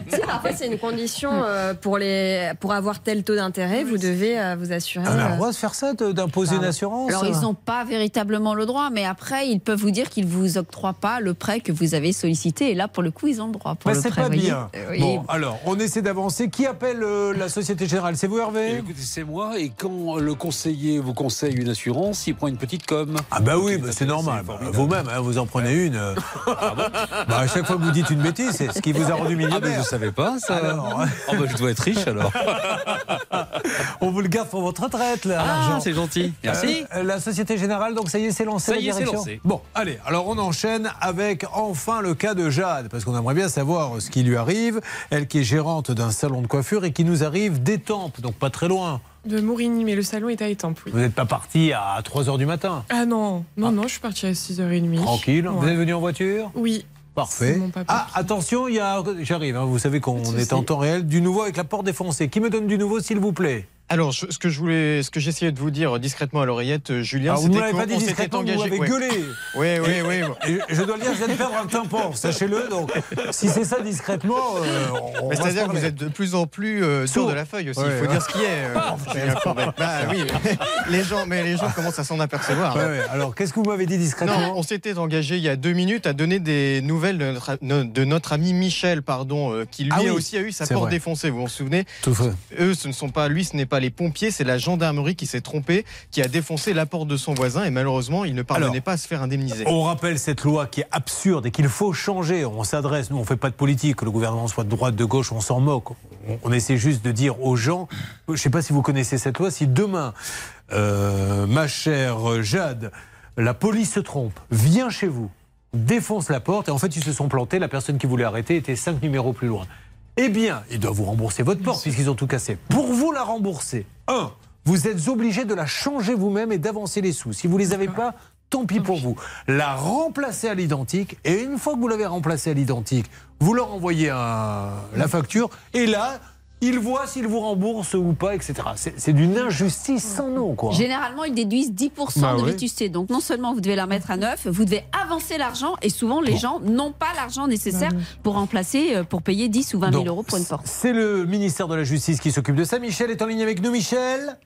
Si, fait, c'est une condition euh, pour, les, pour avoir tel taux d'intérêt, vous devez euh, vous assurer. On a le euh, droit de faire ça, d'imposer une assurance Alors, ils n'ont pas véritablement le droit, mais après, ils peuvent vous dire qu'ils ne vous octroient pas le prêt que vous avez sollicité. Et là, pour le coup, ils ont le droit. Pour Mais le c'est pas voyez. bien. Euh, oui. Bon, alors, on essaie d'avancer. Qui appelle euh, la Société Générale? C'est vous, Hervé? Écoutez, c'est moi. Et quand le conseiller vous conseille une assurance, il prend une petite com. Ah bah oui, bah c'est normal. Bah, Vous-même, hein, vous en prenez une. Bah, à chaque fois que vous dites une bêtise, c'est ce qui vous a rendu Ah, mais millionnaire. je savais pas ça. Alors. Oh, bah, je dois être riche alors. On vous le garde pour votre retraite, là. Ah, c'est gentil. Merci. Euh, la Société Générale, donc ça y est, c'est lancé Ça y est, c'est lancé. Bon, allez, alors on enchaîne avec enfin le cas de Jade, parce qu'on aimerait bien savoir ce qui lui arrive. Elle qui est gérante d'un salon de coiffure et qui nous arrive d'Étampes, donc pas très loin. De Mourigny, mais le salon est à Étampes, oui. Vous n'êtes pas parti à 3h du matin? Ah non, non, non, je suis partie à 6h30. Tranquille. Vous êtes venu en voiture? Oui. Parfait. Ah, attention, il y a. J'arrive, hein, vous savez qu'on est en temps réel. Du nouveau avec la porte défoncée. Qui me donne du nouveau, s'il vous plaît? Alors, ce que je voulais, ce que j'essayais de vous dire discrètement à l'oreillette, euh, Julien, Ah, vous c'était qu'on s'était vous engagé. avez ouais. gueulé. Oui, oui, oui. et je dois le dire, je viens de perdre un tympan, sachez-le. Donc, si c'est ça discrètement, euh, on C'est-à-dire que vous êtes de plus en plus euh, Sourd. de la feuille aussi. Ouais, Il faut ouais. dire ce qui est. euh, Courbet. Bah oui, les gens, mais les gens commencent à s'en apercevoir. Alors, qu'est-ce que vous m'avez dit discrètement Non, on s'était engagé il y a deux minutes à donner des nouvelles de notre, de notre ami Michel, pardon, euh, qui lui Ah oui, aussi a eu sa porte vrai. défoncée. Vous vous souvenez Tout. Eux, ce ne sont pas lui, ce n'est pas les pompiers, c'est la gendarmerie qui s'est trompée, qui a défoncé la porte de son voisin et malheureusement, il ne parvenait Alors, pas à se faire indemniser. On rappelle cette loi qui est absurde et qu'il faut changer. On s'adresse, nous on fait pas de politique, que le gouvernement soit de droite, de gauche, on s'en moque. On, on essaie juste de dire aux gens, je sais pas si vous connaissez cette loi, si demain, euh, ma chère Jade, la police se trompe, vient chez vous, défonce la porte et en fait ils se sont plantés, la personne qui voulait arrêter était cinq numéros plus loin. Eh bien, ils doivent vous rembourser votre porte puisqu'ils ont tout cassé. Pour vous la rembourser, un, vous êtes obligé de la changer vous-même et d'avancer les sous. Si vous les avez pas, tant pis pour vous. La remplacer à l'identique et une fois que vous l'avez remplacée à l'identique, vous leur envoyez la facture et là, ils voient s'ils vous remboursent ou pas, etc. C'est c'est d'une injustice sans nom, quoi. Généralement, ils déduisent 10% Bah de oui. vétusté. Donc, non seulement vous devez la mettre à neuf, vous devez avancer l'argent. Et souvent, les gens n'ont pas l'argent nécessaire pour remplacer, euh, pour payer 10 ou 20 000 Donc, euros pour une porte. C'est le ministère de la Justice qui s'occupe de ça. Michel est en ligne avec nous. Michel?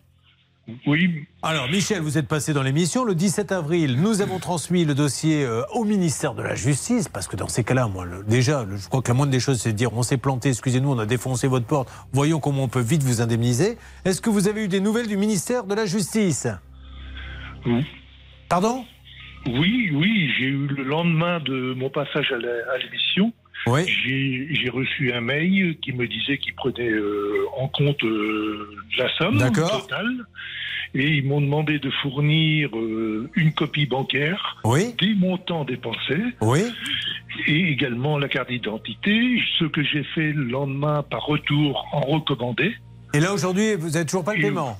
Oui. Alors, Michel, vous êtes passé dans l'émission. Le 17 avril, nous avons transmis le dossier euh, au ministère de la Justice, parce que dans ces cas-là, moi, le- déjà, le- je crois que la moindre des choses, c'est de dire on s'est planté, excusez-nous, on a défoncé votre porte, voyons comment on peut vite vous indemniser. Est-ce que vous avez eu des nouvelles du ministère de la Justice? Oui. Pardon? Oui, oui, j'ai eu le lendemain de mon passage à l'émission. J'ai j'ai reçu un mail qui me disait qu'il prenait euh, en compte euh, la somme totale. Et ils m'ont demandé de fournir euh, une copie bancaire des montants dépensés Oui. et également la carte d'identité, ce que j'ai fait le lendemain par retour en recommandé. Et là, aujourd'hui, vous n'avez toujours pas le paiement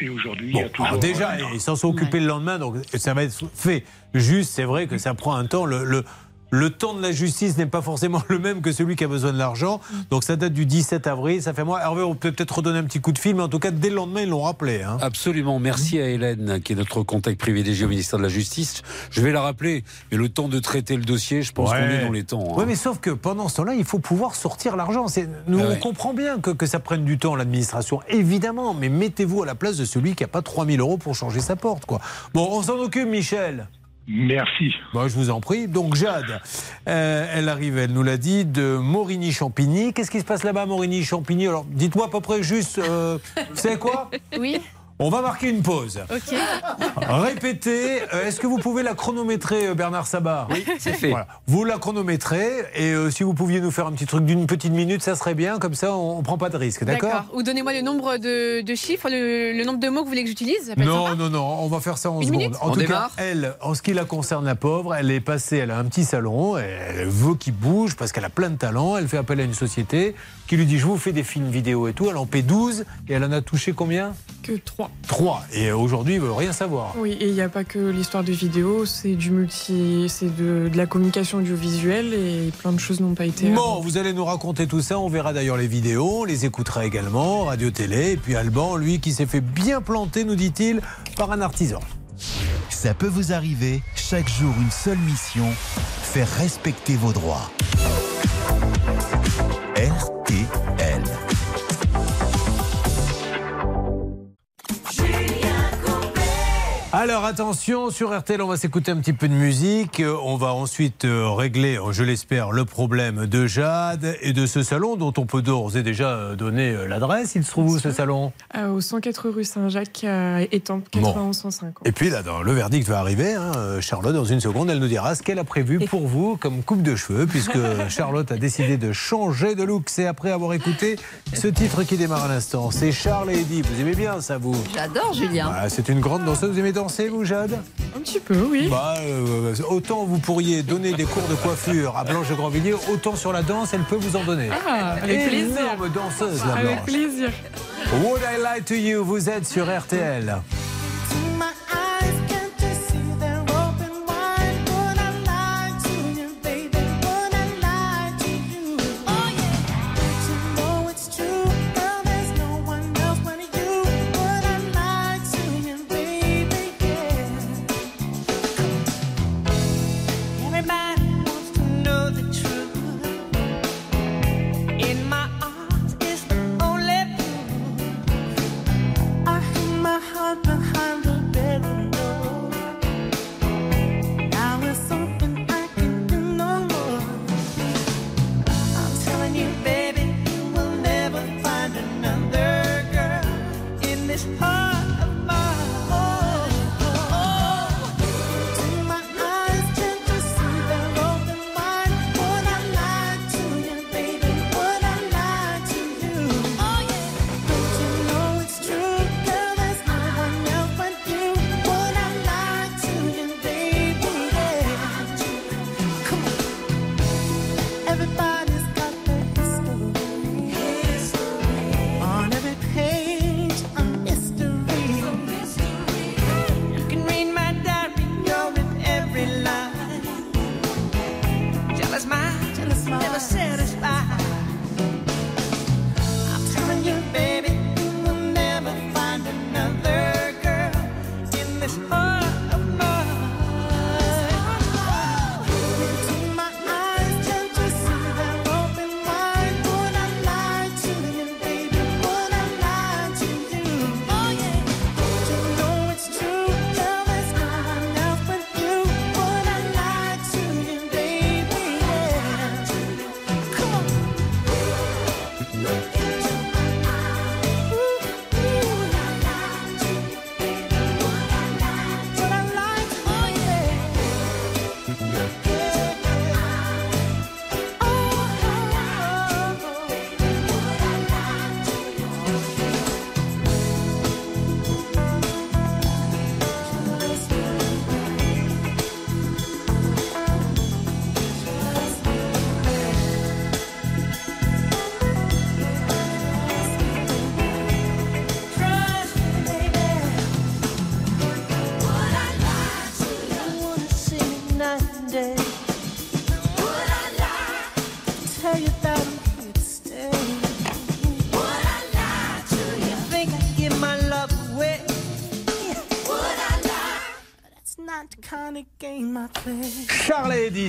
Et aujourd'hui, il y a toujours alors déjà, ils s'en sont occupés le lendemain, donc ça va être fait. Juste, c'est vrai que ça prend un temps. Le, le, le temps de la justice n'est pas forcément le même que celui qui a besoin de l'argent. Donc ça date du 17 avril. Ça fait moi. Hervé, on peut peut-être redonner un petit coup de fil, mais en tout cas, dès le lendemain, ils l'ont rappelé. hein. Absolument. Merci à Hélène, qui est notre contact privilégié au ministère de la Justice. Je vais la rappeler. Mais le temps de traiter le dossier, je pense Ouais. qu'on est dans les temps. hein. Oui, mais sauf que pendant ce temps-là, il faut pouvoir sortir l'argent. Nous, Ah on comprend bien que, que ça prenne du temps, l'administration, évidemment, mais mettez-vous à la place de celui qui n'a pas 3000 euros pour changer sa porte. Quoi. Bon, on s'en occupe, Michel. Merci. Bon, je vous en prie. Donc, Jade, euh, elle arrive, elle nous l'a dit, de Morigny-Champigny. Qu'est-ce qui se passe là-bas, Morigny-Champigny? Alors, dites-moi à peu près juste, euh, vous savez quoi? Oui. On va marquer une pause. Ok. Répétez. Euh, Est-ce que vous pouvez la chronométrer, euh, Bernard Sabat Oui, c'est fait. Voilà. Vous la chronométrez et euh, si vous pouviez nous faire un petit truc d'une petite minute, ça serait bien. Comme ça, on, on prend pas de risque, d'accord Ou donnez-moi le nombre de, de chiffres, le, le nombre de mots que vous voulez que j'utilise. Non, non, non, on va faire ça en Une secondes. minute En On tout démarre cas, elle, en ce qui la concerne, la pauvre, elle est passée, elle a un petit salon, elle veut qu'il bouge parce qu'elle a plein de talent. Elle fait appel à une société qui lui dit Je vous fais des films vidéo et tout. Elle en paie 12 et elle en a touché combien? Que 3. 3. Et aujourd'hui, il veut rien savoir. Oui, et il n'y a pas que l'histoire de vidéo, c'est du multi, c'est de, de la communication audiovisuelle et plein de choses n'ont pas été. Bon, vous allez nous raconter tout ça. On verra d'ailleurs les vidéos, on les écoutera également, radio-télé. Et puis Alban, lui, qui s'est fait bien planter, nous dit-il, par un artisan. Ça peut vous arriver, chaque jour une seule mission, faire respecter vos droits. Alors attention, sur RTL, on va s'écouter un petit peu de musique. Euh, On va ensuite euh, régler, euh, je l'espère, le problème de Jade et de ce salon dont on peut d'ores et déjà euh, donner euh, l'adresse. Il se trouve où ce salon? Euh, au 104 rue Saint-Jacques, à Étampes, 91 150. Et puis là, dans- le verdict va arriver. hein. Euh, Charlotte, dans une seconde, elle nous dira ce qu'elle a prévu pour vous comme coupe de cheveux, puisque Charlotte a décidé de changer de look. C'est après avoir écouté ce titre qui démarre à l'instant. C'est Charles et Eddie. Vous aimez bien ça, vous? J'adore Julien. Ah, C'est une grande danseuse. Vous aimez danser, vous, Jade Un petit peu, oui. Bah, euh, autant vous pourriez donner des cours de coiffure à Blanche de Grandvilliers, autant sur la danse, elle peut vous en donner. Ah, avec plaisir. Énorme danseuse, la Avec Blanche. plaisir. Would I Lie to You, vous êtes sur RTL.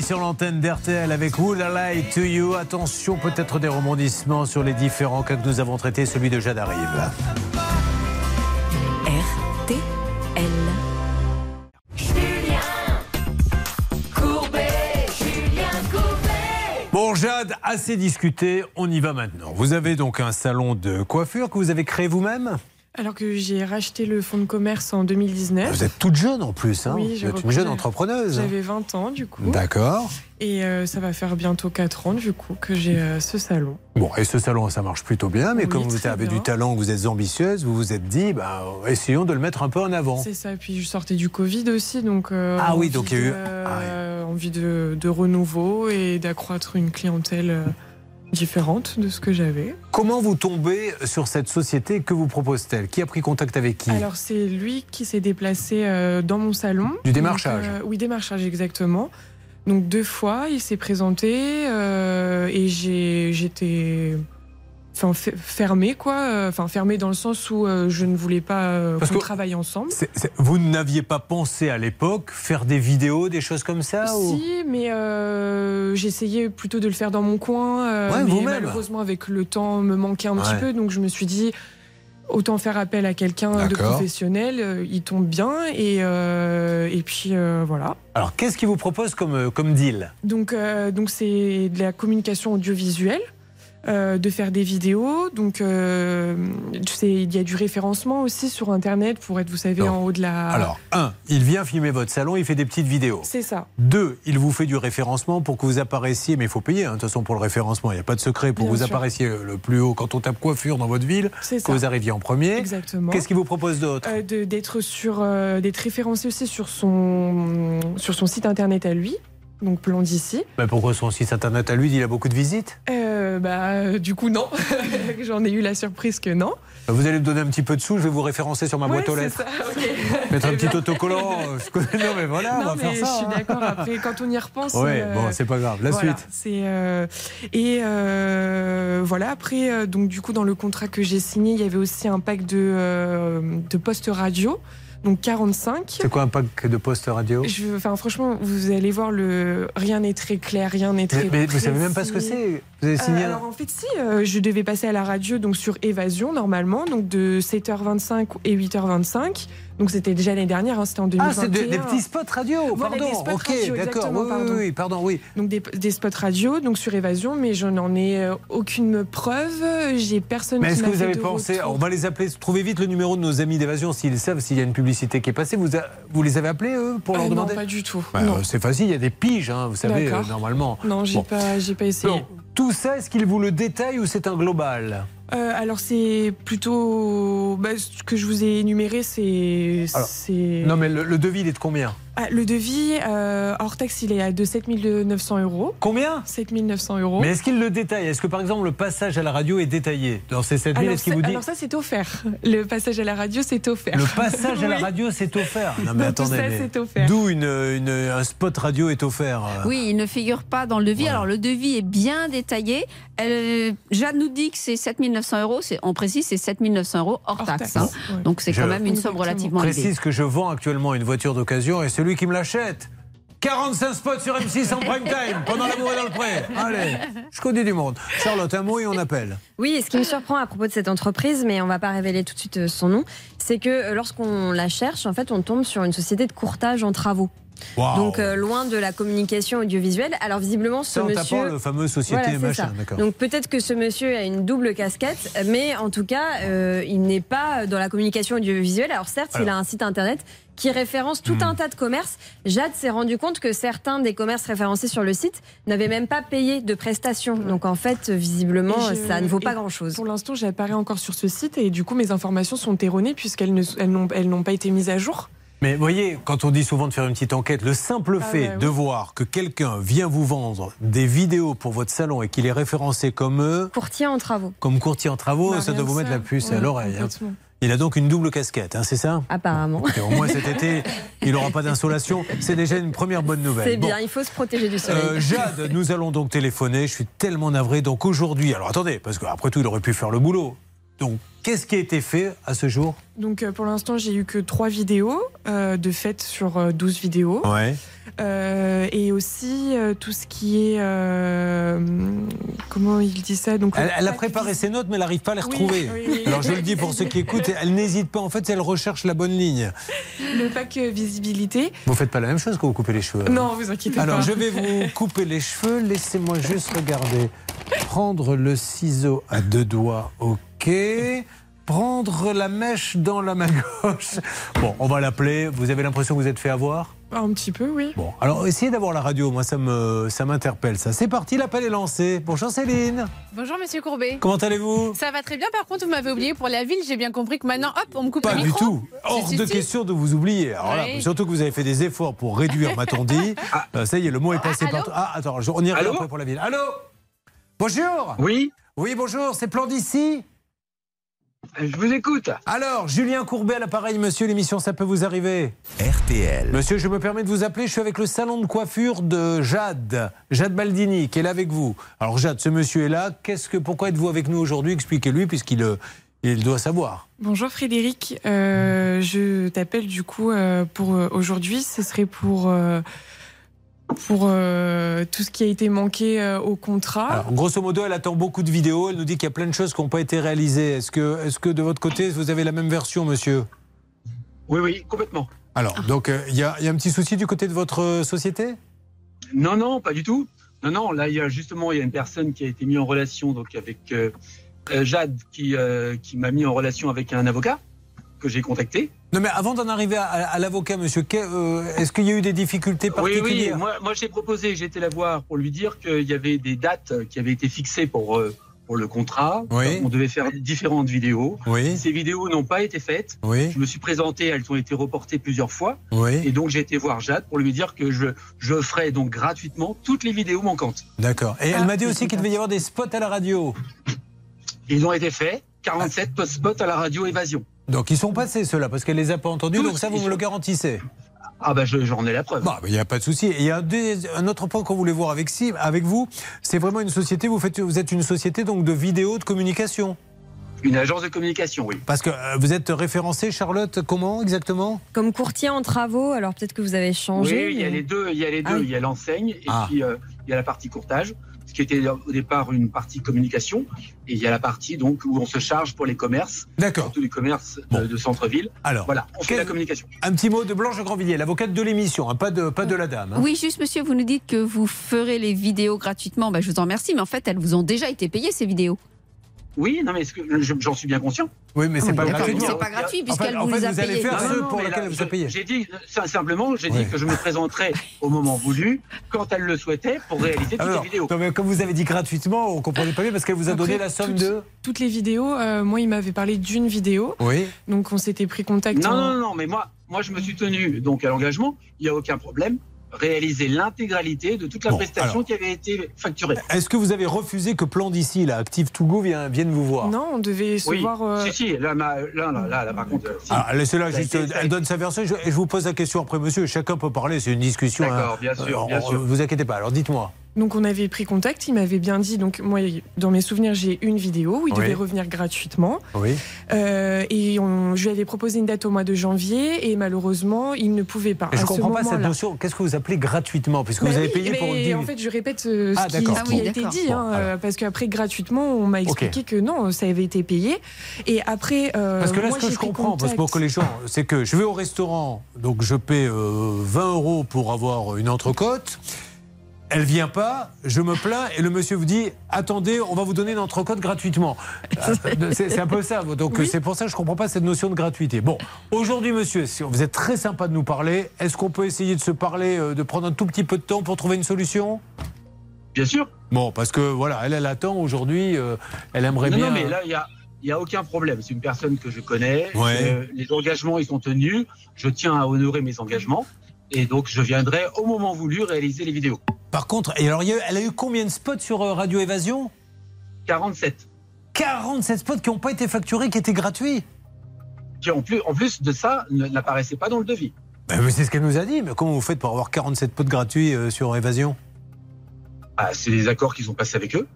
Sur l'antenne d'RTL avec Would I Lie to You. Attention, peut-être des rebondissements sur les différents cas que nous avons traités. Celui de Jade arrive. RTL. Julien Courbet, Julien Courbet. Bon, Jade, assez discuté. On y va maintenant. Vous avez donc un salon de coiffure que vous avez créé vous-même? Alors que j'ai racheté le fonds de commerce en 2019. Vous êtes toute jeune en plus. Hein Oui, vous êtes une jeune entrepreneuse. J'avais 20 ans du coup. D'accord. Et euh, ça va faire bientôt 4 ans du coup que j'ai euh, ce salon. Bon, et ce salon, ça marche plutôt bien, mais Oui, comme vous avez bien. du talent, vous êtes ambitieuse, vous vous êtes dit, bah, essayons de le mettre un peu en avant. C'est ça. Puis je sortais du Covid aussi, donc. euh, Ah oui, donc il y a eu- euh, envie de, de renouveau et d'accroître une clientèle différente de ce que j'avais. Comment vous tombez sur cette société Que vous propose-t-elle? Qui a pris contact avec qui? Alors c'est lui qui s'est déplacé euh, dans mon salon. Du démarchage. Donc, euh, Oui, démarchage exactement. Donc deux fois, il s'est présenté euh, et j'ai j'étais enfin fe- fermée quoi, euh, enfin fermée dans le sens où euh, je ne voulais pas euh, qu'on travaille ensemble. Vous n'aviez pas pensé à l'époque faire des vidéos, des choses comme ça ou- Si, mais euh, j'essayais plutôt de le faire dans mon coin. euh, Ouais, mais vous-même. malheureusement, avec le temps, me manquait un petit peu. Donc je me suis dit, autant faire appel à quelqu'un de professionnel. il tombe bien et, euh, et puis euh, voilà. Alors, qu'est-ce qu'il vous propose comme, comme deal? Donc, euh, donc c'est de la communication audiovisuelle, euh, de faire des vidéos. Donc, euh, il y a du référencement aussi sur Internet pour être, vous savez, en haut de la. Alors, un, il vient filmer votre salon, il fait des petites vidéos. c'est ça. Deux, il vous fait du référencement pour que vous apparaissiez, mais il faut payer, hein, de toute façon, pour le référencement. Il n'y a pas de secret pour que vous sûr. apparaissiez le plus haut quand on tape coiffure dans votre ville, que ça. vous arriviez en premier. Exactement. Qu'est-ce qu'il vous propose d'autre Euh, d'être sur d'être référencé aussi sur son sur son site internet à lui donc plan d'ici Ben, Pourquoi son site internet à lui, il a beaucoup de visites? Euh, bah euh, du coup non j'en ai eu la surprise que non Ben, Vous allez me donner un petit peu de sous, je vais vous référencer sur ma Ouais, boîte aux lettres. ça. Mettre un Eh petit ben. autocollant. euh, je Non, mais voilà, on va mais faire je ça. suis hein. d'accord après quand on y repense Ouais, euh, bon, c'est pas grave. La voilà, suite. c'est euh, et voilà après donc du coup dans le contrat que j'ai signé il y avait aussi un pack de de postes radio donc 45 C'est quoi un pack de postes radio? Je, enfin, franchement, vous allez voir le. Rien n'est très clair, rien n'est très. Mais- mais vous savez même pas ce que c'est Vous avez signé Euh, Alors en fait, si, euh, je devais passer à la radio donc sur Évasion normalement, donc de 7h25 et 8h25. Donc c'était déjà l'année dernière, hein, c'était en Ah, 2021. c'est de- des petits spots radio, Voilà, pardon. des spots ok, radio, d'accord. Oui, oui, pardon. oui, pardon, oui. Donc des, des spots radio, donc sur Évasion, mais je n'en ai euh, aucune preuve. J'ai personne Mais est-ce que vous avez pensé, retour. on va les appeler, trouvez vite le numéro de nos amis d'évasion s'ils savent s'il y a une publicité qui est passée. Vous, a- vous les avez appelés eux pour leur Euh, non, demander pas du tout. Bah, C'est facile, il y a des piges, hein, vous savez, euh, normalement. Non, j'ai Bon. pas, j'ai pas essayé. Bon, tout ça, est-ce qu'il vous le détaille ou c'est un global? Euh, alors c'est plutôt bah, ce que je vous ai énuméré, c'est Non, mais le, le devis, il est de combien? Ah, le devis euh, hors taxe, il est à de 7900 euros. Combien? 7900 euros. Mais est-ce qu'il le détaille? Est-ce que par exemple le passage à la radio est détaillé? Dans ces 7000, alors, est-ce qu'il ça- vous dit alors ça c'est offert. Le passage à la radio c'est offert. Le passage à la radio, c'est offert. Non, mais attendez. ça, mais c'est offert. D'où une, une- un spot radio est offert euh. Oui, il ne figure pas dans le devis. Alors, le devis est bien détaillé. Elle, Jade nous dit que c'est 7900 euros. C'est- On précise, c'est 7900 euros hors, taxe. hein. Donc, c'est Je quand même une somme relativement élevée. précise que je vends actuellement une voiture d'occasion et celui qui me l'achète. 45 spots sur M6 en prime time pendant l'amour et dans le pré. Allez, je connais du monde. Charlotte, un mot et on appelle. Oui, et ce qui me surprend à propos de cette entreprise, mais on va pas révéler tout de suite euh, son nom, c'est que euh, lorsqu'on la cherche, en fait, on tombe sur une société de courtage en travaux. Donc euh, loin de la communication audiovisuelle. Alors visiblement, ce en monsieur. tapant le fameux société Voilà, machin, ça. d'accord. Donc peut-être que ce monsieur a une double casquette, mais en tout cas, euh, il n'est pas dans la communication audiovisuelle. Alors certes, il a un site internet qui référence tout Hmm. un tas de commerces. Jade s'est rendu compte que certains des commerces référencés sur le site n'avaient même pas payé de prestations. Donc en fait, visiblement, je- ça ne vaut pas grand-chose. Pour l'instant, j'apparais encore sur ce site et du coup, mes informations sont erronées puisqu'elles elles elles n'ont pas été mises à jour. Mais voyez, quand on dit souvent de faire une petite enquête, le simple Ah fait oui. de voir que quelqu'un vient vous vendre des vidéos pour votre salon et qu'il est référencé comme eux, Courtier en travaux. comme courtier en travaux, Bah, ça doit vous mettre ça. la puce à l'oreille. hein. Il a donc une double casquette, hein, c'est ça? Apparemment. Et au moins cet été, il n'aura pas d'insolation. C'est déjà une première bonne nouvelle. C'est Bon. bien, il faut se protéger du soleil. Euh, Jade, nous allons donc téléphoner. Je suis tellement navré. Donc aujourd'hui, alors attendez, parce qu'après tout, il aurait pu faire le boulot. Donc, qu'est-ce qui a été fait à ce jour Donc euh, pour l'instant, j'ai eu que trois vidéos euh, de fait sur euh, 12 vidéos. Ouais. Euh, et aussi euh, tout ce qui est euh, comment il dit ça donc Elle, elle a préparé ses notes, mais elle n'arrive pas à les retrouver. oui, oui. Alors je le dis pour ceux qui écoutent, elle n'hésite pas. En fait, elle recherche la bonne ligne. le pack euh, visibilité. Vous faites pas la même chose quand vous coupez les cheveux. Non, vous inquiétez Alors pas. je vais vous couper les cheveux. Laissez-moi juste regarder. Prendre le ciseau à deux doigts, ok. Prendre la mèche dans la main gauche. Bon, on va l'appeler. Vous avez l'impression que vous êtes fait avoir? Un petit peu, oui. Bon, alors essayez d'avoir la radio. Moi, ça me, ça m'interpelle. Ça, c'est parti. L'appel est lancé. Bonjour Céline. Bonjour Monsieur Courbet. Comment allez-vous? Ça va très bien. Par contre, vous m'avez oublié pour la ville. J'ai bien compris que maintenant, hop, on me coupe Pas le du micro. tout. Hors Si, si, de si. question de vous oublier. Alors là, Oui. surtout que vous avez fait des efforts pour réduire, m'a-t-on dit. Euh, ça y est, le mot est passé partout. Ah, attends, on y revient pour la ville. Allô? Bonjour Oui Oui, bonjour, c'est Plan d'ici Je vous écoute. Alors, Julien Courbet à l'appareil, monsieur, l'émission Ça peut vous arriver RTL. Monsieur, je me permets de vous appeler, je suis avec le salon de coiffure de Jade, Jade Baldini, qui est là avec vous. Alors Jade, ce monsieur est là, qu'est-ce que, pourquoi êtes-vous avec nous aujourd'hui? Expliquez-lui, puisqu'il euh, il doit savoir. Bonjour Frédéric, Euh, je t'appelle du coup euh, pour euh, aujourd'hui. Ce serait pour euh, pour euh, tout ce qui a été manqué euh, au contrat. Alors, grosso modo, elle attend beaucoup de vidéos. Elle nous dit qu'il y a plein de choses qui n'ont pas été réalisées. Est-ce que, est que de votre côté, vous avez la même version, monsieur? Oui, oui, complètement. Alors, donc, euh, il y, a, il y a un petit souci du côté de votre société? Non, non, pas du tout. Non, non, là, il y a justement, il y a une personne qui a été mise en relation donc avec Jade, qui, euh, qui m'a mis en relation avec un avocat que j'ai contacté. Non, mais avant d'en arriver à, à l'avocat, monsieur, euh, est-ce qu'il y a eu des difficultés Oui, particulières oui, moi, moi j'ai proposé, j'ai été la voir pour lui dire qu'il y avait des dates qui avaient été fixées pour, euh, pour le contrat. Oui. On devait faire différentes vidéos. Oui. Ces vidéos n'ont pas été faites. Oui. Je me suis présenté, elles ont été reportées plusieurs fois. Oui. Et donc j'ai été voir Jade pour lui dire que je, je ferai donc gratuitement toutes les vidéos manquantes. D'accord. Et elle Ah, m'a dit aussi qu'il devait y avoir des spots à la radio. Ils ont été faits, 47 post-spots à la radio Évasion. Donc, ils sont passés, ceux-là, parce qu'elle les a pas entendus. donc, ça, vous me le garantissez Ah, bah, je- j'en ai la preuve. Bon, il n'y a pas de souci. Il y a un, autre point qu'on voulait voir avec, si, avec vous. C'est vraiment une société, vous, faites, vous êtes une société donc de vidéo, de communication. Une agence de communication, oui. Parce que euh, vous êtes référencée, Charlotte, comment exactement? Comme courtier en travaux, alors peut-être que vous avez changé. Oui, il y a mais- les deux. Il y a les deux. Ah oui. Il y a l'enseigne et Ah. puis euh, il y a la partie courtage, ce qui était au départ une partie communication. Et il y a la partie donc où on se charge pour les commerces, D'accord. tous les commerces de, de centre-ville. Alors, voilà, on fait la communication. Un petit mot de Blanche Grandvilliers, l'avocate de l'émission, hein, pas, de, pas de la dame. hein. Oui, juste monsieur, vous nous dites que vous ferez les vidéos gratuitement. Ben, je vous en remercie, mais en fait, elles vous ont déjà été payées, ces vidéos. Oui, non, mais je- j'en suis bien conscient. Oui, mais c'est pas d'accord, gratuit. mais c'est pas gratuit, puisqu'elle vous fait, les a vous allez faire Non, non, pour là, vous êtes payé. J'ai dit simplement, j'ai dit que je me présenterai au moment voulu, quand elle le souhaitait, pour réaliser toutes Alors, les vidéos. non, mais comme vous avez dit gratuitement, on comprenait pas bien parce qu'elle vous a donné Après, la somme toutes- de. Toutes les vidéos, euh, moi, il m'avait parlé d'une vidéo. Oui. Donc, on s'était pris contact. Non, en- non, non, mais moi, moi, je me suis tenu donc à l'engagement. Il n'y a aucun problème. Réaliser l'intégralité de toute la Bon, prestation alors. qui avait été facturée. Est-ce que vous avez refusé que Plan d'ici, là, Active to Go, vienne, vienne vous voir? Non, on devait se Oui, voir. euh, si, si, là, ma- là, là, là, là, par contre. si. Laissez-la juste, été- elle donne sa version je, vous pose la question après, monsieur. Chacun peut parler, c'est une discussion. D'accord, hein. bien sûr, Euh, bien sûr. Vous inquiétez pas, alors dites-moi. Donc on avait pris contact, il m'avait bien dit, donc moi dans mes souvenirs j'ai une vidéo où il Oui. devait revenir gratuitement Oui. Euh, et on- je lui avais proposé une date au mois de janvier et malheureusement il ne pouvait pas. Et je À ce comprends pas cette moment-là. notion. Qu'est-ce que vous appelez gratuitement? Puisque Bah vous avez oui, payé mais pour 10 En fait, je répète euh, Ah, ce qui, ce qui Bon. a été dit, Bon, hein, alors. euh, parce qu'après gratuitement, on m'a expliqué que non, ça avait été payé. Et après, euh, Parce que là, moi, ce que je comprends, parce que pour que les gens, c'est que je vais au restaurant, donc je paie euh, 20 euros pour avoir une entrecôte. Elle vient pas, je me plains et le monsieur vous dit attendez, on va vous donner une entrecôte gratuitement. Euh, c'est un peu ça. Donc Oui. c'est pour ça que je comprends pas cette notion de gratuité. Bon, aujourd'hui, monsieur, si vous êtes très sympa de nous parler. Est-ce qu'on peut essayer de se parler, euh, de prendre un tout petit peu de temps pour trouver une solution? Bien sûr. Bon, parce que voilà, elle, elle attend aujourd'hui. euh, elle aimerait non, bien. non, mais là, il y a. Il n'y a aucun problème. C'est une personne que je connais. Ouais. Euh, les engagements, ils sont tenus. Je tiens à honorer mes engagements. Et donc, je viendrai au moment voulu réaliser les vidéos. Par contre, et alors, il y a eu- elle a eu combien de spots sur euh, Radio Évasion? 47. 47 spots qui n'ont pas été facturés, qui étaient gratuits. Qui, en plus, en plus de ça, n'apparaissaient pas dans le devis. Ben, c'est ce qu'elle nous a dit. Mais comment vous faites pour avoir 47 spots gratuits euh, sur Évasion? Ah, c'est les accords qu'ils ont passés avec eux.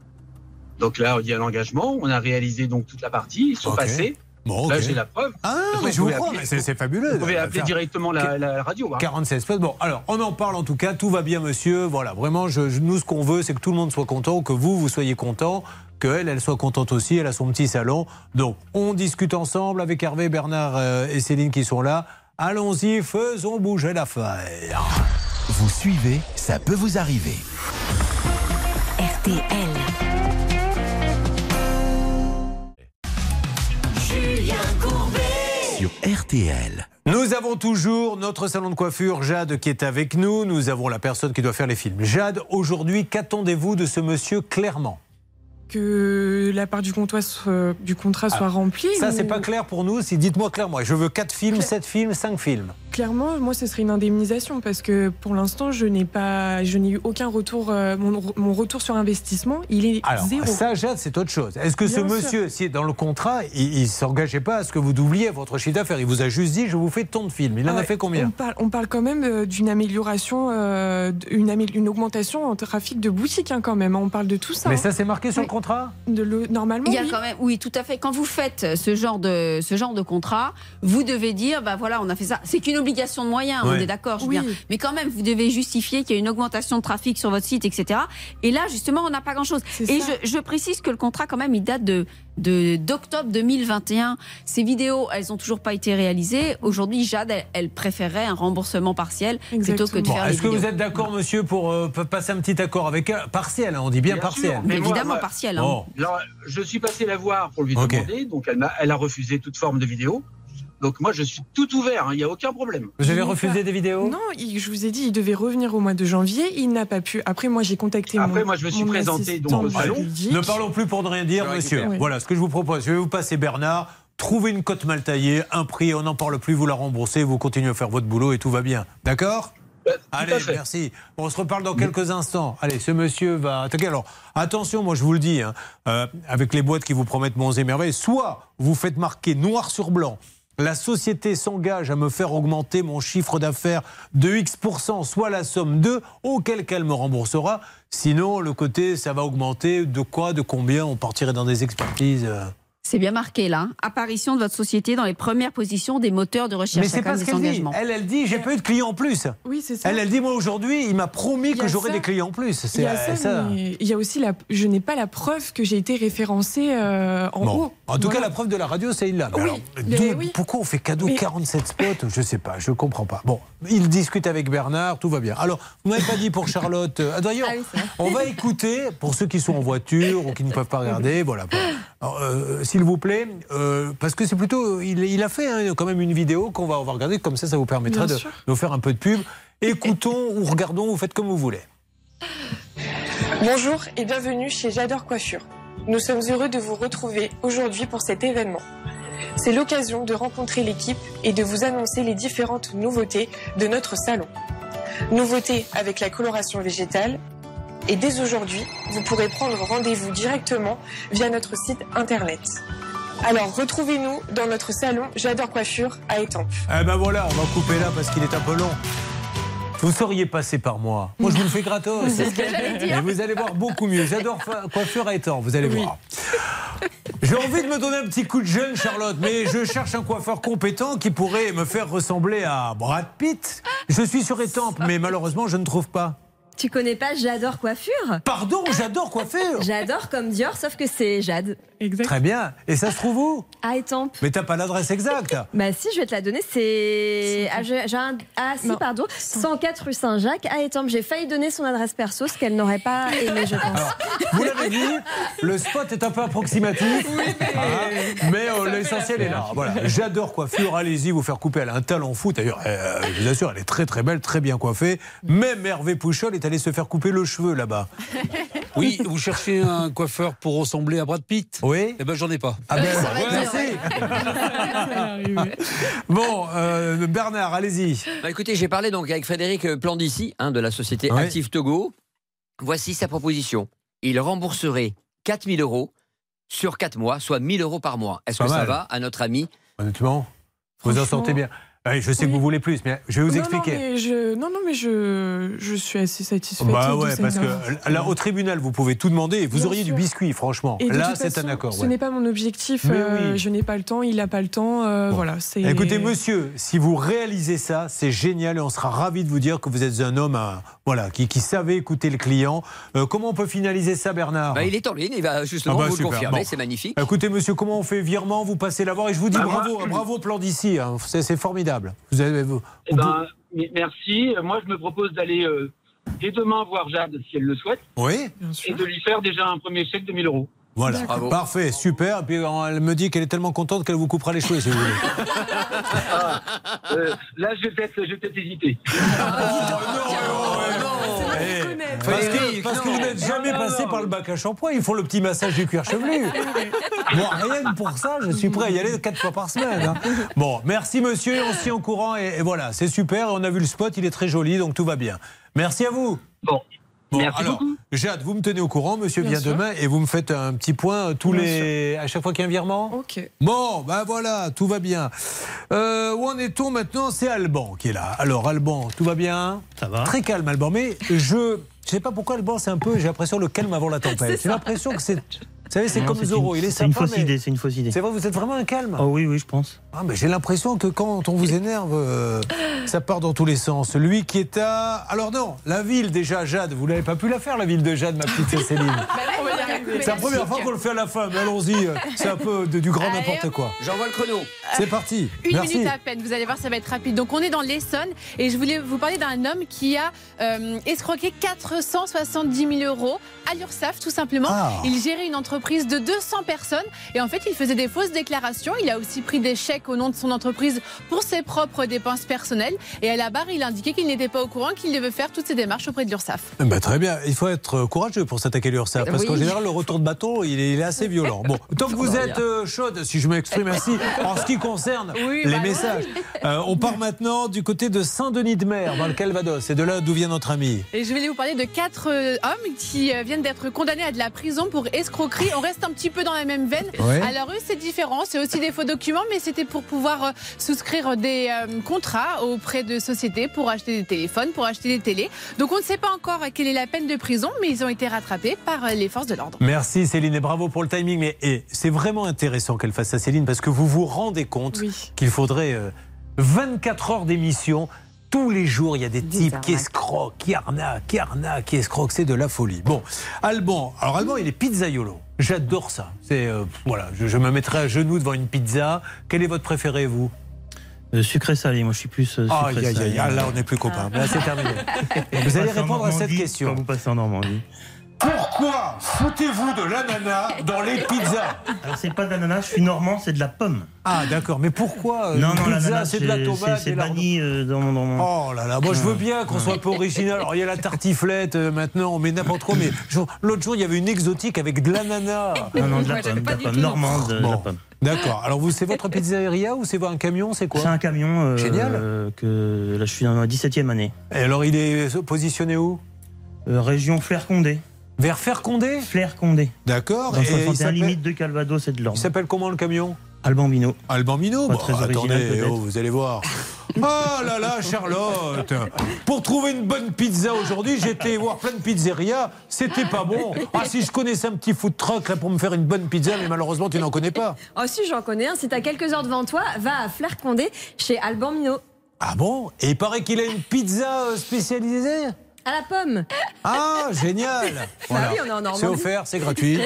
Donc là, il y a l'engagement. On a réalisé donc toute la partie. Ils sont passés. Bon, Là, j'ai la preuve. Ah, Vous mais je vous crois, c'est fabuleux. Vous pouvez appeler faire directement la, la radio. hein. 47 spots. Bon, alors, on en parle en tout cas. Tout va bien, monsieur. Voilà, vraiment, je, je- nous, ce qu'on veut, c'est que tout le monde soit content, que vous, vous soyez content, qu'elle, elle soit contente aussi. Elle a son petit salon. Donc, on discute ensemble avec Hervé, Bernard euh, et Céline qui sont là. Allons-y, faisons bouger l'affaire. Vous suivez, ça peut vous arriver. RTL. Sur RTL. Nous avons toujours notre salon de coiffure, Jade, qui est avec nous. Nous avons la personne qui doit faire les films. Jade, aujourd'hui, qu'attendez-vous de ce monsieur clairement que la part du contrat soit, du contrat soit remplie. Ça, ou- c'est pas clair pour nous. Si dites-moi clairement. Je veux 4 films, 7 films, 5 films. Clairement, moi, ce serait une indemnisation parce que pour l'instant, je n'ai pas, je n'ai eu aucun retour. euh, mon, mon retour sur investissement, il est Alors, zéro. ça, Jade, c'est autre chose. Est-ce que ce Bien monsieur, si dans le contrat, il ne s'engageait pas à ce que vous doubliez votre chiffre d'affaires? Il vous a juste dit, je vous fais tant de films. Il en Ah a fait combien? on parle, on parle quand même euh, d'une amélioration, euh, une, amé- une augmentation en trafic de boutiques hein, quand même. On parle de tout ça. Mais hein. ça, c'est marqué sur Oui. le contrat? De le- normalement, Il y a oui. quand même, oui, tout à fait. Quand vous faites ce genre de ce genre de contrat, vous devez dire, bah voilà, on a fait ça. C'est qu'une obligation de moyens, on est d'accord, Oui. Mais quand même, vous devez justifier qu'il y a une augmentation de trafic sur votre site, etc. Et là, justement, on n'a pas grand-chose. Et je, je précise que le contrat, quand même, il date de d'octobre 2021. Ces vidéos, elles ont toujours pas été réalisées. Aujourd'hui, Jade, elle, elle préférerait un remboursement partiel plutôt que de Bon, faire Est-ce que vidéos. vous êtes d'accord, monsieur, pour euh, passer un petit accord avec elle? Partiel, hein, on dit bien, Bien partiel. sûr, mais moi, moi- partiel. Bon. Alors, je suis passé la voir pour lui demander, donc elle a refusé toute forme de vidéo. Donc moi, je suis tout ouvert, hein, il n'y a aucun problème. Vous avez refusé des vidéos? Non, il- je vous ai dit, il devait revenir au mois de janvier. Il n'a pas pu. Après, moi, j'ai contacté Après, mon- moi, je me suis présenté donc au salon. Ne parlons plus pour ne rien dire, monsieur. Voilà ce que je vous propose. Je vais vous passer Bernard. Trouvez une cote mal taillée, un prix, on n'en parle plus, vous la remboursez, vous continuez à faire votre boulot et tout va bien. D'accord? Allez, merci. On se reparle dans quelques instants. Allez, ce monsieur va attaquer. Alors, attention, moi je vous le dis, hein, euh, avec les boîtes qui vous promettent monts et merveilles, soit vous faites marquer noir sur blanc. La société s'engage à me faire augmenter mon chiffre d'affaires de X%, soit la somme de, auquel cas elle me remboursera. Sinon, le côté, ça va augmenter de quoi, de combien, on partirait dans des expertises. C'est bien marqué là. Apparition de votre société dans les premières positions des moteurs de recherche Mais c'est pas ce qu'elle dit. Elle, elle dit, j'ai pas eu de clients en plus. Oui, c'est ça. Elle, elle dit, moi aujourd'hui, il m'a promis que j'aurais des clients en plus. Il C'est y a ça, il y a aussi la. Je n'ai pas la preuve que j'ai été référencée euh, en Bon. haut. En tout Voilà. cas, la preuve de la radio, c'est il là. Oui. Pourquoi on fait cadeau Mais- 47 spots? Je sais pas, je comprends pas. Bon, il discute avec Bernard, tout va bien. Alors, vous m'avez pas dit pour Charlotte. euh, D'ailleurs, on va écouter pour ceux qui sont en voiture ou qui ne peuvent pas regarder. Voilà. Bon. Alors, euh, S'il vous plaît, euh, parce que c'est plutôt, il, il a fait hein, quand même une vidéo qu'on va, on va regarder. Comme ça, ça vous permettra de sûr. nous faire un peu de pub. Écoutons ou regardons, vous faites comme vous voulez. Bonjour et bienvenue chez J'adore Coiffure. Nous sommes heureux de vous retrouver aujourd'hui pour cet événement. C'est l'occasion de rencontrer l'équipe et de vous annoncer les différentes nouveautés de notre salon. Nouveautés avec la coloration végétale. Et dès aujourd'hui, vous pourrez prendre rendez-vous directement via notre site internet. Alors retrouvez-nous dans notre salon J'adore Coiffure à Étampes. Eh ben voilà, on va couper là parce qu'il est un peu long. Vous seriez passé par moi. Moi, je vous le fais gratos. C'est ce que j'allais dire. Et vous allez voir beaucoup mieux. J'adore coiffure à étang, vous allez voir. J'ai envie de me donner un petit coup de jeune, Charlotte, mais je cherche un coiffeur compétent qui pourrait me faire ressembler à Brad Pitt. Je suis sur Étampes, mais malheureusement, je ne trouve pas. Tu connais pas J'adore coiffure Pardon, j'adore coiffure J'adore comme Dior, sauf que c'est Jade. Très bien. Et ça se trouve où? À Étampes. Mais t'as pas l'adresse exacte. Bah si, je vais te la donner. C'est ah, j'ai- j'ai un- ah si pardon, 104 rue Saint-Jacques à Étampes. J'ai failli donner son adresse perso, ce qu'elle n'aurait pas aimé, je pense. Vous l'avez dit, le spot est un peu approximatif, hein, mais euh, l'essentiel est là. Voilà, j'adore coiffure. Allez-y, vous faire couper. Elle a un talent fou. D'ailleurs, euh, je vous assure, elle est très très belle, très bien coiffée. Même Hervé Pouchol est allé se faire couper le cheveu là-bas. Oui, vous cherchez un coiffeur pour ressembler à Brad Pitt Oui. Eh ben, j'en ai pas. Ah ben, merci. Bon, euh, Bernard, allez-y. Bah, écoutez, j'ai parlé donc avec Frédéric Plandici hein, de la société Ouais. Active Togo. Voici sa proposition. Il rembourserait 4000 euros sur 4 mois, soit 1000 euros par mois. Est-ce que ça va à notre ami Honnêtement, vous en sortez bien. Je sais que vous voulez plus, mais je vais vous non, expliquer. Non, mais je, non, non, mais je, je suis assez satisfaite. Bah ouais, parce que là, au tribunal, vous pouvez tout demander et vous Bien auriez du biscuit, franchement. Et Là, c'est un accord. Ce ouais. n'est pas mon objectif. Mais euh, oui. Je n'ai pas le temps, il n'a pas le temps. euh, Voilà. Écoutez, monsieur, si vous réalisez ça, c'est génial et on sera ravis de vous dire que vous êtes un homme euh, voilà, qui, qui savait écouter le client. Euh, comment on peut finaliser ça, Bernard Bah, Il est en ligne, il va justement Ah bah, vous le super. confirmer, Bon. c'est magnifique. Écoutez, monsieur, comment on fait virement Vous passez la voir et je vous dis Bah, bravo, moi- bravo, plan d'ici. hein. C'est c'est formidable. Vous avez, vous- Eh ben, merci. Moi, je me propose d'aller euh, dès demain voir Jade, si elle le souhaite, Oui et de lui faire déjà un premier chèque de 1000 euros. Voilà, parfait, super. Et puis euh, elle me dit qu'elle est tellement contente qu'elle vous coupera les cheveux si vous voulez. Ah, euh, là, je vais peut-être je vais peut-être hésiter. Eh, Parce que, parce que vous n'êtes jamais passé par le bac à shampoing, il faut le petit massage du cuir chevelu. Moi, rien que pour ça, je suis prêt à y aller quatre fois par semaine. hein. Bon, merci monsieur, on tient au courant et, et voilà, c'est super. On a vu le spot, il est très joli, donc tout va bien. Merci à vous. Bon. Merci alors, Jade, vous me tenez au courant, monsieur Bien vient sûr. demain et vous me faites un petit point euh, tous Bien les à chaque fois qu'il y a un virement. Ok. Bon, ben voilà, tout va bien. Euh, où en est-on maintenant? C'est Alban qui est là. Alors Alban, tout va bien? Ça va. Très calme Alban, mais je je sais pas pourquoi Alban c'est un peu, j'ai l'impression le calme avant la tempête. J'ai l'impression que c'est Vous savez, c'est comme Zorro, une- il est C'est une sympa, fausse idée, c'est une fausse idée. C'est vrai, vous êtes vraiment un calme. Oh oui, oui, je pense. Ah, mais j'ai l'impression que quand on vous énerve, euh, ça part dans tous les sens. Lui qui est à. Alors non, la ville déjà, Jade, vous n'avez pas pu la faire, la ville de Jade, ma petite Céline. Arriver. C'est la première fois qu'on le fait à la fin, mais allons-y, euh, c'est un peu de- du grand n'importe quoi. J'envoie le chrono. C'est parti. Une Merci. minute à peine, vous allez voir, ça va être rapide. Donc on est dans l'Essonne et je voulais vous parler d'un homme qui a euh, escroqué 470 000 euros à l'URSSAF tout simplement. Ah. Il gérait une entreprise de 200 personnes et en fait il faisait des fausses déclarations. Il a aussi pris des chèques au nom de son entreprise pour ses propres dépenses personnelles et à la barre il indiquait qu'il n'était pas au courant qu'il devait faire toutes ces démarches auprès de l'URSSAF. Ben, très bien, il faut être courageux pour s'attaquer l'URSSAF, parce Oui. qu'en général, le retour de bateau, il est, il est assez violent. Bon, tant que vous êtes euh, chaude, si je m'exprime ainsi, en ce qui concerne Oui, les bah messages, euh, on part maintenant du côté de Saint-Denis-de-Mer, dans le Calvados. C'est de là d'où vient notre ami. Et je voulais vous parler de quatre euh, hommes qui euh, viennent d'être condamnés à de la prison pour escroquerie. On reste un petit peu dans la même veine. Ouais. Alors eux, c'est différent. C'est aussi des faux documents, mais c'était pour pouvoir euh, souscrire des euh, contrats auprès de sociétés pour acheter des téléphones, pour acheter des télés. Donc on ne sait pas encore quelle est la peine de prison, mais ils ont été rattrapés par euh, les forces de l'ordre. Merci Céline et bravo pour le timing. Mais c'est vraiment intéressant qu'elle fasse ça, Céline, parce que vous vous rendez compte qu'il faudrait euh, 24 heures d'émission. Tous les jours, il y a des types qui escroquent, qui arnaquent, qui arnaquent, qui escroquent. C'est de la folie. Bon, Alban. Alors, Alban, il est pizzaiolo. J'adore ça. C'est euh, voilà, je, je me mettrai à genoux devant une pizza. Quel est votre préféré, vous? Euh, sucré salé, moi je suis plus euh, Aïe, sucré aïe, salé. aïe, ah, là, on n'est plus copains. Là, c'est terminé. Vous allez répondre à cette question. Quand vous passez en Normandie. Pourquoi foutez-vous de l'ananas dans les pizzas Alors c'est pas de l'ananas, je suis normand, c'est de la pomme. Ah d'accord, mais pourquoi euh, Non, non, pizza, l'ananas, c'est de la tomate C'est et la- banni euh, dans mon. dans mon- Oh là là, moi je veux bien qu'on soit un peu original. Alors il y a la tartiflette euh, maintenant, on met n'importe quoi, mais l'autre jour il y avait une exotique avec de l'ananas. Non, non, de la pomme, de la pomme normande, de la Bon, pomme. D'accord. Alors vous, c'est votre pizzeria ou c'est un camion C'est quoi C'est un camion. euh, Génial. euh, que là je suis dans ma 17e année. Et alors il est positionné où? Euh, Région Flair-Condé. Vers Fer-Condé Flair-Condé. D'accord. Dans Et il 61 s'appelle- limite de Calvados et de l'Orne. Il s'appelle comment le camion? Alban Bino. Alban Pas Bon, très original, Attendez, peut-être. oh, vous allez voir. Oh là là, Charlotte Pour trouver une bonne pizza aujourd'hui, j'étais voir plein de pizzerias, c'était pas bon. Ah, si je connaissais un petit food truck là, pour me faire une bonne pizza, mais malheureusement, tu n'en connais pas. Oh si, j'en connais un. Si t'as quelques heures devant toi, va à Flair Condé chez Alban Minot. Ah bon? Et il paraît qu'il a une pizza euh, spécialisée? À la pomme. Ah, génial Bah oui, on est en Normandie. C'est offert, c'est gratuit.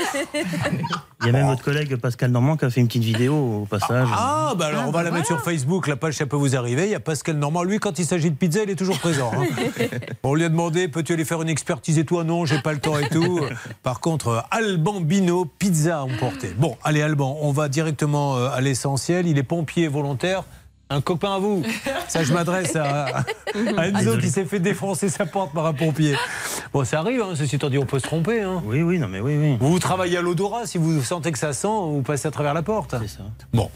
Il y a même votre collègue Pascal Normand qui a fait une petite vidéo au passage. Ah, bah alors on va la mettre sur Facebook, la page ça peut vous arriver. Il y a Pascal Normand, lui quand il s'agit de pizza, il est toujours présent. hein. On lui a demandé, peux-tu aller faire une expertise et tout Ah non, j'ai pas le temps et tout. Par contre, Alban Bino, pizza à emporter. Bon, allez Alban, on va directement euh, à l'essentiel. Il est pompier volontaire. Un copain à vous. Ça, je m'adresse à, à Enzo qui s'est fait défoncer sa porte par un pompier. Bon, ça arrive, hein, ceci étant dit, on peut se tromper. Hein. Oui, oui, non, mais oui, oui. Vous travaillez à l'odorat, si vous sentez que ça sent, vous passez à travers la porte. C'est ça. Bon.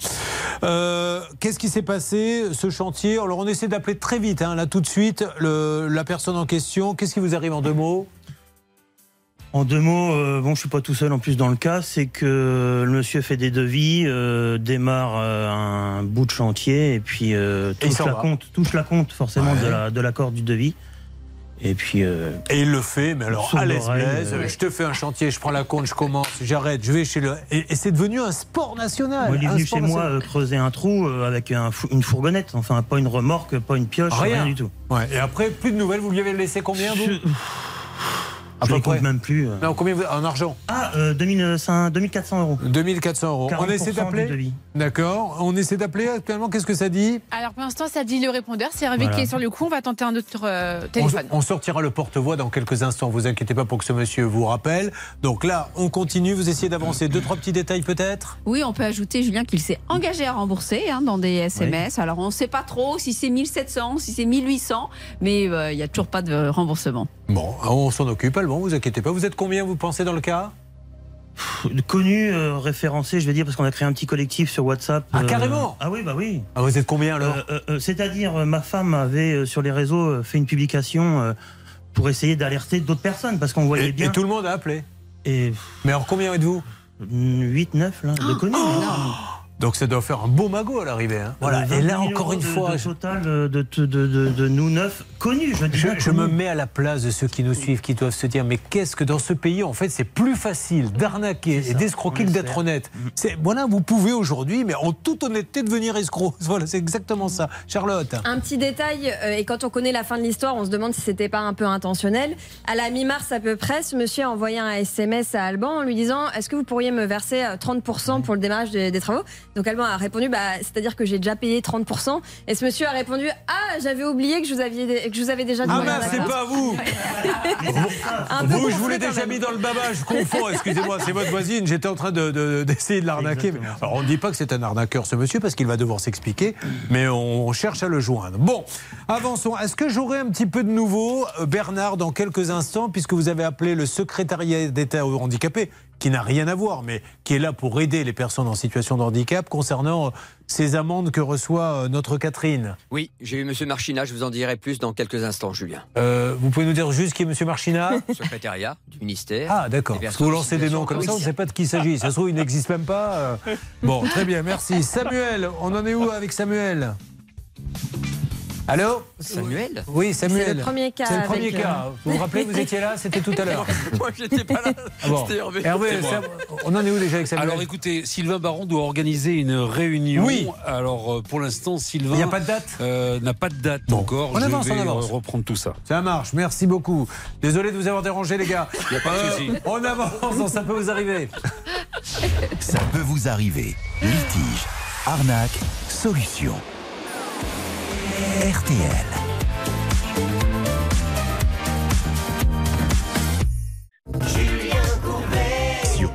Euh, Qu'est-ce qui s'est passé, ce chantier? Alors, on essaie d'appeler très vite, hein, là, tout de suite, le- la personne en question. Qu'est-ce qui vous arrive en deux mots? En deux mots, euh, bon, je suis pas tout seul en plus dans le cas, c'est que le monsieur fait des devis, euh, démarre euh, un bout de chantier et puis euh, Et touche, la compte, touche la compte forcément Ouais. de la de l'accord du devis. Et puis. euh, Et il le fait, mais alors à l'aise euh, je te fais un chantier, je prends la compte, je commence, j'arrête, je vais chez le. Et, et c'est devenu un sport national. Moi, il est venu chez moi euh, creuser un trou avec un une fourgonnette, enfin pas une remorque, pas une pioche, rien, Rien. du tout. Ouais, et après, plus de nouvelles, vous lui avez laissé combien, vous? À Je les compte même plus. euh. Non, combien vous- en argent Ah, euh, 2500 2400 euros. 2400 euros. On 40% essaie d'appeler. D'accord. On essaie d'appeler actuellement. Qu'est-ce que ça dit Alors pour l'instant, ça dit le répondeur. C'est Hervé Voilà. qui est sur le coup. On va tenter un autre euh, on, téléphone. on sortira le porte-voix dans quelques instants. Vous inquiétez pas pour que ce monsieur vous rappelle. Donc là, on continue. Vous essayez d'avancer. Deux, trois petits détails peut-être Oui, on peut ajouter, Julien, qu'il s'est engagé à rembourser hein, dans des SMS. Alors, on ne sait pas trop si c'est 1700, si c'est 1800, mais euh, il n'y a toujours pas de remboursement. Bon, on s'en occupe, Alban. Vous inquiétez pas. Vous êtes combien, vous pensez, dans le cas Connu, euh, référencé, je vais dire, parce qu'on a créé un petit collectif sur WhatsApp. Ah, euh, carrément Ah oui, bah oui. Ah, vous êtes combien alors Euh, C'est-à-dire, ma femme avait euh, sur les réseaux fait une publication euh, pour essayer d'alerter d'autres personnes, parce qu'on voyait et, bien. et tout le monde a appelé. Et Mais alors, combien êtes-vous 8, 9, là, de connus. Oh Donc ça doit faire un beau magot à l'arrivée. hein. Voilà. Euh, Et 20 là, 000 encore une de- fois, de je- total euh, de, de, de, de- de nous neuf connus. Je, dis Je, je me mets à la place de ceux qui nous suivent, qui doivent se dire mais qu'est-ce que dans ce pays, en fait, c'est plus facile d'arnaquer et d'escroquer que d'être honnête. C'est voilà, vous pouvez aujourd'hui, mais en toute honnêteté, devenir escroc. Voilà, c'est exactement ça. Charlotte. Un petit détail, euh, et quand on connaît la fin de l'histoire, on se demande si c'était pas un peu intentionnel. À la mi-mars à peu près, ce monsieur a envoyé un SMS à Alban en lui disant Est-ce que vous pourriez me verser euh, 30% pour le démarrage des, des travaux? Donc Alban a répondu bah, C'est-à-dire que j'ai déjà payé 30%. Et ce monsieur a répondu Ah, j'avais oublié que je vous, aviez, que je vous avais déjà dit. Ah mince, c'est pas vous Un peu Vous, je vous l'ai déjà mis dans le baba, je confonds, excusez-moi, c'est votre voisine, j'étais en train de- de- d'essayer de, l'arnaquer. mais- Alors on ne dit pas que c'est un arnaqueur ce monsieur parce qu'il va devoir s'expliquer, mais on cherche à le joindre. Bon, avançons. Est-ce que j'aurai un petit peu de nouveau, euh, Bernard, dans quelques instants, puisque vous avez appelé le secrétariat d'État aux handicapés, qui n'a rien à voir, mais qui est là pour aider les personnes en situation de handicap concernant euh, ces amendes que reçoit euh, notre Catherine. Oui, j'ai eu Monsieur Marchina, je vous en dirai plus dans quelques instants, Julien. Euh, vous pouvez nous dire juste qui est monsieur Marchina? Secrétariat du ministère. Ah, d'accord. Des Parce que vous lancez des noms comme ça, on ne sait pas de qui il s'agit. Ça se trouve, il n'existe même pas. Bon, très bien, merci. Samuel, on en est où avec Samuel? Allô Samuel Oui, Samuel. C'est le premier cas C'est le premier avec, cas. euh, Vous vous rappelez, vous étiez là C'était tout à l'heure. Moi, j'étais pas là. Ah bon. C'était Hervé. Hervé, on en est où déjà avec Samuel Alors écoutez, Sylvain Baron doit organiser une réunion. Oui. Alors euh, pour l'instant, Sylvain. Il n'y a pas de date euh, N'a pas de date encore. on Je avance, vais on avance. reprendre tout ça. Ça marche, merci beaucoup. Désolé de vous avoir dérangé, les gars. Y a pas de Euh, souci. On avance, ça peut vous arriver. Ça peut vous arriver. Litige, arnaque, solution. RTL.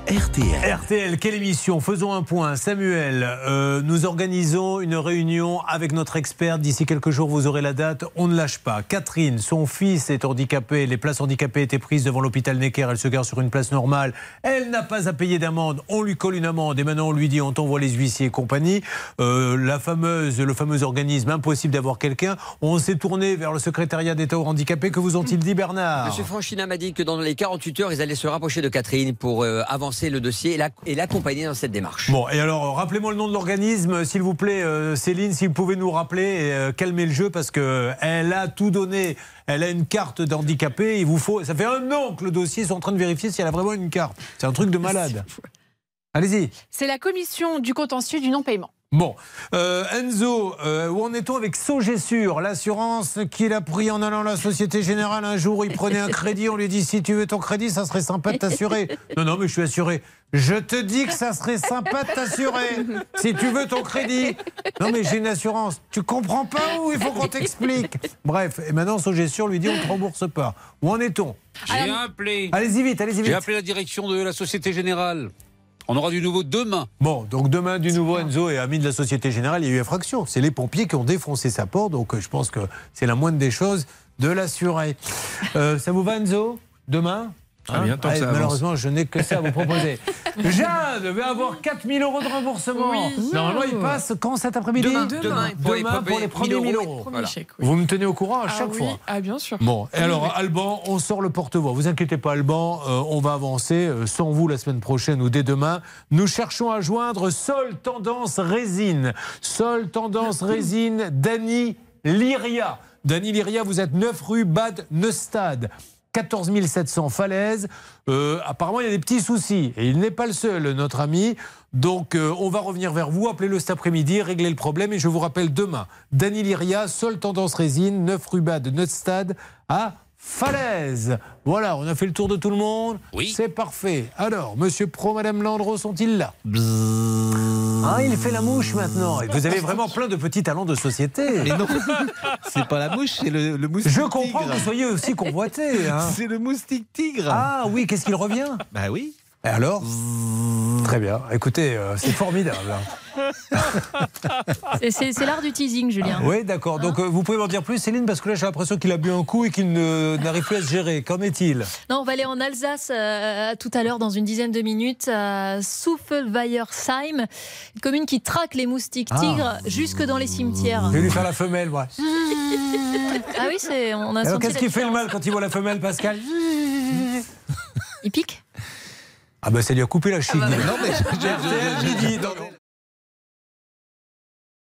RTL. RTL, quelle émission Faisons un point. Samuel, euh, nous organisons une réunion avec notre expert. D'ici quelques jours, vous aurez la date. On ne lâche pas. Catherine, son fils est handicapé. Les places handicapées étaient prises devant l'hôpital Necker. Elle se gare sur une place normale. Elle n'a pas à payer d'amende. On lui colle une amende. Et maintenant, on lui dit on t'envoie les huissiers et compagnie. Euh, la fameuse, le fameux organisme, impossible d'avoir quelqu'un. On s'est tourné vers le secrétariat d'État aux handicapés. Que vous ont-ils dit, Bernard? Monsieur Franchina m'a dit que dans les 48 heures, ils allaient se rapprocher de Catherine pour euh, avancer le dossier et la- et l'accompagner dans cette démarche. Bon, et alors, rappelez-moi le nom de l'organisme, s'il vous plaît, euh, Céline, si vous pouvez nous rappeler et euh, calmer le jeu, parce que elle a tout donné. Elle a une carte d'handicapé. Il vous faut. Ça fait un an que le dossier sont en train de vérifier si elle a vraiment une carte. C'est un truc de malade. Allez-y. C'est la commission du contentieux du non-paiement. Bon, Euh, Enzo, euh, où en est-on avec Sogessure, l'assurance qu'il a pris en allant à la Société Générale un jour Il prenait un crédit, on lui dit si tu veux ton crédit, ça serait sympa de t'assurer. Non, non, mais je suis assuré. Je te dis que ça serait sympa de t'assurer si tu veux ton crédit. Non, mais j'ai une assurance. Tu comprends pas où il faut qu'on t'explique? Bref, et maintenant Sogessure lui dit on ne te rembourse pas. Où en est-on? J'ai appelé. Allez-y vite, allez-y J'ai vite. appelé la direction de la Société Générale. On aura du nouveau demain. Bon, donc demain, du nouveau, Enzo est ami de la Société Générale, il y a eu infraction. C'est les pompiers qui ont défoncé sa porte, donc euh, je pense que c'est la moindre des choses de l'assurer. Euh, ça vous va, Enzo? Demain? Très bien, tant que Ah, ça avance. Malheureusement, je n'ai que ça à vous proposer. Jeanne va avoir 4000 euros de remboursement. Oui. Normalement, il passe quand cet après-midi Demain. Demain, pour les Demain, pour les premiers premiers 1000 1000 euros. Voilà. oui. Vous me tenez au courant à Ah chaque oui, fois. Ah bien sûr. Bon, et alors. Alban, on sort le porte-voix. Vous inquiétez pas, Alban, euh, on va avancer euh, sans vous la semaine prochaine ou dès demain. Nous cherchons à joindre Sol Tendance Résine. Sol Tendance Résine, Dany Lyria. Dany Lyria, vous êtes 9 rue Bad Neustad. 14 700 falaises. Euh, apparemment, il y a des petits soucis. Et il n'est pas le seul, notre ami. Donc, euh, on va revenir vers vous. Appelez-le cet après-midi, réglez le problème. Et je vous rappelle demain, Dany Lyria, seule tendance résine, 9 rue Bas de notre stade à Falaise. Voilà, on a fait le tour de tout le monde. Oui. C'est parfait. Alors, Monsieur Pro, Madame Landreau sont-ils là? Ah, il fait la mouche maintenant. Et vous avez vraiment plein de petits talents de société. Mais non, c'est pas la mouche, c'est le, le moustique Je comprends tigre. que vous soyez aussi convoité. hein. C'est le moustique tigre. Ah oui, qu'est-ce qu'il revient? Bah oui. Et alors Très bien. Écoutez, euh, c'est formidable. C'est- l'art du teasing, Julien. Oui, d'accord. Donc, euh, vous pouvez m'en dire plus, Céline, parce que là, j'ai l'impression qu'il a bu un coup et qu'il ne- n'arrive plus à se gérer. Qu'en est-il? Non, on va aller en Alsace euh, tout à l'heure dans une dizaine de minutes à Souffelweiersheim, une commune qui traque les moustiques Ah. tigres jusque dans les cimetières. Je vais lui faire la femelle, moi. Ah oui, c'est on a Alors, senti qu'est-ce qui fait le mal quand il voit la femelle, Pascal? Il pique? Ah, bah, ça lui a coupé la chine. Non, mais je- je- je-